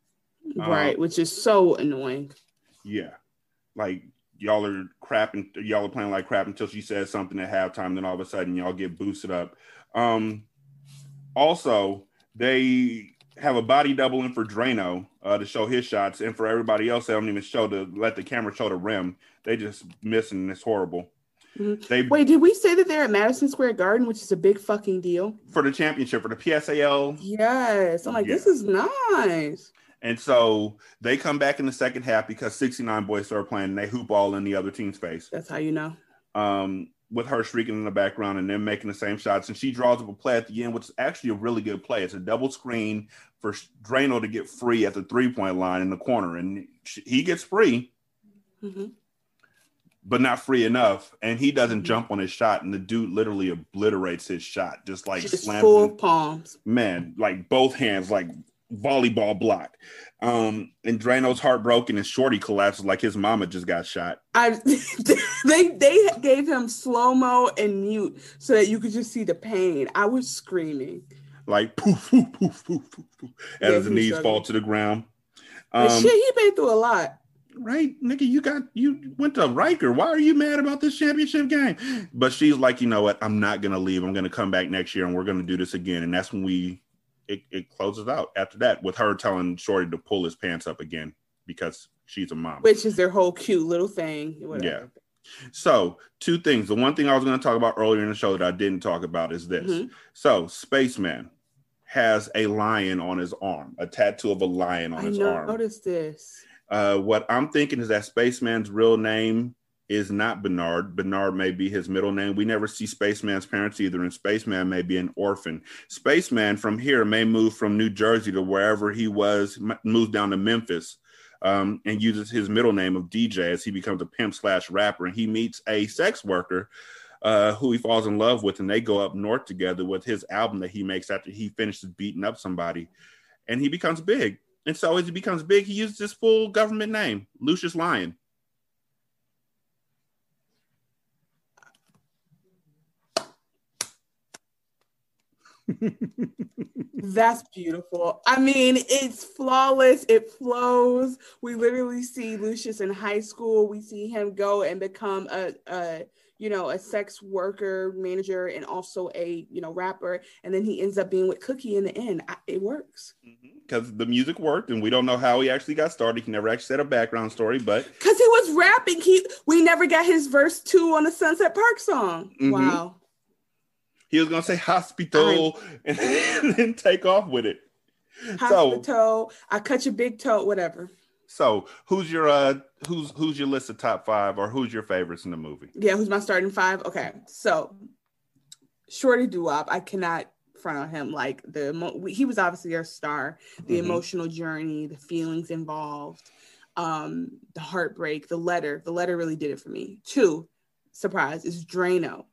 Um, right, which is so annoying. yeah. Like y'all are crapping y'all are playing like crap until she says something at halftime. Then all of a sudden y'all get boosted up. Um also they have a body double in for Drano uh, to show his shots and for everybody else they don't even show to let the camera show the rim they just missing and it's horrible They Wait, did we say that they're at Madison Square Garden, which is a big fucking deal? for the championship for the PSAL. Yes. I'm like, this is nice. And so they come back in the second half because 69 Boyz start playing and they hoop all in the other team's face. That's how you know. Um, with her shrieking in the background and then making the same shots. And she draws up a play at the end, which is actually a really good play. It's a double screen for Drano to get free at the three point line in the corner. And she, he gets free, Mhm. but not free enough. And he Mm-hmm. doesn't jump on his shot. And the dude literally obliterates his shot, just like Just slams palms. man, like both hands, like volleyball block. Um, and Drano's heartbroken and Shorty collapses like his mama just got shot. I they they gave him slow mo and mute so that you could just see the pain. I was screaming. Like poof, poof, poof, poof, poof, poof, Yeah, as his knees struggling. fall to the ground. Um, shit, he been through a lot. right, nigga, you got you went to Riker. Why are you mad about this championship game? But she's like, you know what? I'm not gonna leave. I'm gonna come back next year and we're gonna do this again. And that's when we it, it closes out after that with her telling Shorty to pull his pants up again because she's a mom. Which is their whole cute little thing. Whatever. Yeah. So, two things. The one thing I was going to talk about earlier in the show that I didn't talk about is this. Mhm. So, Spaceman has a lion on his arm, a tattoo of a lion on I his arm. noticed this. Uh, what I'm thinking is that Spaceman's real name is not Bernard. Bernard may be his middle name. We never see Spaceman's parents either, and Spaceman may be an orphan. Spaceman from here may move from New Jersey to wherever he was, moves down to Memphis, um, and uses his middle name of DJ as he becomes a pimp slash rapper, and he meets a sex worker. Uh, who he falls in love with, and they go up north together with his album that he makes after he finishes beating up somebody, and he becomes big. And so as he becomes big, he uses his full government name, Lucious Lyon. That's beautiful. I mean, it's flawless. It flows. We literally see Lucious in high school. We see him go and become a, a you know, a sex worker manager and also a, you know, rapper. And then he ends up being with Cookie in the end. I, it works. because the music worked, and we don't know how he actually got started. He never actually said a background story, but Because he was rapping. He we never got his verse two on the Sunset Park song. Mhm. Wow. He was gonna say hospital and then take off with it. So, Hospital, I cut your big toe, whatever. so who's your uh who's who's your list of top five, or who's your favorites in the movie? Yeah, who's my starting five? Okay, so Shorty Doo Wop, I cannot front on him. Like the emo- he was obviously our star. The Mhm. emotional journey, the feelings involved, um, the heartbreak, the letter. The letter really did it for me. Two, surprise, is Drano.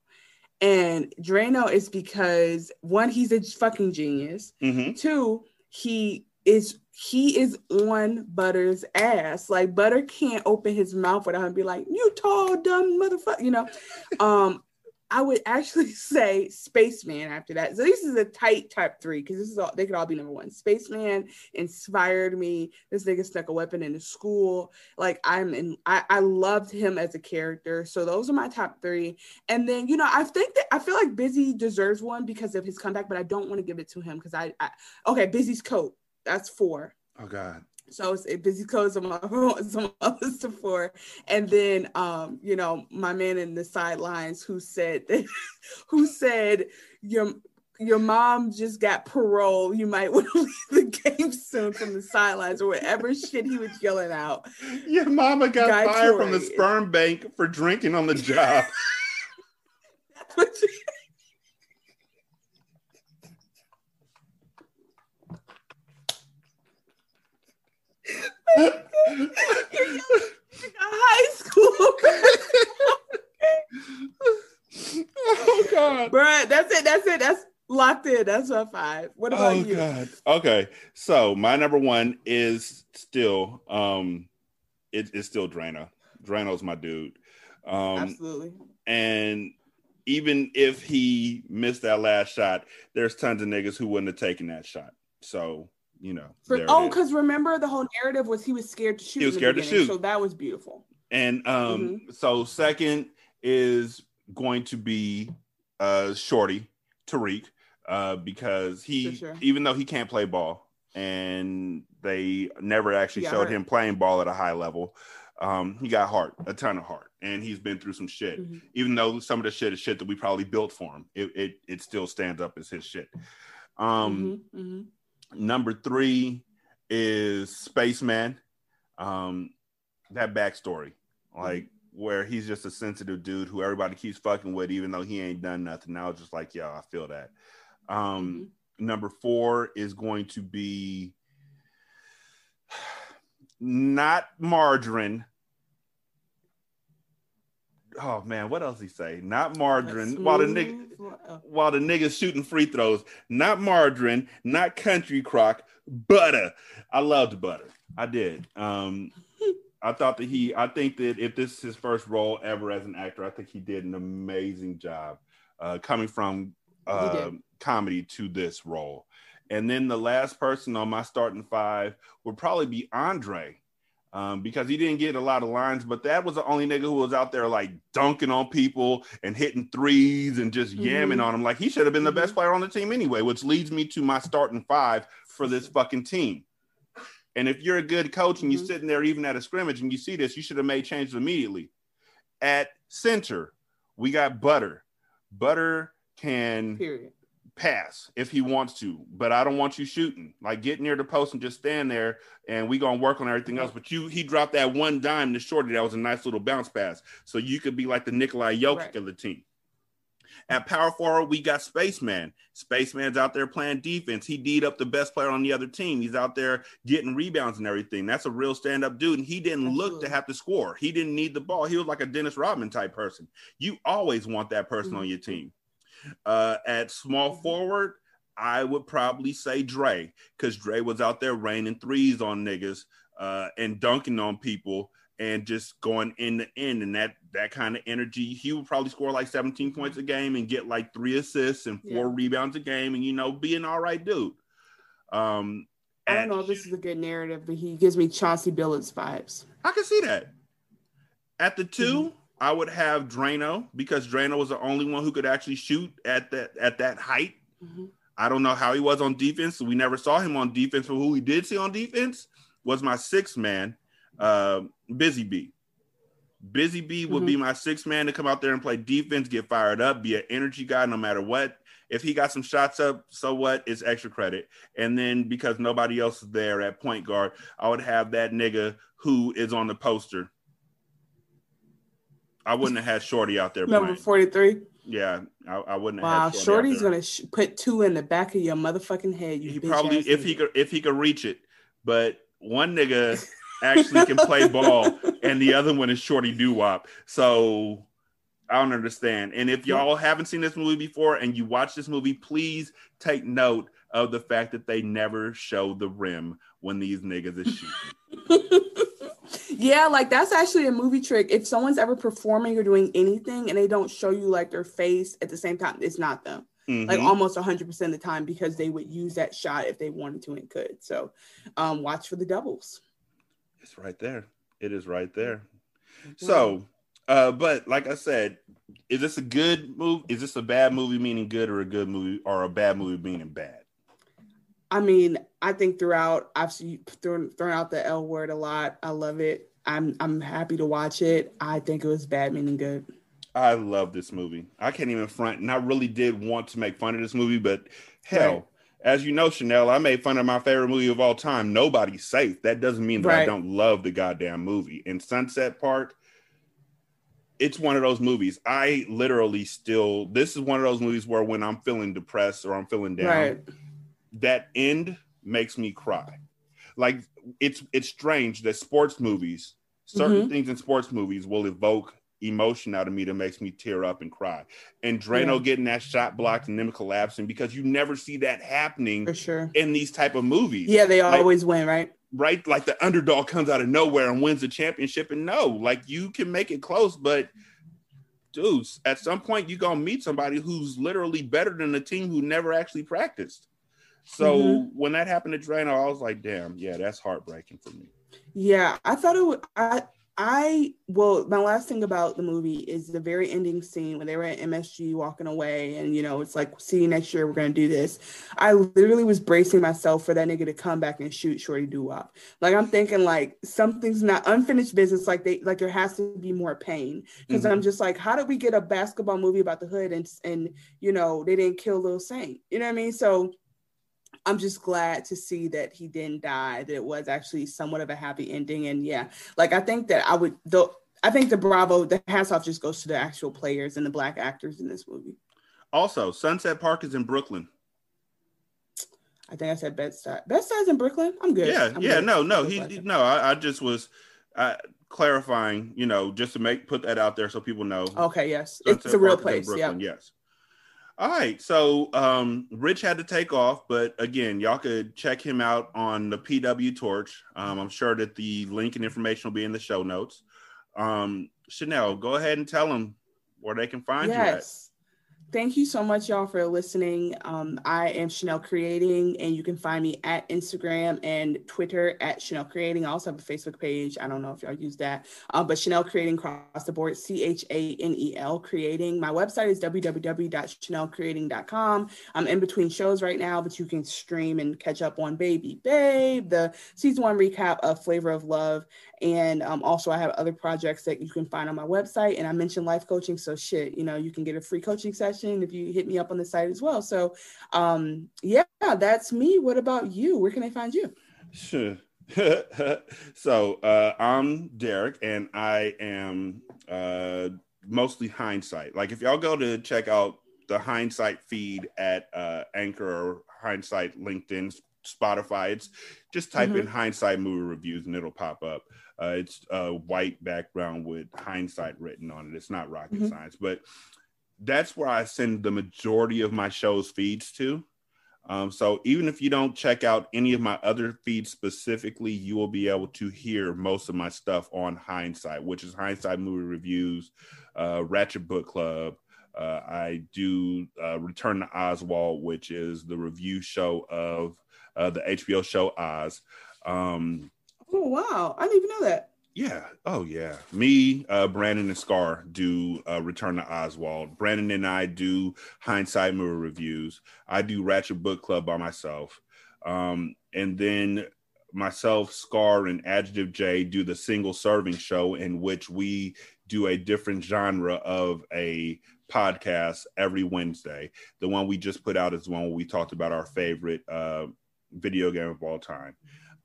And Drano is because one, he's a fucking genius. Mm-hmm. Two, he is he is on Butter's ass. Like Butter can't open his mouth without him be like, "You tall dumb motherfucker," you know. Um, I would actually say Spaceman after that. So this is a tight top three because this is all they could all be number one. Spaceman inspired me. This nigga snuck a weapon into school. Like I'm in I, I loved him as a character. So those are my top three. And then, you know, I think that I feel like Busy deserves one because of his comeback, but I don't want to give it to him because I, I okay, Busy's coat. That's four. Oh God. So it's a busy clothes on my some four. And then um, you know, my man in the sidelines who said who said your your mom just got parole. You might want to leave the game soon from the sidelines or whatever shit he was yelling out. Your mama got Guy fired from the sperm bank for drinking on the job. High school. oh God. Bruh, that's it. That's it. That's locked in. That's my five. What about oh you? God. Okay. So my number one is still um it, it's still Drano. Drano's my dude. Um Absolutely. and even if he missed that last shot, there's tons of niggas who wouldn't have taken that shot. So, you know. For- oh, because remember the whole narrative was he was scared to shoot. He was scared to shoot. So that was beautiful. And um, Mm-hmm. so second is going to be uh Shorty Tariq, uh, because he sure. even though he can't play ball and they never actually Yeah, showed him playing ball at a high level, Um, he got heart, a ton of heart, and he's been through some shit. Mhm. Even though some of the shit is shit that we probably built for him, it it, it still stands up as his shit. Um, Mhm, mhm. Number three is Spaceman. Um, that backstory, like where he's just a sensitive dude who everybody keeps fucking with, even though he ain't done nothing. Now it's just like, yeah, I feel that. Um, Number four is going to be not margarine. Oh man, what else he say? Not margarine. While the nigga, while the niggas shooting free throws, not margarine, not country crock, butter. I loved butter. I did. Um, I thought that he. I think that if this is his first role ever as an actor, I think he did an amazing job uh, coming from uh, comedy to this role. And then the last person on my starting five would probably be Andre. Um, because he didn't get a lot of lines, but that was the only nigga who was out there like dunking on people and hitting threes and just yamming Mhm. on them. Like he should have been the best player on the team anyway, which leads me to my starting five for this fucking team. And if you're a good coach and you're sitting there even at a scrimmage and you see this, you should have made changes immediately. At center, we got Butter. Butter can Period. Pass if he wants to, but I don't want you shooting. Like get near the post and just stand there, and we gonna work on everything else. But you, he dropped that one dime to Shorty. That was a nice little bounce pass, so you could be like the Nikolai Jokic of the team. At power forward, we got Spaceman. Spaceman's out there playing defense. He D'd up the best player on the other team. He's out there getting rebounds and everything. That's a real stand-up dude. And he didn't look to have to score. He didn't need the ball. He was like a Dennis Rodman type person. You always want that person mm-hmm. on your team. Uh, at small forward, I would probably say Dre, because Dre was out there raining threes on niggas uh, and dunking on people and just going in the end and that that kind of energy. He would probably score like 17 points a game and get like three assists and four Yeah. rebounds a game and you know be an all right dude. Um I don't know if this is a good narrative, but he gives me Chauncey Billups vibes. I can see that. At the 2 Mm-hmm. I would have Drano because Drano was the only one who could actually shoot at that at that height. Mhm. I don't know how he was on defense. We never saw him on defense, but who we did see on defense was my sixth man, uh, Busy Bee. Busy Bee would be my sixth man to come out there and play defense, get fired up, be an energy guy no matter what. If he got some shots up, so what? It's extra credit. And then because nobody else is there at point guard, I would have that nigga who is on the poster. I wouldn't have had Shorty out there Number 43. Yeah, I, I wouldn't have Wow, had Shorty out Shorty's gonna sh- put two in the back of your motherfucking head. You he probably if he could if he could reach it, but one nigga actually can play ball and the other one is shorty doo wop. So I don't understand. And if y'all haven't seen this movie before and you watch this movie, please take note of the fact that they never show the rim when these niggas is shooting. Yeah, like that's actually a movie trick. If someone's ever performing or doing anything and they don't show you like their face at the same time, it's not them. Like Mhm. almost 100% of the time because they would use that shot if they wanted to and could. So um, watch for the doubles. It's right there. It is right there. So, uh, but like I said, is this a good movie? Is this a bad movie meaning good, or a good movie, or a bad movie meaning bad? I mean, I think throughout I've seen, thrown, thrown out the L word a lot. I love it. I'm I'm happy to watch it. I think it was bad meaning good. I love this movie. I can't even front, and I really did want to make fun of this movie, but hell, Right. as you know, Chanel, I made fun of my favorite movie of all time, Nobody's Safe. That doesn't mean that I don't love the goddamn movie. And Sunset Park, it's one of those movies. I literally still, this is one of those movies where when I'm feeling depressed or I'm feeling down, Right. That end makes me cry. Like it's it's strange that sports movies, certain Mhm. things in sports movies will evoke emotion out of me that makes me tear up and cry. And Drano Yeah. getting that shot blocked and them collapsing because you never see that happening For sure. in these type of movies. Yeah, they Like- always win, right? right like the underdog comes out of nowhere and wins the championship and no like you can make it close but dudes at some point you're gonna meet somebody who's literally better than the team who never actually practiced so Mhm. when that happened to Drano, I was like, damn, yeah, that's heartbreaking for me. Yeah, I thought it. Would, I I well, my last thing about the movie is the very ending scene when they were at MSG walking away, and you know, it's like, see you next year, we're gonna do this. I literally was bracing myself for that nigga to come back and shoot Shorty Doo Wop. Like I'm thinking like something's not unfinished business, like they like there has to be more pain. Because Mhm. I'm just like, how did we get a basketball movie about the hood and and you know they didn't kill Lil Saint? You know what I mean? So I'm just glad to see that he didn't die, that it was actually somewhat of a happy ending. And yeah, like I think that I would though I think the bravo, the hats off just goes to the actual players and the black actors in this movie. Also, Sunset Park is in Brooklyn. I think I said Bed-Stuy. Bed-Stuy's in Brooklyn. I'm good. Yeah, I'm yeah, good. no, no, he, he- no. I, I just was uh, clarifying, you know, just to make put that out there so people know. Okay, yes. Sunset It's a real Park place. Brooklyn, Yeah. Yes. All right. So um Rich had to take off, but again, y'all could check him out on the PW Torch. Um, I'm sure that the link and information will be in the show notes. Um, Chanel, go ahead and tell them where they can find you at. Thank you so much, y'all, for listening. Um, I am Chanel Creating, and you can find me at Instagram and Twitter at Chanel Creating. I also have a Facebook page. I don't know if y'all use that, uh, but Chanel Creating across the board, C H A N E L Creating. My website is www.chanelcreating.com. I'm in between shows right now, but you can stream and catch up on Baby Babe, the season one recap of Flavor of Love. And um, also, I have other projects that you can find on my website. And I mentioned life coaching. So, shit, you know, you can get a free coaching session if you hit me up on the site as well. So, um, yeah, that's me. What about you? Where can I find you? Sure. so uh, I'm Derek, and I am uh, mostly hindsight. Like if y'all go to check out the hindsight feed at uh, Anchor or hindsight LinkedIn, Spotify, it's just type in Mhm. hindsight movie reviews and it'll pop up. Uh, it's a white background with hindsight written on it. It's not rocket Mhm. science, but that's where I send the majority of my shows feeds to. Um, so even if you don't check out any of my other feeds specifically, you will be able to hear most of my stuff on Hindsight, which is Hindsight Movie Reviews, uh, Ratchet Book Club. Uh, I do uh, Return to Oswald, which is the review show of uh, the HBO show Oz. Um, Oh, wow. I didn't even know that. yeah. Oh, yeah. Me, uh, Brandon, and Scar do uh, Return to Oswald. Brandon and I do Hindsight Movie Reviews. I do Ratchet Book Club by myself. Um, and then myself, Scar, and Adjective J do the single serving show, in which we do a different genre of a podcast every Wednesday. The one we just put out is the one where we talked about our favorite uh, video game of all time.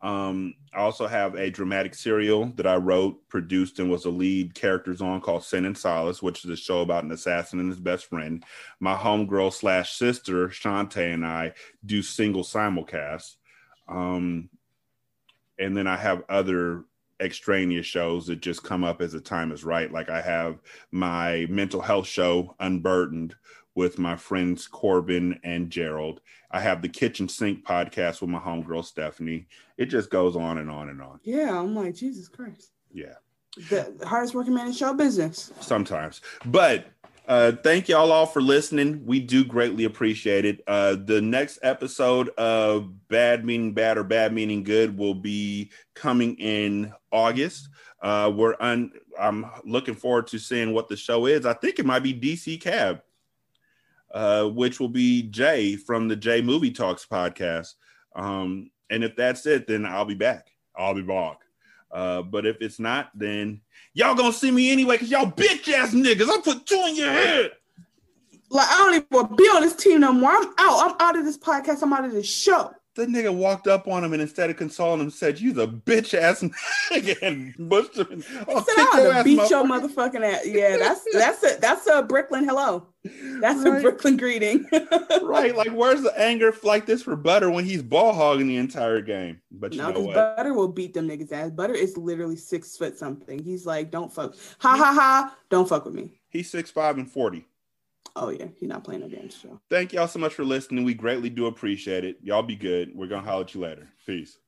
Um, I also have a dramatic serial that I wrote, produced, and was the lead characters on called Sin and Solace, which is a show about an assassin and his best friend. My homegirl slash sister, Shantae, and I do single simulcast. Um, and then I have other extraneous shows that just come up as the time is right. Like I have my mental health show, Unburdened, with my friends Corbin and Gerald. I have the Kitchen Sink podcast with my homegirl Stephanie. It just goes on and on and on. Yeah, I'm like, Jesus Christ. Yeah, The hardest working man in show business. sometimes. But uh, thank y'all all for listening. We do greatly appreciate it. Uh, the next episode of Bad Meaning Bad or Bad Meaning Good will be coming in August. Uh, we're un- I'm looking forward to seeing what the show is. I think it might be DC Cab, uh, which will be Jay from the Jay Movie Talks podcast. Um, and if that's it, then I'll be back. I'll be back. Uh, but if it's not, then y'all gonna see me anyway because y'all bitch ass niggas. I put two in your head. Like, I don't even want to be on this team no more. I'm out. I'm out of this podcast. I'm out of this show. The nigga walked up on him and instead of consoling him, said, "You the bitch ass nigga," and pushed him. and, Oh, Said, kick I'm your gonna ass, beat your motherfucker." motherfucking ass. Yeah, that's that's a that's a Brooklyn hello. That's a Brooklyn greeting. right? Like, where's the anger like this for Butter when he's ball hogging the entire game? But you no, know because what? Butter will beat them niggas ass. Butter is literally six foot something. He's like, don't fuck. Ha ha ha. Don't fuck with me. He's six five and forty. Oh yeah, he's not playing games. So. Thank y'all so much for listening. We greatly do appreciate it. Y'all be good. We're gonna holler at you later. Peace.